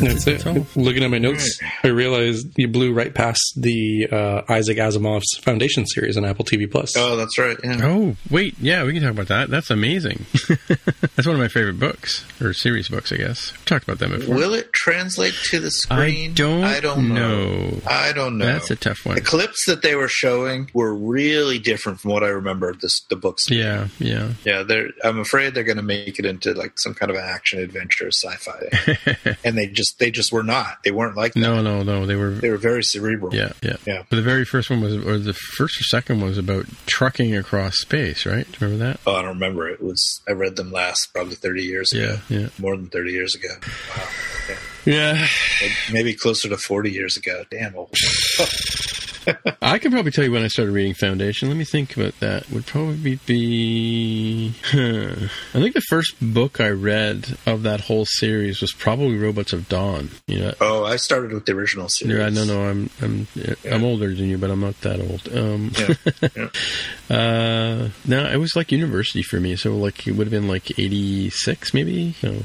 That's it. Looking at my notes, I realized you blew right past the uh, Isaac Asimov's Foundation series on Apple TV Plus.
Oh, that's right. Yeah.
Oh, wait. Yeah, we can talk about that. That's amazing. *laughs* That's one of my favorite books, or series books, I guess. We've talked about them before.
Will it translate to the screen?
I don't,
I don't know.
know.
I don't know.
That's a tough one.
The clips that they were showing were really different from what I remember this, the books.
Yeah, yeah.
Yeah, they're. I'm afraid they're going to make it into like some kind of action adventure sci-fi, *laughs* and they just they just were not. They weren't like that.
No, no, no. They were.
They were very cerebral.
Yeah, yeah.
Yeah.
But the very first one was, or the first or second one was about trucking across space, right? Remember that?
Oh, I don't remember. It was. I read them last probably 30 years ago.
Yeah, yeah.
More than 30 years ago. Wow. Yeah.
Yeah.
Maybe- closer to 40 years ago. Damn *laughs* old. Oh. *laughs*
I can probably tell you when I started reading Foundation. Let me think about that. Would probably be. Huh. *sighs* I think the first book I read of that whole series was probably Robots of Dawn. You know,
Oh, I started with the original series.
Yeah, no, no, I'm I'm I'm older than you, but I'm not that old. Um,
Yeah, yeah. *laughs*
uh, no, it was like university for me, so like it would have been like '86, maybe. No,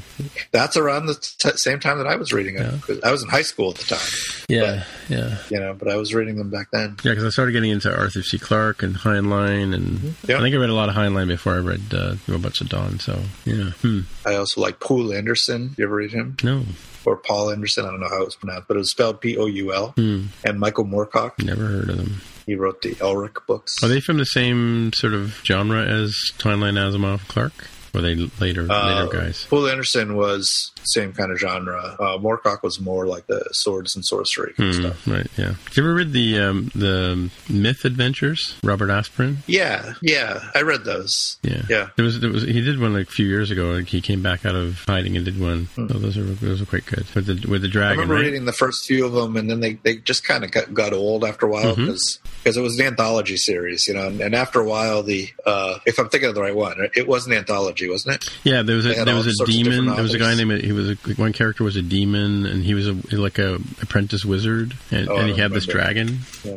That's around the t- same time that I was reading them. 'Cause I was in high school at the time,
yeah, yeah,
you know, but I was reading them back then.
yeah. Because I started getting into Arthur C. Clarke and Heinlein, and
Yeah.
I think I read a lot of Heinlein before I read uh, Robots of Dawn. So yeah, hmm.
I also like Poul Anderson. You ever read him?
no,
Or Paul Anderson? I don't know how it's pronounced, but it was spelled P O U L.
hmm.
And Michael Moorcock.
never heard of them.
He wrote the Elric books.
Are they from the same sort of genre as Heinlein, Asimov, Clarke? Or are they later
Uh,
later guys?
Poul Anderson was same kind of genre. Uh, Moorcock was more like the swords and sorcery
Hmm,
stuff.
right, yeah. Did you ever read the um, the Myth Adventures, Robert Asprin?
Yeah, yeah, I read those.
Yeah,
Yeah.
There was, there was he did one like a few years ago. Like he came back out of hiding and did one. Oh, those are those are quite good with the with the
Hmm. I remember
right?
reading the first few of them, and then they, they just kind of got, got old after a while
Mm-hmm.
because it was an anthology series, you know. And, and after a while, the uh, if I'm thinking of the right one, it was an anthology, wasn't it?
Yeah, there was a there was a demon. There was a guy named he was a, one character was a demon, and he was a like a apprentice wizard, and,
Oh,
and he had this dragon.
Yeah.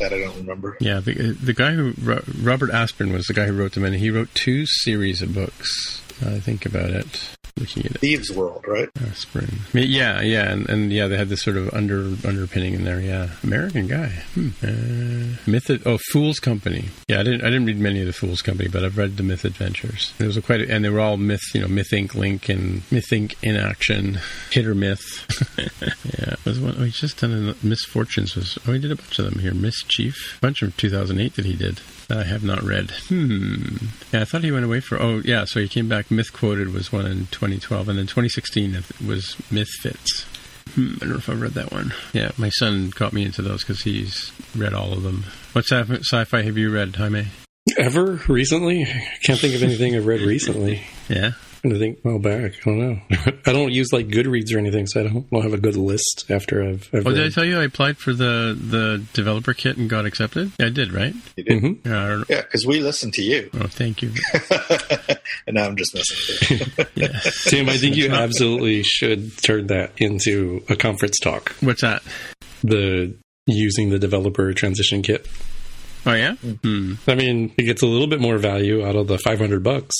That I don't remember.
Yeah, the the guy who Robert Asprin was the guy who wrote them, and he wrote two series of books. I think about it. Looking at it.
Thieves World, right?
Asprin. Yeah, yeah, and, and yeah, they had this sort of under underpinning in there. Yeah, American guy. Hmm. Uh, Myth. Oh, Phule's Company. Yeah, I didn't. I didn't read many of the Phule's Company, but I've read the Myth Adventures. There was a quite, a, and they were all Myth. You know, Myth Inc. Link and Myth Inc. in action. Hit or Myth. *laughs* yeah, it was one. Oh, he's just done a, Misfortunes. Was oh, he did a bunch of them here. Mischief. A bunch of 2008 that he did. That I have not read. Hmm. Yeah, I thought he went away for. Oh, yeah. So he came back. Myth quoted was one in 2012, and then 2016 it was Misfits. Hmm, I don't know if I've read that one. Yeah, my son caught me into those because he's read all of them. What sci- sci-fi have you read, Jaime?
Ever recently? I can't think of anything I've read recently.
Yeah.
Trying to think well back. I don't know. *laughs* I don't use like Goodreads or anything, so I don't, don't have a good list after I've. I've
Oh, did I tell you I applied for the the developer kit and got accepted? I did, right?
You did.
Mhm.
Yeah. I
Yeah, because we listen to you,
oh, thank you. *laughs*
and now I'm just messing with you. *laughs*
Yeah.
Tim, I think you absolutely should turn that into a conference talk.
What's that?
The using the developer transition kit.
Oh yeah. Hmm.
I mean, it gets a little bit more value out of the 500 bucks.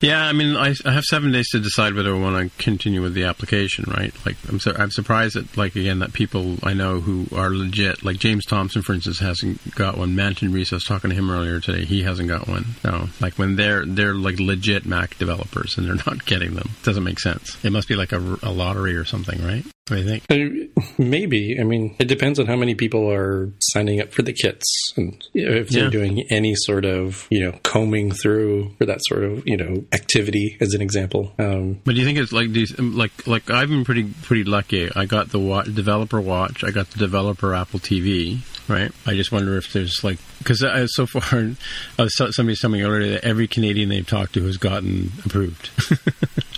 Yeah, I mean, I, I have seven days to decide whether I want to continue with the application, right? Like, I'm so, I'm surprised that, like, again, that people I know who are legit, like James Thompson, for instance, hasn't got one. Manton Reece, I was talking to him earlier today. He hasn't got one. No, like when they're they're like legit Mac developers and they're *laughs* not getting them, it doesn't make sense. It must be like a, a lottery or something, right? You think?
Uh, Maybe. I mean, it depends on how many people are signing up for the kits and if they're
Yeah.
doing any sort of, you know, combing through for that sort of, you know, activity as an example. Um,
But do you think it's like these? Like, like I've been pretty pretty lucky. I got the wa- developer watch. I got the developer Apple TV. Right. I just wonder if there's like because so far, *laughs* I was, somebody telling me earlier that every Canadian they've talked to has gotten approved. *laughs*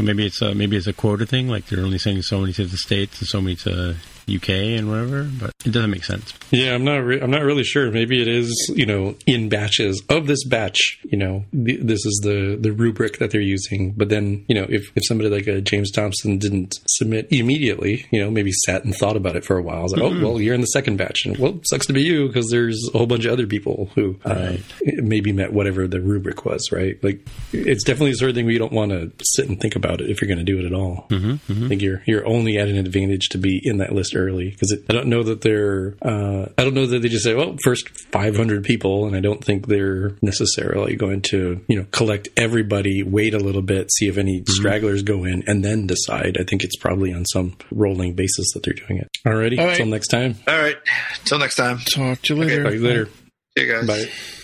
so maybe it's a, maybe it's a quota thing. Like they're only sending so many to the states and so many to UK and whatever. But it doesn't make sense.
yeah, I'm not. Re- I'm not really sure. Maybe it is, you know, in batches of this batch. You know, th- this is the the rubric that they're using. But then, you know, if if somebody like a James Thompson didn't submit immediately, you know, maybe sat and thought about it for a while. Like, oh, well, you're in the second batch, and well, sucks to be you because there's a whole bunch of other people who uh, maybe met whatever the rubric was. Right? Like, it's definitely the sort of thing where you don't want to sit and think about it if you're going to do it at all.
Mm-hmm,
I think you're you're only at an advantage to be in that list early because I don't know that they're uh, I don't know that they just say well first 500 people and I don't think they're necessarily going to you know collect everybody wait a little bit see if any stragglers go in and then decide I think it's probably on some rolling basis that they're doing it alrighty
All right.
until next time
All right. Till next time.
Talk to you
later.
talk to you later
See you guys.
bye.